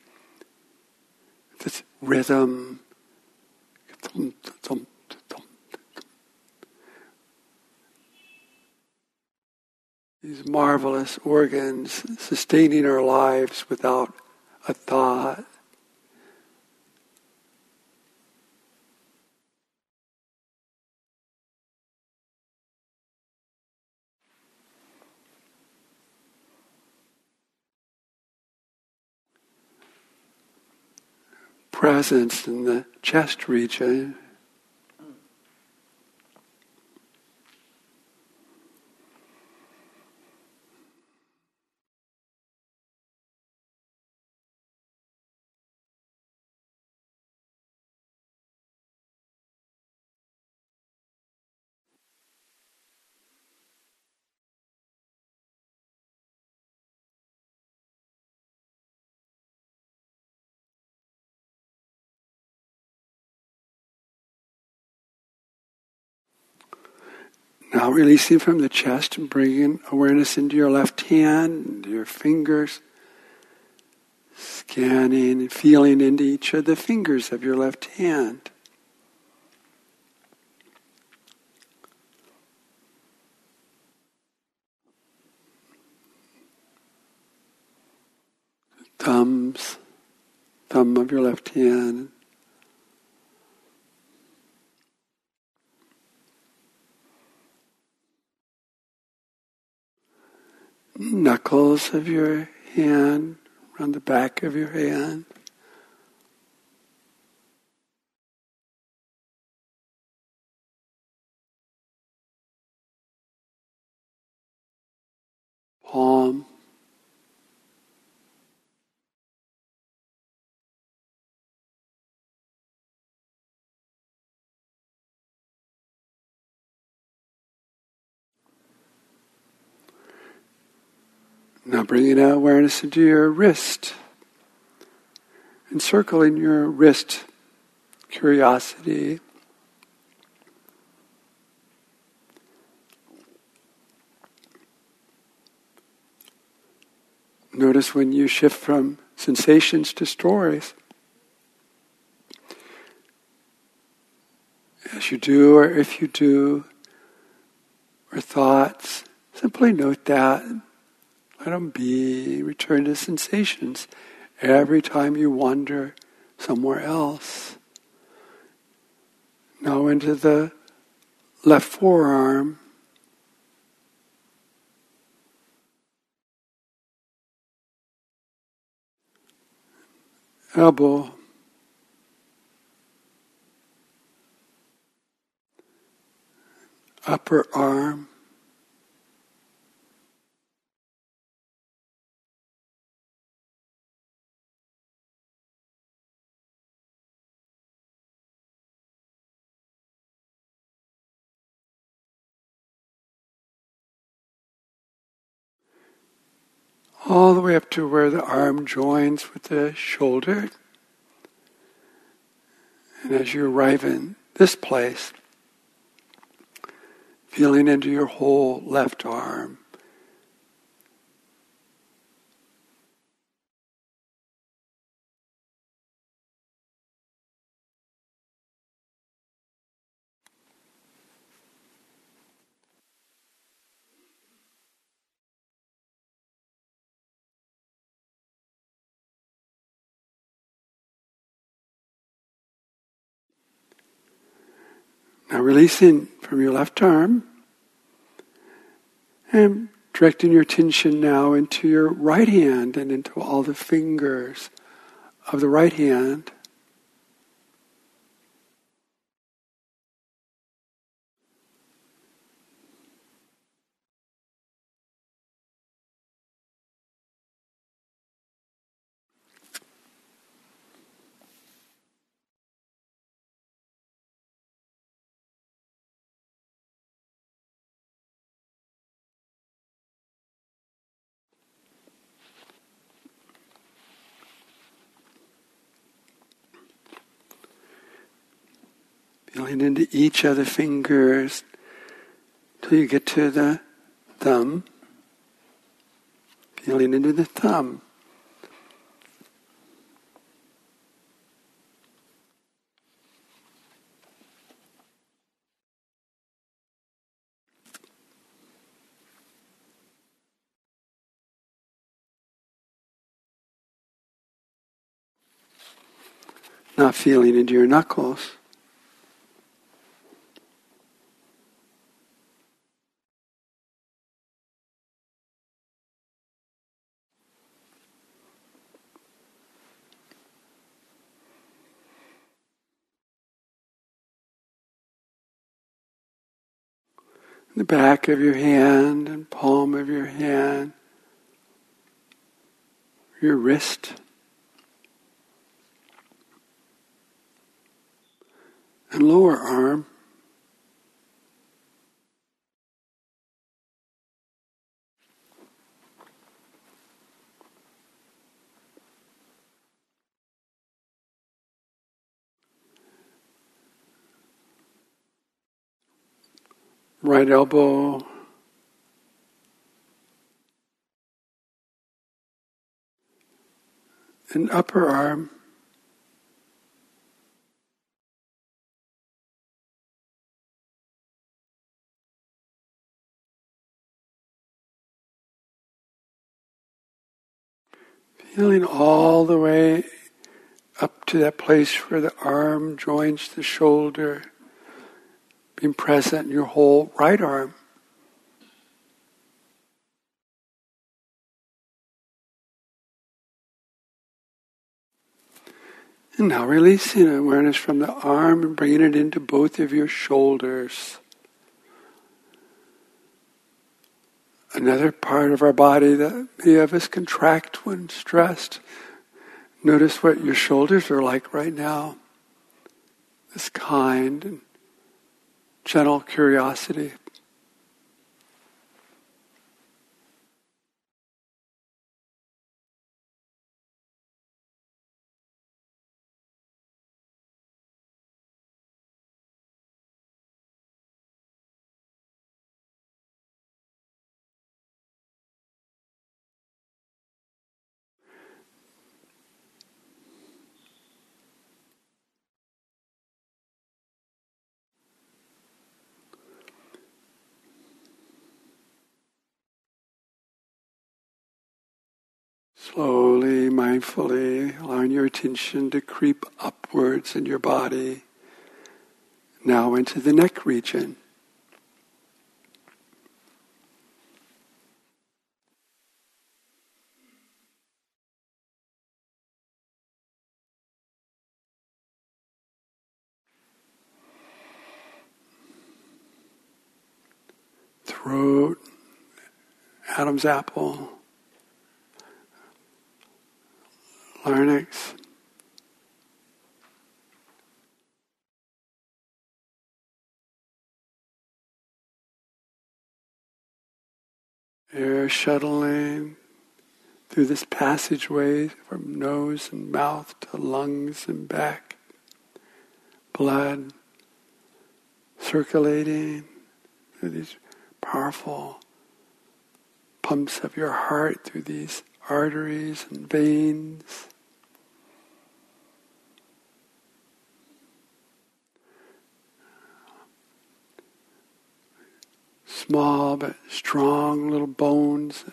this rhythm. These marvelous organs sustaining our lives without a thought. Presence in the chest region. Now releasing from the chest and bringing awareness into your left hand, into your fingers, scanning and feeling into each of the fingers of your left hand. Thumbs, thumb of your left hand, knuckles of your hand, around the back of your hand. Palm. Now bringing that awareness into your wrist, encircling your wrist, curiosity. Notice when you shift from sensations to stories. As you do, or if you do, or thoughts, simply note that. Let them be. Return to sensations every time you wander somewhere else. Now into the left forearm. Elbow. Upper arm. All the way up to where the arm joins with the shoulder. And as you arrive in this place, feeling into your whole left arm. Now releasing from your left arm and directing your attention now into your right hand and into all the fingers of the right hand. Feeling into each of the fingers till you get to the thumb. Feeling into the thumb. Not feeling into your knuckles. The back of your hand and palm of your hand, your wrist, and lower arm. Right elbow, and upper arm. Feeling all the way up to that place where the arm joins the shoulder being present in your whole right arm. And now releasing awareness from the arm and bringing it into both of your shoulders. Another part of our body that many of us contract when stressed. Notice what your shoulders are like right now. This kind and gentle curiosity. Slowly, mindfully, allowing your attention to creep upwards in your body, now into the neck region. throat, Adam's apple, larynx. Air shuttling through this passageway from nose and mouth to lungs and back. Blood circulating through these powerful pumps of your heart through these arteries and veins. Small but strong little bones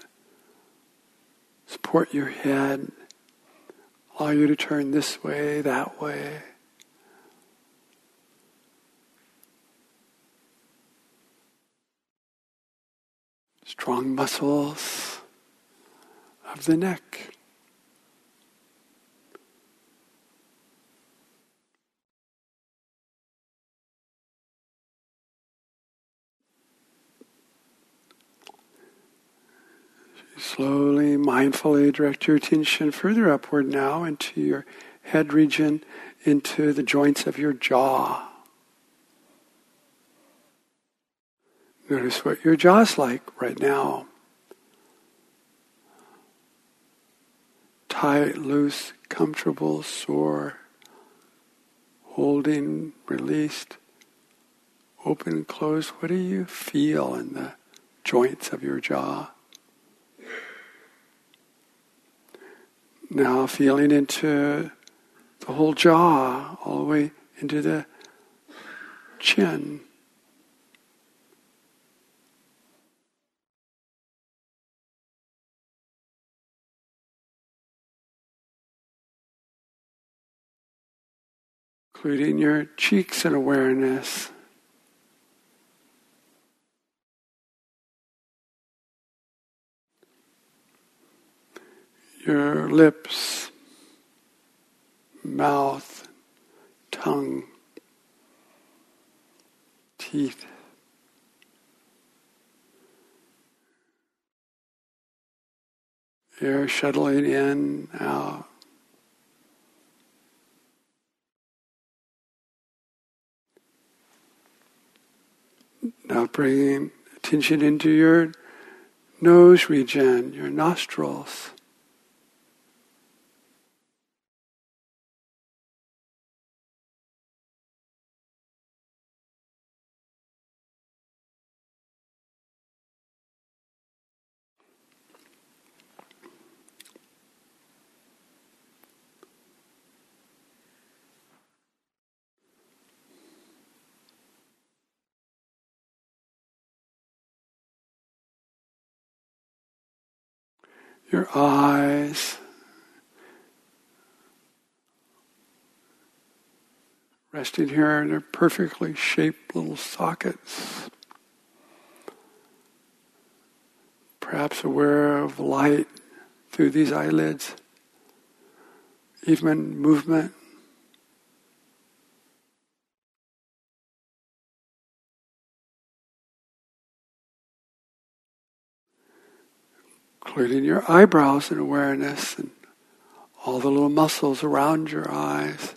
support your head, allow you to turn this way, that way. strong muscles of the neck. Slowly, mindfully direct your attention further upward now into your head region, into the joints of your jaw. Notice what your jaw's like right now. Tight, loose, comfortable, sore, holding, released, open, closed. What do you feel in the joints of your jaw? Now feeling into the whole jaw, all the way into the chin. including your cheeks and awareness. Your lips, mouth, tongue, teeth. Air shuttling in, out. Now bringing attention into your nose region, your nostrils. Your eyes. Resting here in their perfectly shaped little sockets. Perhaps aware of light through these eyelids, even movement. Including your eyebrows and awareness and all the little muscles around your eyes.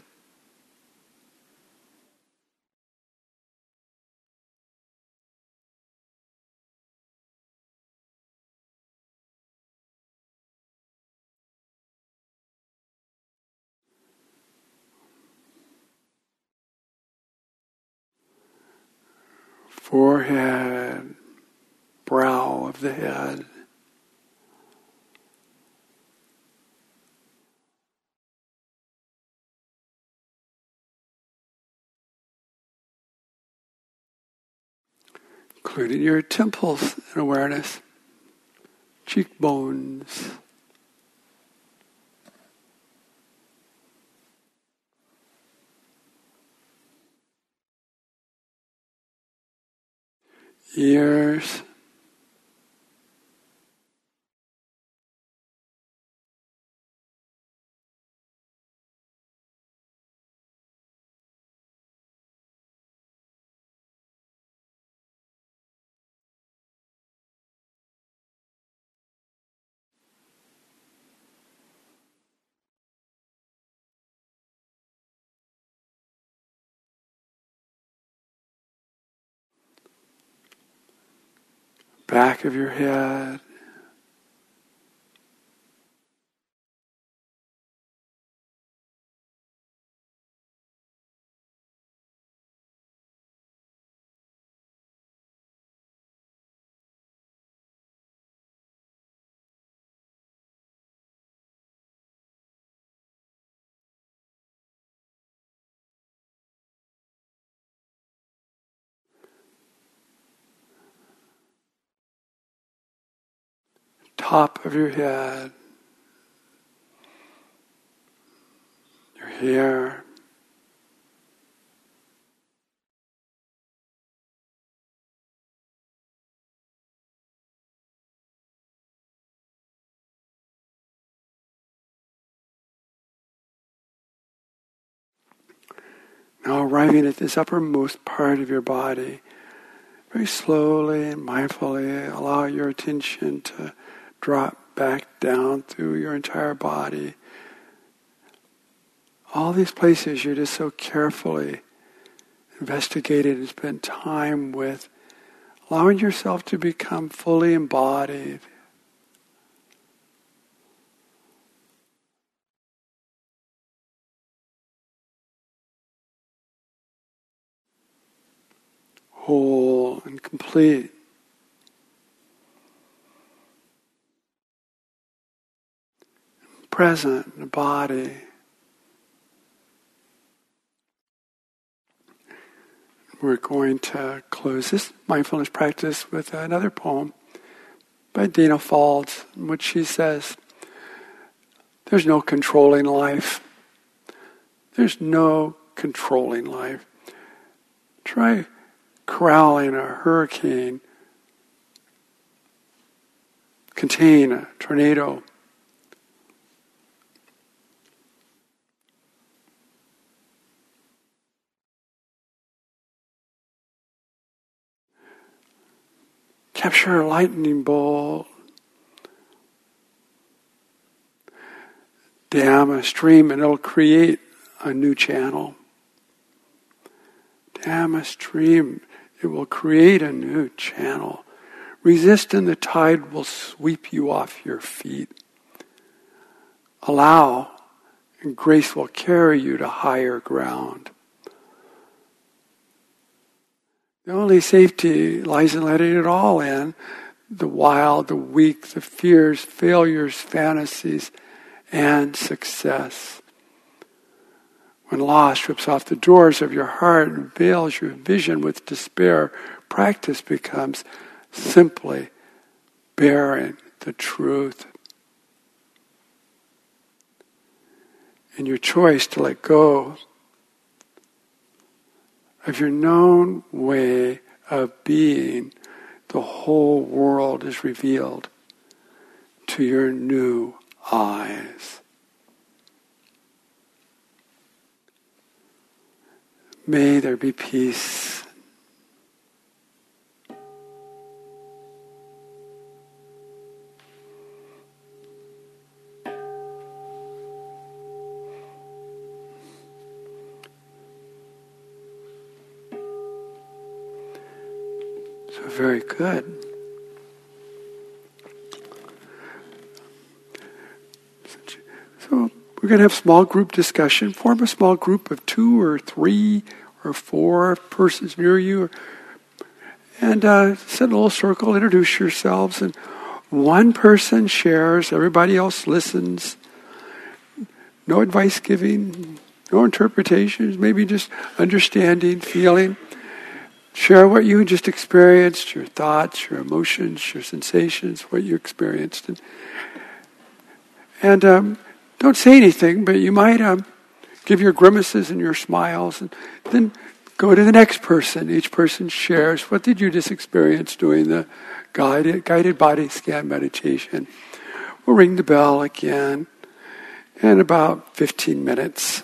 Forehead, brow of the head. including your temples and awareness, cheekbones. Ears. Back of your head. Top of your head, your hair. Now arriving at this uppermost part of your body, very slowly and mindfully allow your attention to drop back down through your entire body. All these places you're just so carefully investigated and spent time with, allowing yourself to become fully embodied. Whole and complete. Present the body. We're going to close this mindfulness practice with another poem by Danna Faulds, in which she says, There's no controlling life. There's no controlling life. Try corralling a hurricane, contain a tornado. Capture a lightning bolt, dam a stream, and it'll create a new channel. Dam a stream, it will create a new channel. Resist and the tide will sweep you off your feet. Allow and grace will carry you to higher ground. The only safety lies in letting it all in the wild, the weak, the fears, failures, fantasies, and success. When loss strips off the doors of your heart and veils your vision with despair, practice becomes simply bearing the truth. And your choice to let go of your known way of being, the whole world is revealed to your new eyes. May there be peace. Good. So we're going to have small group discussion. Form a small group of two or three or four persons near you, and uh, sit in a little circle. Introduce yourselves, and one person shares. Everybody else listens. No advice giving, no interpretations. Maybe just understanding, feeling. Share what you just experienced, your thoughts, your emotions, your sensations, what you experienced. And, and um, don't say anything, but you might um, give your grimaces and your smiles, and then go to the next person. Each person shares what did you just experience doing the guided guided body scan meditation. We'll ring the bell again in about 15 minutes.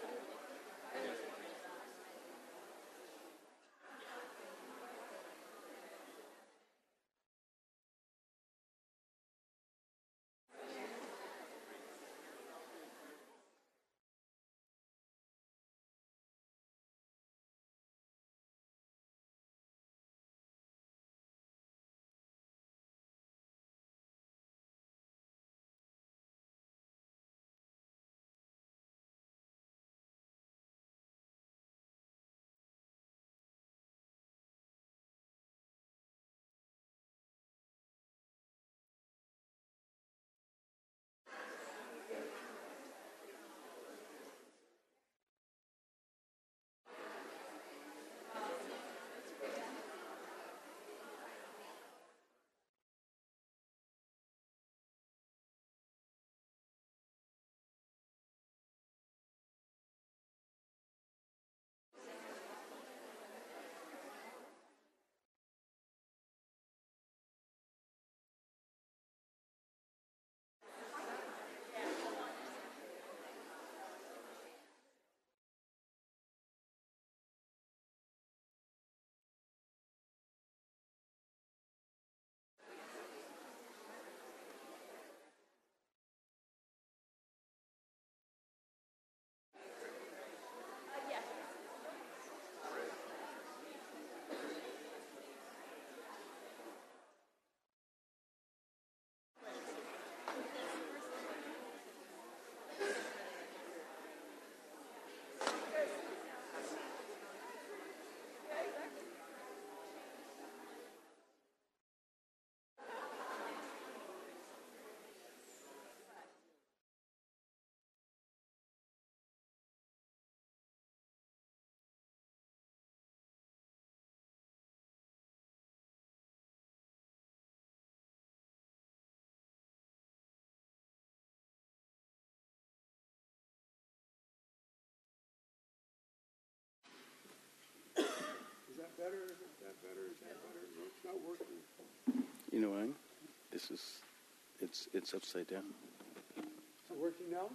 better? Is that better? Is that better? it's not working. You know what? This is, it's, it's upside down. Is it working now?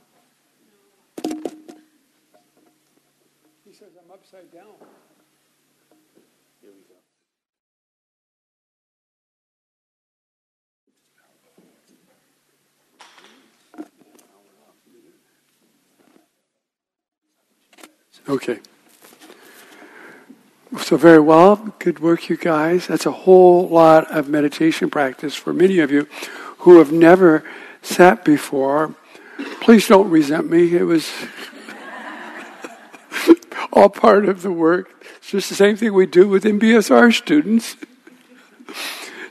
He says I'm upside down. Here we go. Okay. So, very well. Good work, you guys. That's a whole lot of meditation practice for many of you who have never sat before. Please don't resent me. It was all part of the work. It's just the same thing we do with MBSR students.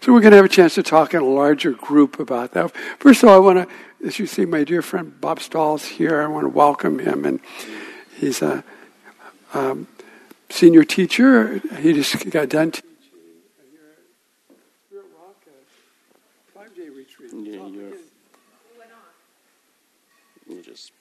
So, we're going to have a chance to talk in a larger group about that. First of all, I want to, as you see, my dear friend Bob Stahl's here. I want to welcome him. And he's a um, senior teacher. He just got done teaching here at Spirit Rock, a five day retreat. Yeah, you're. You just.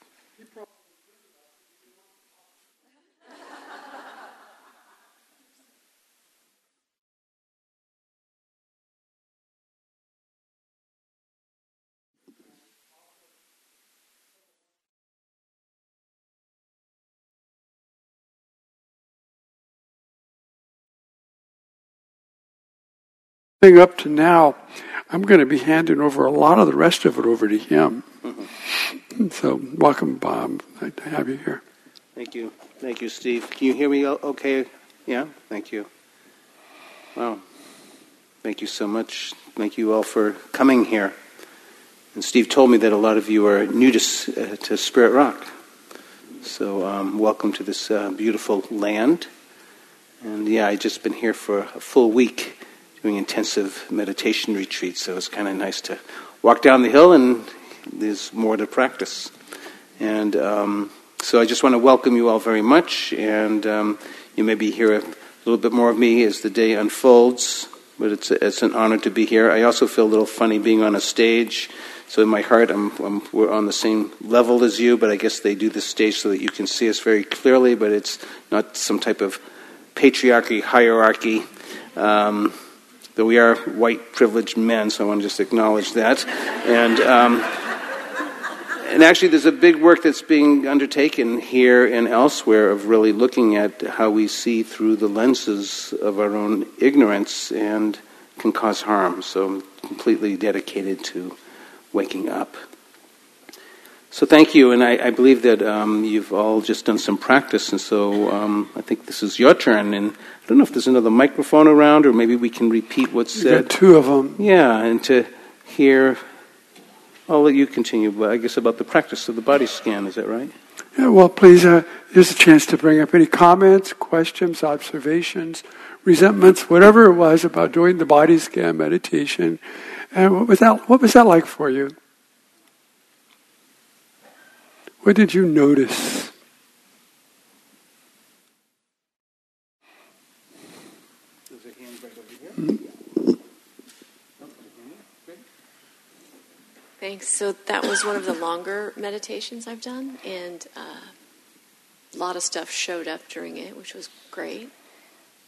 Up to now, I'm going to be handing over a lot of the rest of it over to him. Mm-hmm. So, welcome, Bob. Nice to have you here. Thank you. Thank you, Steve. Can you hear me okay? Yeah? Thank you. Wow. Thank you so much. Thank you all for coming here. And Steve told me that a lot of you are new to, uh, to Spirit Rock. So, um, welcome to this uh, beautiful land. And yeah, I've just been here for a full week doing intensive meditation retreats, so it's kind of nice to walk down the hill and there's more to practice. And um, so I just want to welcome you all very much, and um, you maybe hear a little bit more of me as the day unfolds, but it's, a, it's an honor to be here. I also feel a little funny being on a stage. So in my heart, I'm, I'm, we're on the same level as you, but I guess they do the stage so that you can see us very clearly, but it's not some type of patriarchy, hierarchy. Um, though we are white privileged men, so I want to just acknowledge that. And um, And actually, there's a big work that's being undertaken here and elsewhere of really looking at how we see through the lenses of our own ignorance and can cause harm. So I'm completely dedicated to waking up. So thank you, and I, I believe that um, you've all just done some practice, and so um, I think this is your turn. And I don't know if there's another microphone around, or maybe we can repeat what's You said. got two of them. Yeah, and to hear. I'll let you continue, but I guess about the practice of the body scan. Is that right? Yeah, well, please, uh, here's a chance to bring up any comments, questions, observations, resentments, whatever it was about doing the body scan meditation. And what was that, what was that like for you? What did you notice? Thanks. So that was one of the longer meditations I've done, and uh, a lot of stuff showed up during it, which was great.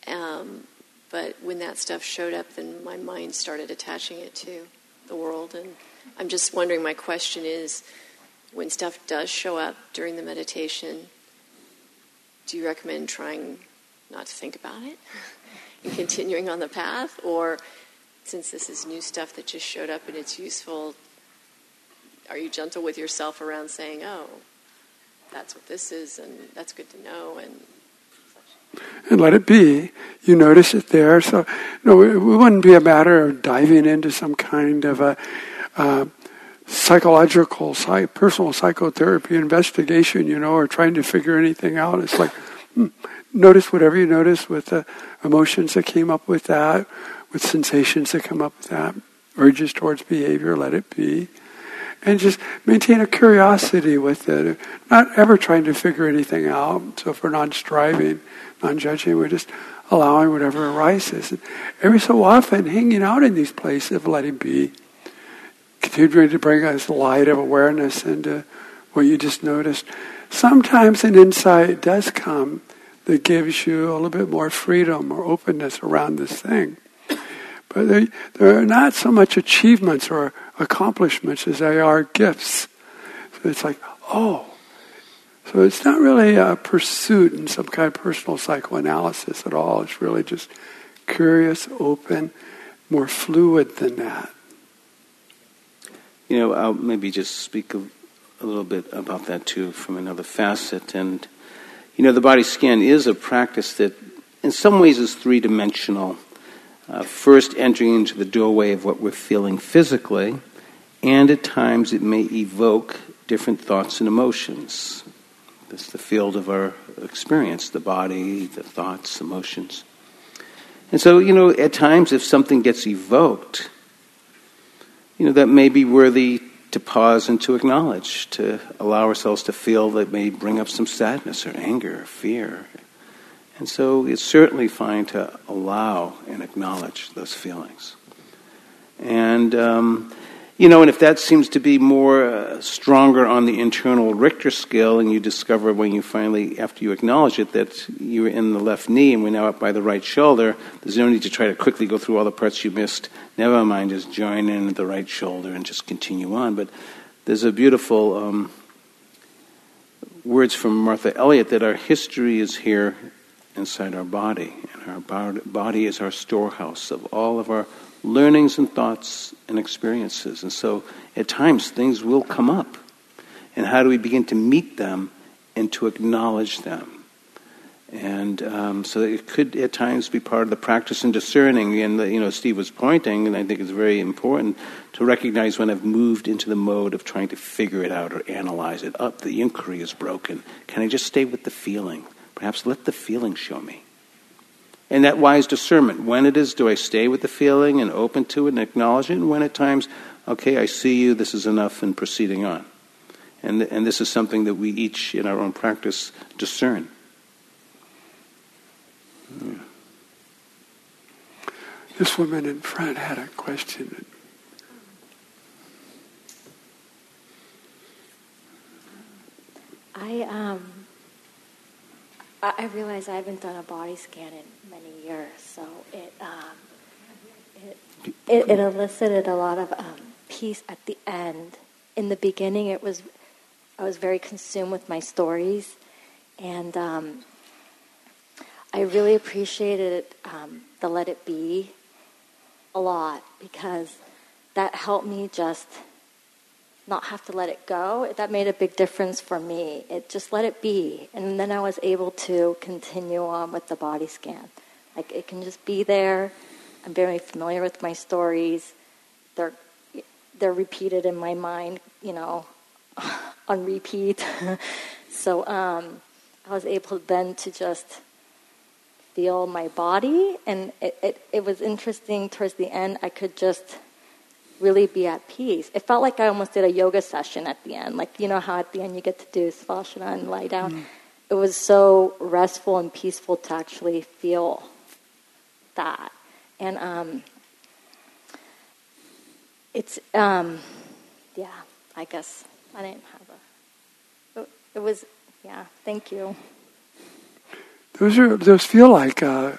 Um, but when that stuff showed up, then my mind started attaching it to the world. And I'm just wondering my question is when stuff does show up during the meditation, do you recommend trying not to think about it and continuing on the path? Or since this is new stuff that just showed up and it's useful, are you gentle with yourself around saying, oh, that's what this is and that's good to know and and let it be. You notice it there. So, no, it wouldn't be a matter of diving into some kind of a uh, psychological, psych, personal psychotherapy investigation, you know, or trying to figure anything out. It's like, hmm, notice whatever you notice with the emotions that came up with that, with sensations that come up with that, urges towards behavior, let it be. And just maintain a curiosity with it, not ever trying to figure anything out. So if we're not striving, non-judging, we're just allowing whatever arises. And every so often, hanging out in these places of letting be, continuing to bring us light of awareness into what you just noticed. Sometimes an insight does come that gives you a little bit more freedom or openness around this thing. But they, they're not so much achievements or accomplishments as they are gifts. So it's like, oh. So it's not really a pursuit in some kind of personal psychoanalysis at all. It's really just curious, open, more fluid than that. You know, I'll maybe just speak a, a little bit about that too from another facet. And, you know, the body scan is a practice that in some ways is three dimensional. Uh, first, entering into the doorway of what we're feeling physically, and at times it may evoke different thoughts and emotions. That's the field of our experience the body, the thoughts, emotions. And so, you know, at times if something gets evoked, you know, that may be worthy to pause and to acknowledge, to allow ourselves to feel that may bring up some sadness or anger or fear. And so it's certainly fine to allow and acknowledge those feelings. And, um, you know, and if that seems to be more uh, stronger on the internal Richter scale, and you discover when you finally, after you acknowledge it, that you're in the left knee and we're now up by the right shoulder, there's no need to try to quickly go through all the parts you missed. Never mind, just join in at the right shoulder and just continue on. But there's a beautiful um, words from Martha Elliott that our history is here inside our body, and our body is our storehouse of all of our learnings and thoughts and experiences. And so at times things will come up. And how do we begin to meet them and to acknowledge them? And um, so it could at times be part of the practice in discerning. And, the, you know, Steve was pointing, and I think it's very important to recognize when I've moved into the mode of trying to figure it out or analyze it. Up, the inquiry is broken. Can I just stay with the feeling? Perhaps let the feeling show me. And that wise discernment. When it is, do I stay with the feeling and open to it and acknowledge it? And when at times, okay, I see you, this is enough, and proceeding on. And, and this is something that we each, in our own practice, discern. Yeah. This woman in front had a question. I um, I realize I haven't done a body scan in so it um, it, it, it elicited a lot of um, peace at the end. In the beginning, it was I was very consumed with my stories, and um, I really appreciated um, the Let It Be a lot because that helped me just not have to let it go. That made a big difference for me. It just let it be. And then I was able to continue on with the body scan. Like it can just be there. I'm very familiar with my stories. They're they're repeated in my mind, you know, on repeat. so um, I was able then to just feel my body, and it, it, it was interesting towards the end. I could just really be at peace. It felt like I almost did a yoga session at the end. Like, you know how at the end you get to do Savasana and lie down? Mm. It was so restful and peaceful to actually feel that. And um, it's, um, yeah, I guess I didn't have a, it was, yeah, thank you. Those are, those feel like, uh,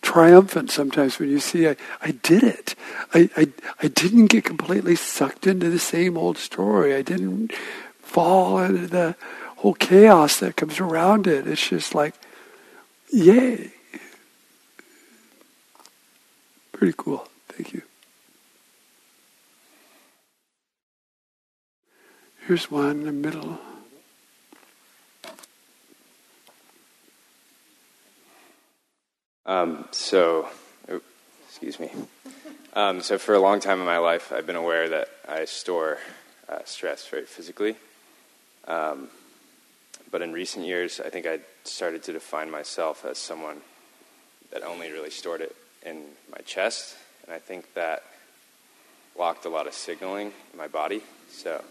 triumphant sometimes when you see I, I did it. I, I, I didn't get completely sucked into the same old story. I didn't fall into the whole chaos that comes around it. It's just like, yay. Pretty cool. Thank you. Here's one in the middle. Um, so, oh, excuse me. Um, so, for a long time in my life, I've been aware that I store uh, stress very physically. Um, but in recent years, I think I started to define myself as someone that only really stored it in my chest. And I think that blocked a lot of signaling in my body. So,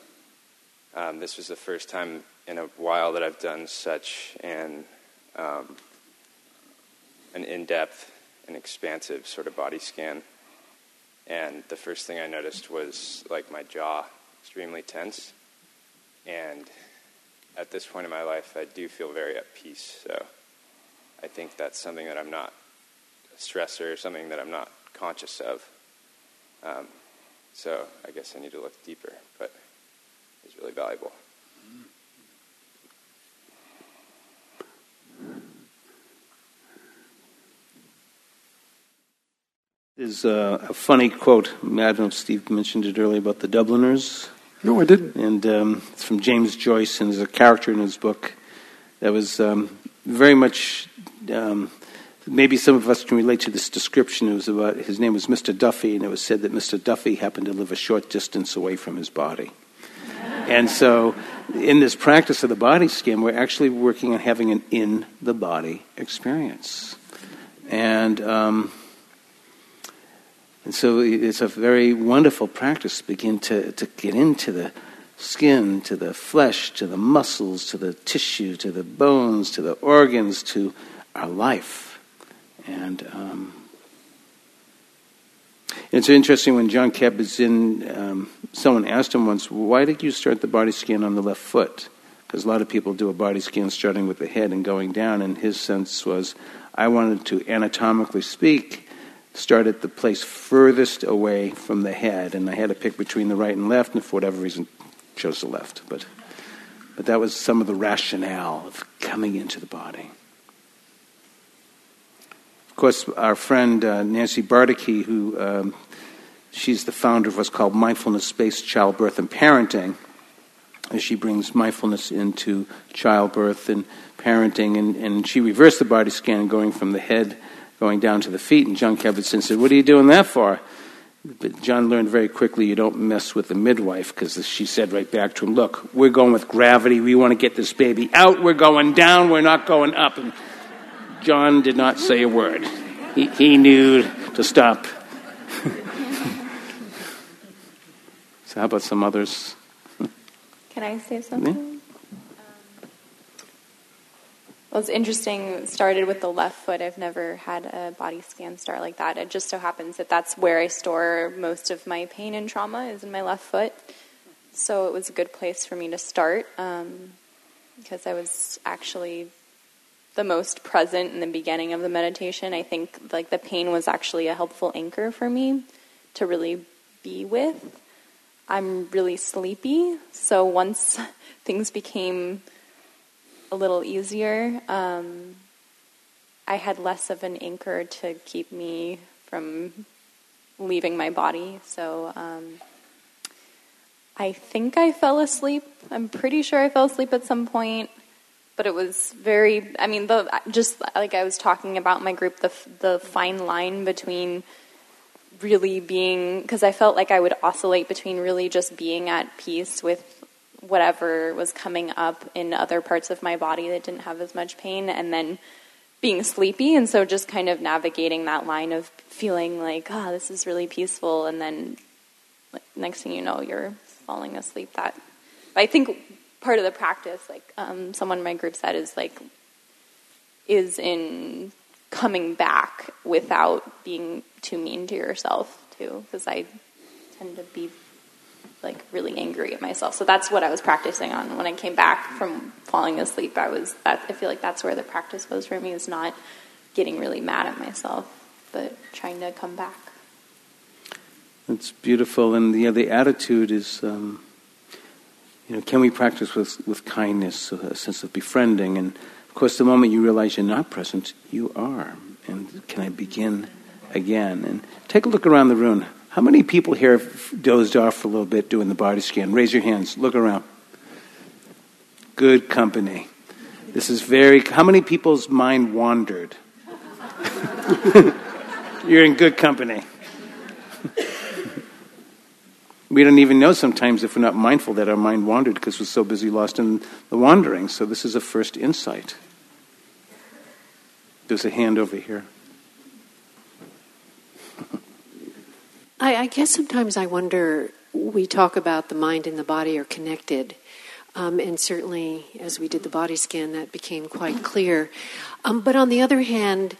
um, this was the first time in a while that I've done such an um, an in-depth and expansive sort of body scan. And the first thing I noticed was like my jaw extremely tense. And at this point in my life, I do feel very at peace. So I think that's something that I'm not a stressor, something that I'm not conscious of. Um, so I guess I need to look deeper, but it's really valuable. There's a, a, funny quote. I don't know if Steve mentioned it earlier about the Dubliners. No, I didn't. And um, it's from James Joyce, and there's a character in his book that was um, very much. Um, maybe some of us can relate to this description. It was about his name was Mr. Duffy, and it was said that Mr. Duffy happened to live a short distance away from his body. And so, in this practice of the body scan, we're actually working on having an in the body experience. And um, and so it's a very wonderful practice to begin to, to get into the skin, to the flesh, to the muscles, to the tissue, to the bones, to the organs, to our life. And um, it's interesting when Jon Kabat-Zinn, um, someone asked him once, why did you start the body scan on the left foot? Because a lot of people do a body scan starting with the head and going down, and his sense was, I wanted to anatomically speak start at the place furthest away from the head, and I had to pick between the right and left, and for whatever reason, chose the left. But, but that was some of the rationale of coming into the body. Of course, our friend uh, Nancy Bardacke, who um, she's the founder of what's called mindfulness-based childbirth and parenting, as she brings mindfulness into childbirth and parenting, and, and she reversed the body scan, going from the head going down to the feet. And Jon Kabat-Zinn said, What are you doing that for? But Jon learned very quickly you don't mess with the midwife because she said right back to him, Look, we're going with gravity. We want to get this baby out. We're going down. We're not going up. And Jon did not say a word. He, he knew to stop. so, how about some others? Can I say something? Yeah. Well, it's interesting. Started with the left foot. I've never had a body scan start like that. It just so happens that that's where I store most of my pain and trauma is in my left foot. So it was a good place for me to start um, because I was actually the most present in the beginning of the meditation. I think like the pain was actually a helpful anchor for me to really be with. I'm really sleepy. So once things became a little easier, um, I had less of an anchor to keep me from leaving my body. So um, I think I fell asleep. I'm pretty sure I fell asleep at some point, but it was very. I mean, the just like I was talking about my group, the the fine line between really being because I felt like I would oscillate between really just being at peace with whatever was coming up in other parts of my body that didn't have as much pain, and then being sleepy, and so just kind of navigating that line of feeling like, oh, this is really peaceful, and then next thing you know, you're falling asleep. That I think part of the practice, like um, someone in my group said, is like is in coming back without being too mean to yourself too, because I tend to be like really angry at myself. So that's what I was practicing on when I came back from falling asleep. I was that I feel like that's where the practice was for me is not getting really mad at myself, but trying to come back. It's beautiful, and the the attitude is, um, you know, can we practice with with kindness, a sense of befriending, and of course, the moment you realize you're not present, you are, and can I begin again? And take a look around the room. How many people here dozed off for a little bit doing the body scan? Raise your hands. Look around. Good company. This is very. How many people's mind wandered? You're in good company. We don't even know sometimes if we're not mindful that our mind wandered because we're so busy lost in the wandering. So this is a first insight. There's a hand over here. I, I guess sometimes I wonder. We talk about the mind and the body are connected, um, and certainly as we did the body scan, that became quite clear. Um, but on the other hand,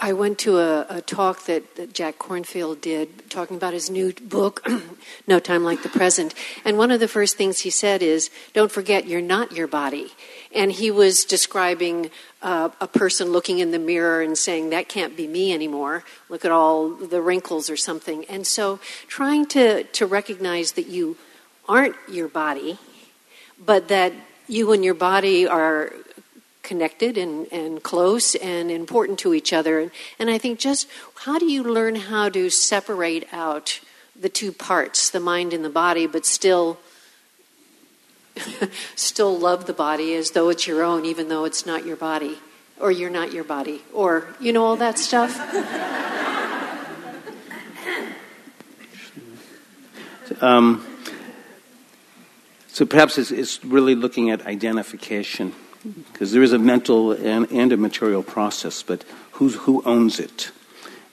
I went to a, a talk that, that, Jack Kornfield did talking about his new book, No Time Like the Present. And one of the first things he said is, Don't forget, you're not your body. And he was describing uh, a person looking in the mirror and saying, That can't be me anymore. Look at all the wrinkles or something. And so trying to, to recognize that you aren't your body, but that you and your body are connected and, and close and important to each other. And, and I think just how do you learn how to separate out the two parts, the mind and the body, but still still love the body as though it's your own, even though it's not your body, or you're not your body, or you know all that stuff. um, so perhaps it's, it's really looking at identification because there is a mental and, and, a material process, but who's, who owns it?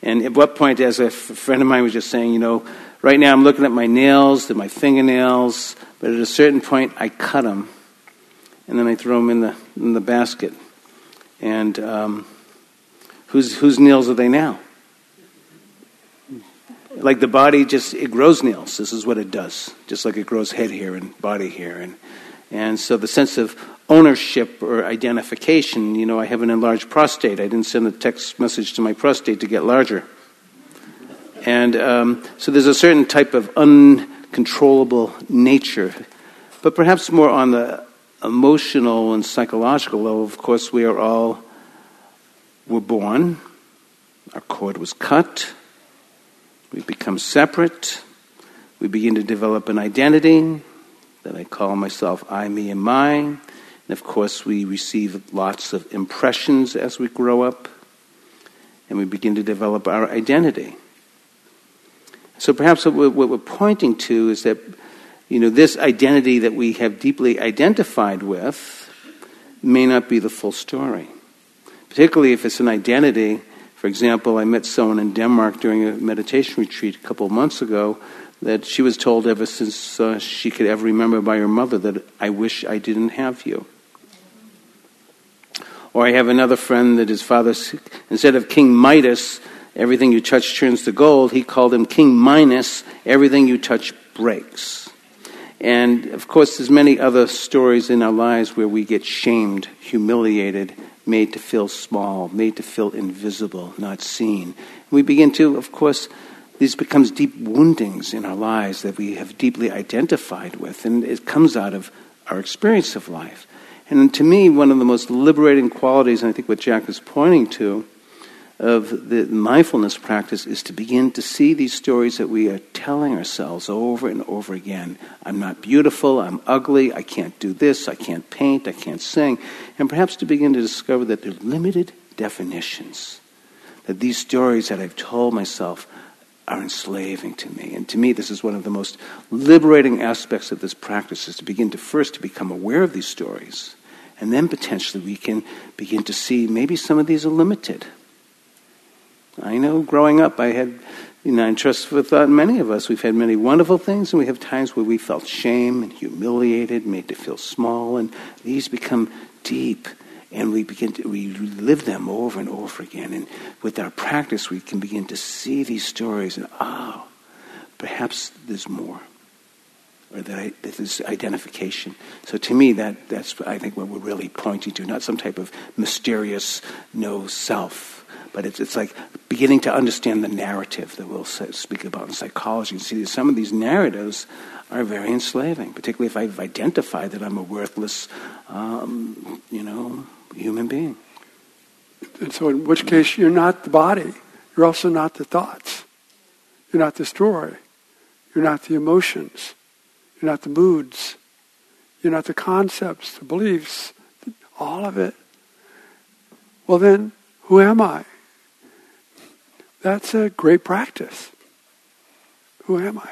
And at what point, as a f- friend of mine was just saying, you know, right now I'm looking at my nails, at my fingernails, but at a certain point I cut them, and then I throw them in the, in the basket. And um, whose, whose nails are they now? Like the body just, it grows nails. This is what it does. Just like it grows head hair and body hair. And, and so the sense of ownership or identification. You know, I have an enlarged prostate. I didn't send a text message to my prostate to get larger. And um, so there's a certain type of uncontrollable nature. But perhaps more on the emotional and psychological level, of course, we are all, we're born, our cord was cut, we become separate, we begin to develop an identity that I call myself I, me, and mine. And of course, we receive lots of impressions as we grow up, and we begin to develop our identity. So perhaps what we're pointing to is that, you know, this identity that we have deeply identified with may not be the full story. Particularly if it's an identity, for example, I met someone in Denmark during a meditation retreat a couple of months ago that she was told ever since uh, she could ever remember by her mother that I wish I didn't have you. Or I have another friend that his father, instead of King Midas, everything you touch turns to gold, he called him King Minus, everything you touch breaks. And of course, there's many other stories in our lives where we get shamed, humiliated, made to feel small, made to feel invisible, not seen. We begin to, of course, these becomes deep woundings in our lives that we have deeply identified with, and it comes out of our experience of life. And to me, one of the most liberating qualities, and I think what Jack is pointing to, of the mindfulness practice is to begin to see these stories that we are telling ourselves over and over again. I'm not beautiful, I'm ugly, I can't do this, I can't paint, I can't sing. And perhaps to begin to discover that they're limited definitions. That these stories that I've told myself are enslaving to me. And to me, this is one of the most liberating aspects of this practice is to begin to first to become aware of these stories. And then potentially we can begin to see maybe some of these are limited. I know growing up I had, you know, I trust with uh, many of us, we've had many wonderful things and we have times where we felt shame and humiliated, made to feel small, and these become deep and we begin to we live them over and over again. And with our practice, we can begin to see these stories and oh, perhaps there's more, or that, I, there's identification. So to me, that that's I think what we're really pointing to, not some type of mysterious no self, but it's it's like beginning to understand the narrative that we'll speak about in psychology and see some of these narratives are very enslaving, particularly if I've identified that I'm a worthless, um, you know, human being. And so, in which case, you're not the body. You're also not the thoughts. You're not the story. You're not the emotions. You're not the moods. You're not the concepts, the beliefs, all of it. Well, then, who am I? That's a great practice. Who am I?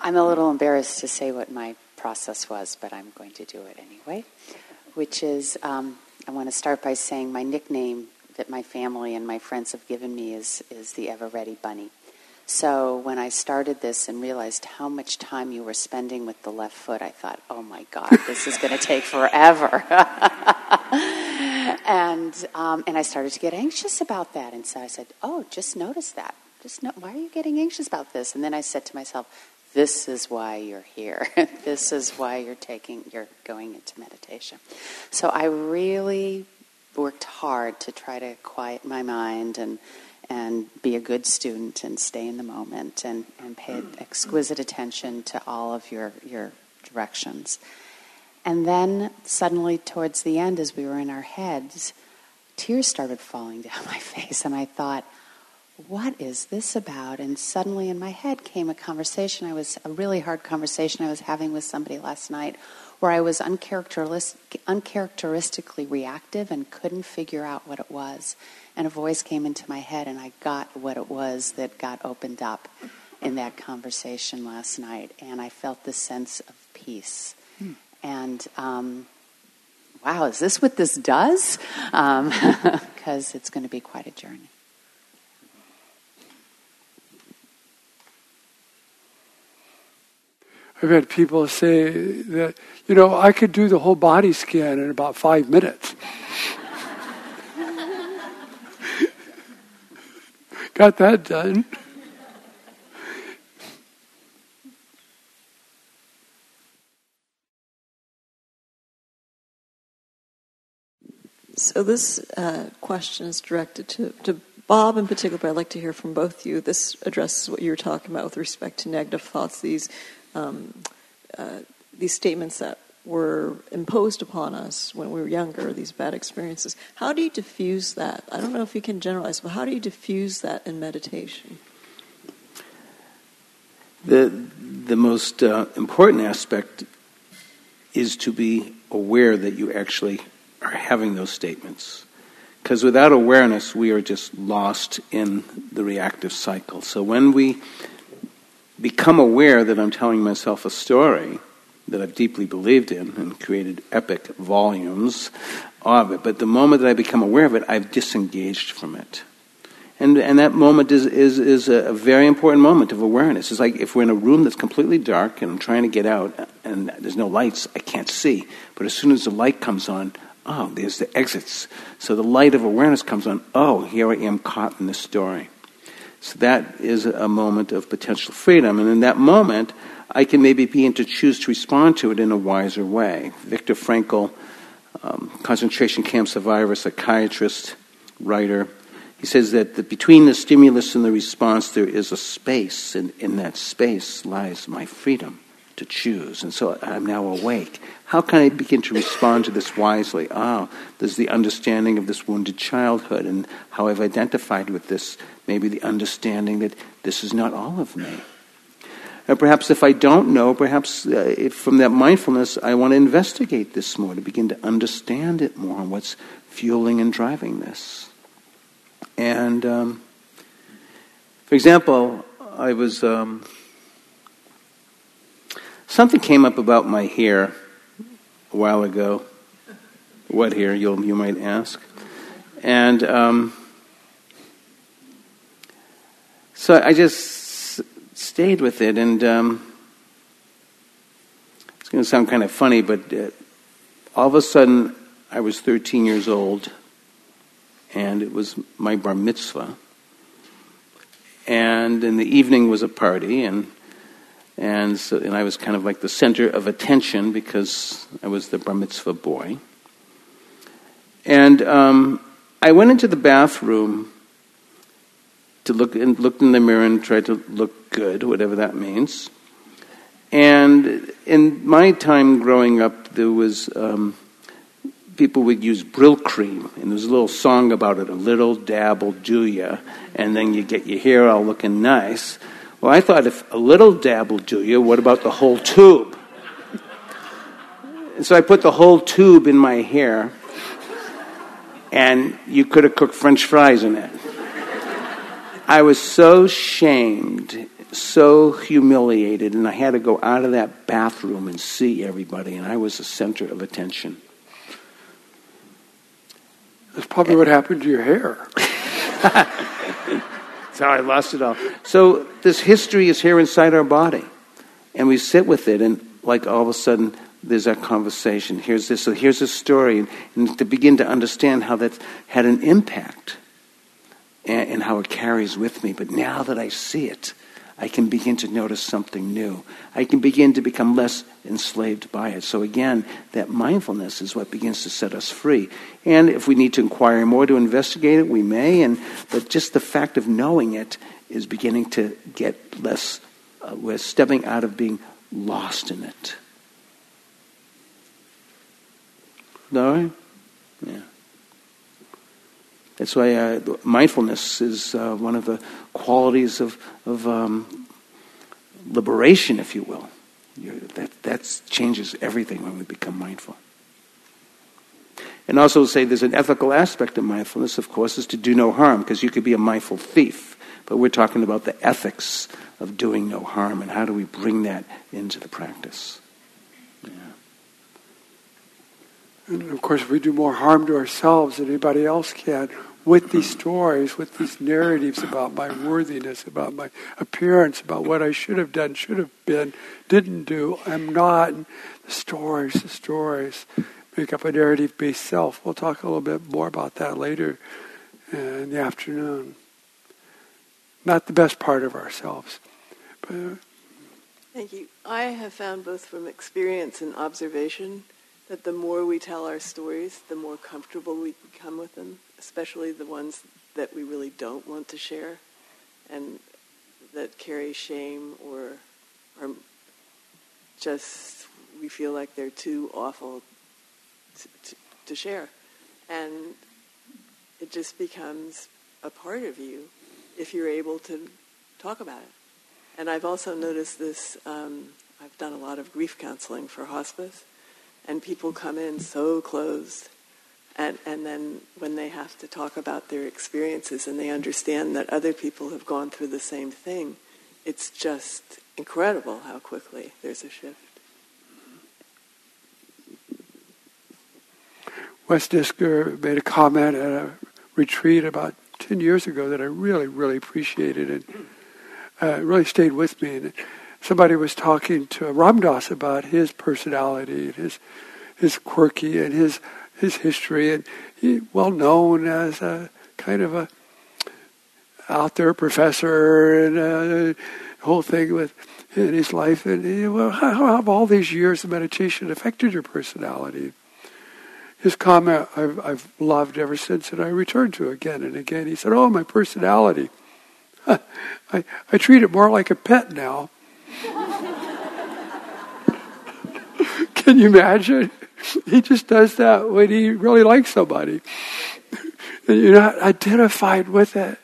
I'm a little embarrassed to say what my process was, but I'm going to do it anyway. Which is, um, I want to start by saying my nickname that my family and my friends have given me is, is the Ever Ready Bunny. So when I started this and realized how much time you were spending with the left foot, I thought, oh my God, this is going to take forever. and, um, and I started to get anxious about that. And so I said, oh, just notice that. Just no- why are you getting anxious about this? And then I said to myself, this is why you're here. this is why you're taking you're going into meditation. So I really worked hard to try to quiet my mind and and be a good student and stay in the moment and, and pay exquisite attention to all of your, your directions. And then suddenly towards the end, as we were in our heads, tears started falling down my face, and I thought, what is this about? And suddenly in my head came a conversation. I was a really hard conversation I was having with somebody last night where I was uncharacteristic, uncharacteristically reactive and couldn't figure out what it was. And a voice came into my head, and I got what it was that got opened up in that conversation last night. And I felt this sense of peace. Hmm. And um, wow, is this what this does? Because um, it's going to be quite a journey. I've had people say that, you know, I could do the whole body scan in about five minutes. Got that done. So this uh, question is directed to, to Bob in particular, but I'd like to hear from both you. This addresses what you were talking about with respect to negative thoughts, these um, uh, these statements that were imposed upon us when we were younger, these bad experiences. How do you diffuse that? I don't know if you can generalize, but how do you diffuse that in meditation? The, the most uh, important aspect is to be aware that you actually are having those statements. Because without awareness, we are just lost in the reactive cycle. So when we become aware that I'm telling myself a story that I've deeply believed in and created epic volumes of it. But the moment that I become aware of it, I've disengaged from it. And, and that moment is, is, is a very important moment of awareness. It's like if we're in a room that's completely dark and I'm trying to get out and there's no lights, I can't see. But as soon as the light comes on, oh, there's the exits. So the light of awareness comes on, oh, here I am caught in this story. So that is a moment of potential freedom. And in that moment, I can maybe begin to choose to respond to it in a wiser way. Viktor Frankl, um, concentration camp survivor, psychiatrist, writer, he says that the, between the stimulus and the response, there is a space, and in that space lies my freedom to choose. And so I'm now awake. How can I begin to respond to this wisely? Ah, there's the understanding of this wounded childhood and how I've identified with this. Maybe the understanding that this is not all of me. And perhaps if I don't know, perhaps uh, from that mindfulness, I want to investigate this more, to begin to understand it more, and what's fueling and driving this. And um, for example, I was um, something came up about my hair a while ago. What hair? You you might ask, and um, so I just stayed with it, and um, it's going to sound kind of funny, but uh, all of a sudden I was 13 years old and it was my bar mitzvah. And in the evening was a party, and and so, and I was kind of like the center of attention because I was the bar mitzvah boy. And um, I went into the bathroom to look and looked in the mirror and tried to look good, whatever that means. And in my time growing up, there was um, people would use Brylcreem, and there's a little song about it, a little dab will do ya, and then you get your hair all looking nice. Well, I thought if a little dab will do you, what about the whole tube? And so I put the whole tube in my hair, and you could have cooked French fries in it. I was so shamed, so humiliated, and I had to go out of that bathroom and see everybody, and I was the center of attention. That's probably what happened to your hair. so I lost it all. So this history is here inside our body, and we sit with it, and like all of a sudden there's that conversation. Here's this. So here's a story, and, and to begin to understand how that had an impact, and, and how it carries with me. But now that I see it, I can begin to notice something new. I can begin to become less enslaved by it. So, again, that mindfulness is what begins to set us free. And if we need to inquire more to investigate it, we may. And, but just the fact of knowing it is beginning to get less, uh, we're stepping out of being lost in it. No? Yeah. That's why uh, mindfulness is uh, one of the qualities of, of um, liberation, if you will. That that changes everything when we become mindful. And also say there's an ethical aspect of mindfulness, of course, is to do no harm, because you could be a mindful thief. But we're talking about the ethics of doing no harm and how do we bring that into the practice. Yeah. And of course, if we do more harm to ourselves than anybody else can, with these stories, with these narratives about my worthiness, about my appearance, about what I should have done, should have been, didn't do, I'm not. And the stories, the stories make up a narrative based self. We'll talk a little bit more about that later in the afternoon. Not the best part of ourselves. But, Thank you. I have found both from experience and observation that the more we tell our stories, the more comfortable we become with them especially the ones that we really don't want to share and that carry shame or are just we feel like they're too awful to, to, to share. And it just becomes a part of you if you're able to talk about it. And i've also noticed this um, i've done a lot of grief counseling for hospice and people come in so closed and, and then when they have to talk about their experiences and they understand that other people have gone through the same thing, it's just incredible how quickly there's a shift. Wes Nisker made a comment at a retreat about 10 years ago that I really, really appreciated and uh, really stayed with me. And somebody was talking to Ram Dass about his personality and his, his quirky and his his history, and he well known as a kind of a out there professor and uh, whole thing with in his life. And know, well, how have all these years of meditation affected your personality? His comment I've, I've loved ever since, and I return to again and again. He said, "Oh, my personality. I I treat it more like a pet now." Can you imagine? He just does that when he really likes somebody. And you're not identified with it.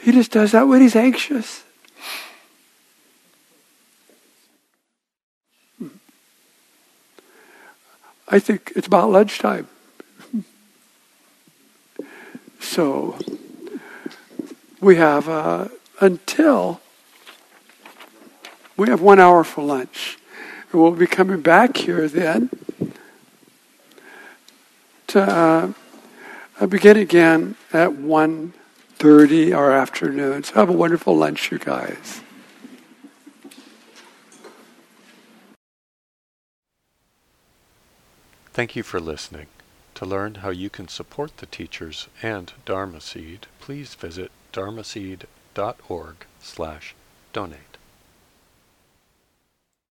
He just does that when he's anxious. I think it's about lunchtime. So we have uh, until we have one hour for lunch. And we'll be coming back here then to uh, begin again at 1.30 our afternoon. So have a wonderful lunch, you guys. Thank you for listening. To learn how you can support the teachers and Dharma Seed, please visit dharmaseed.org slash donate.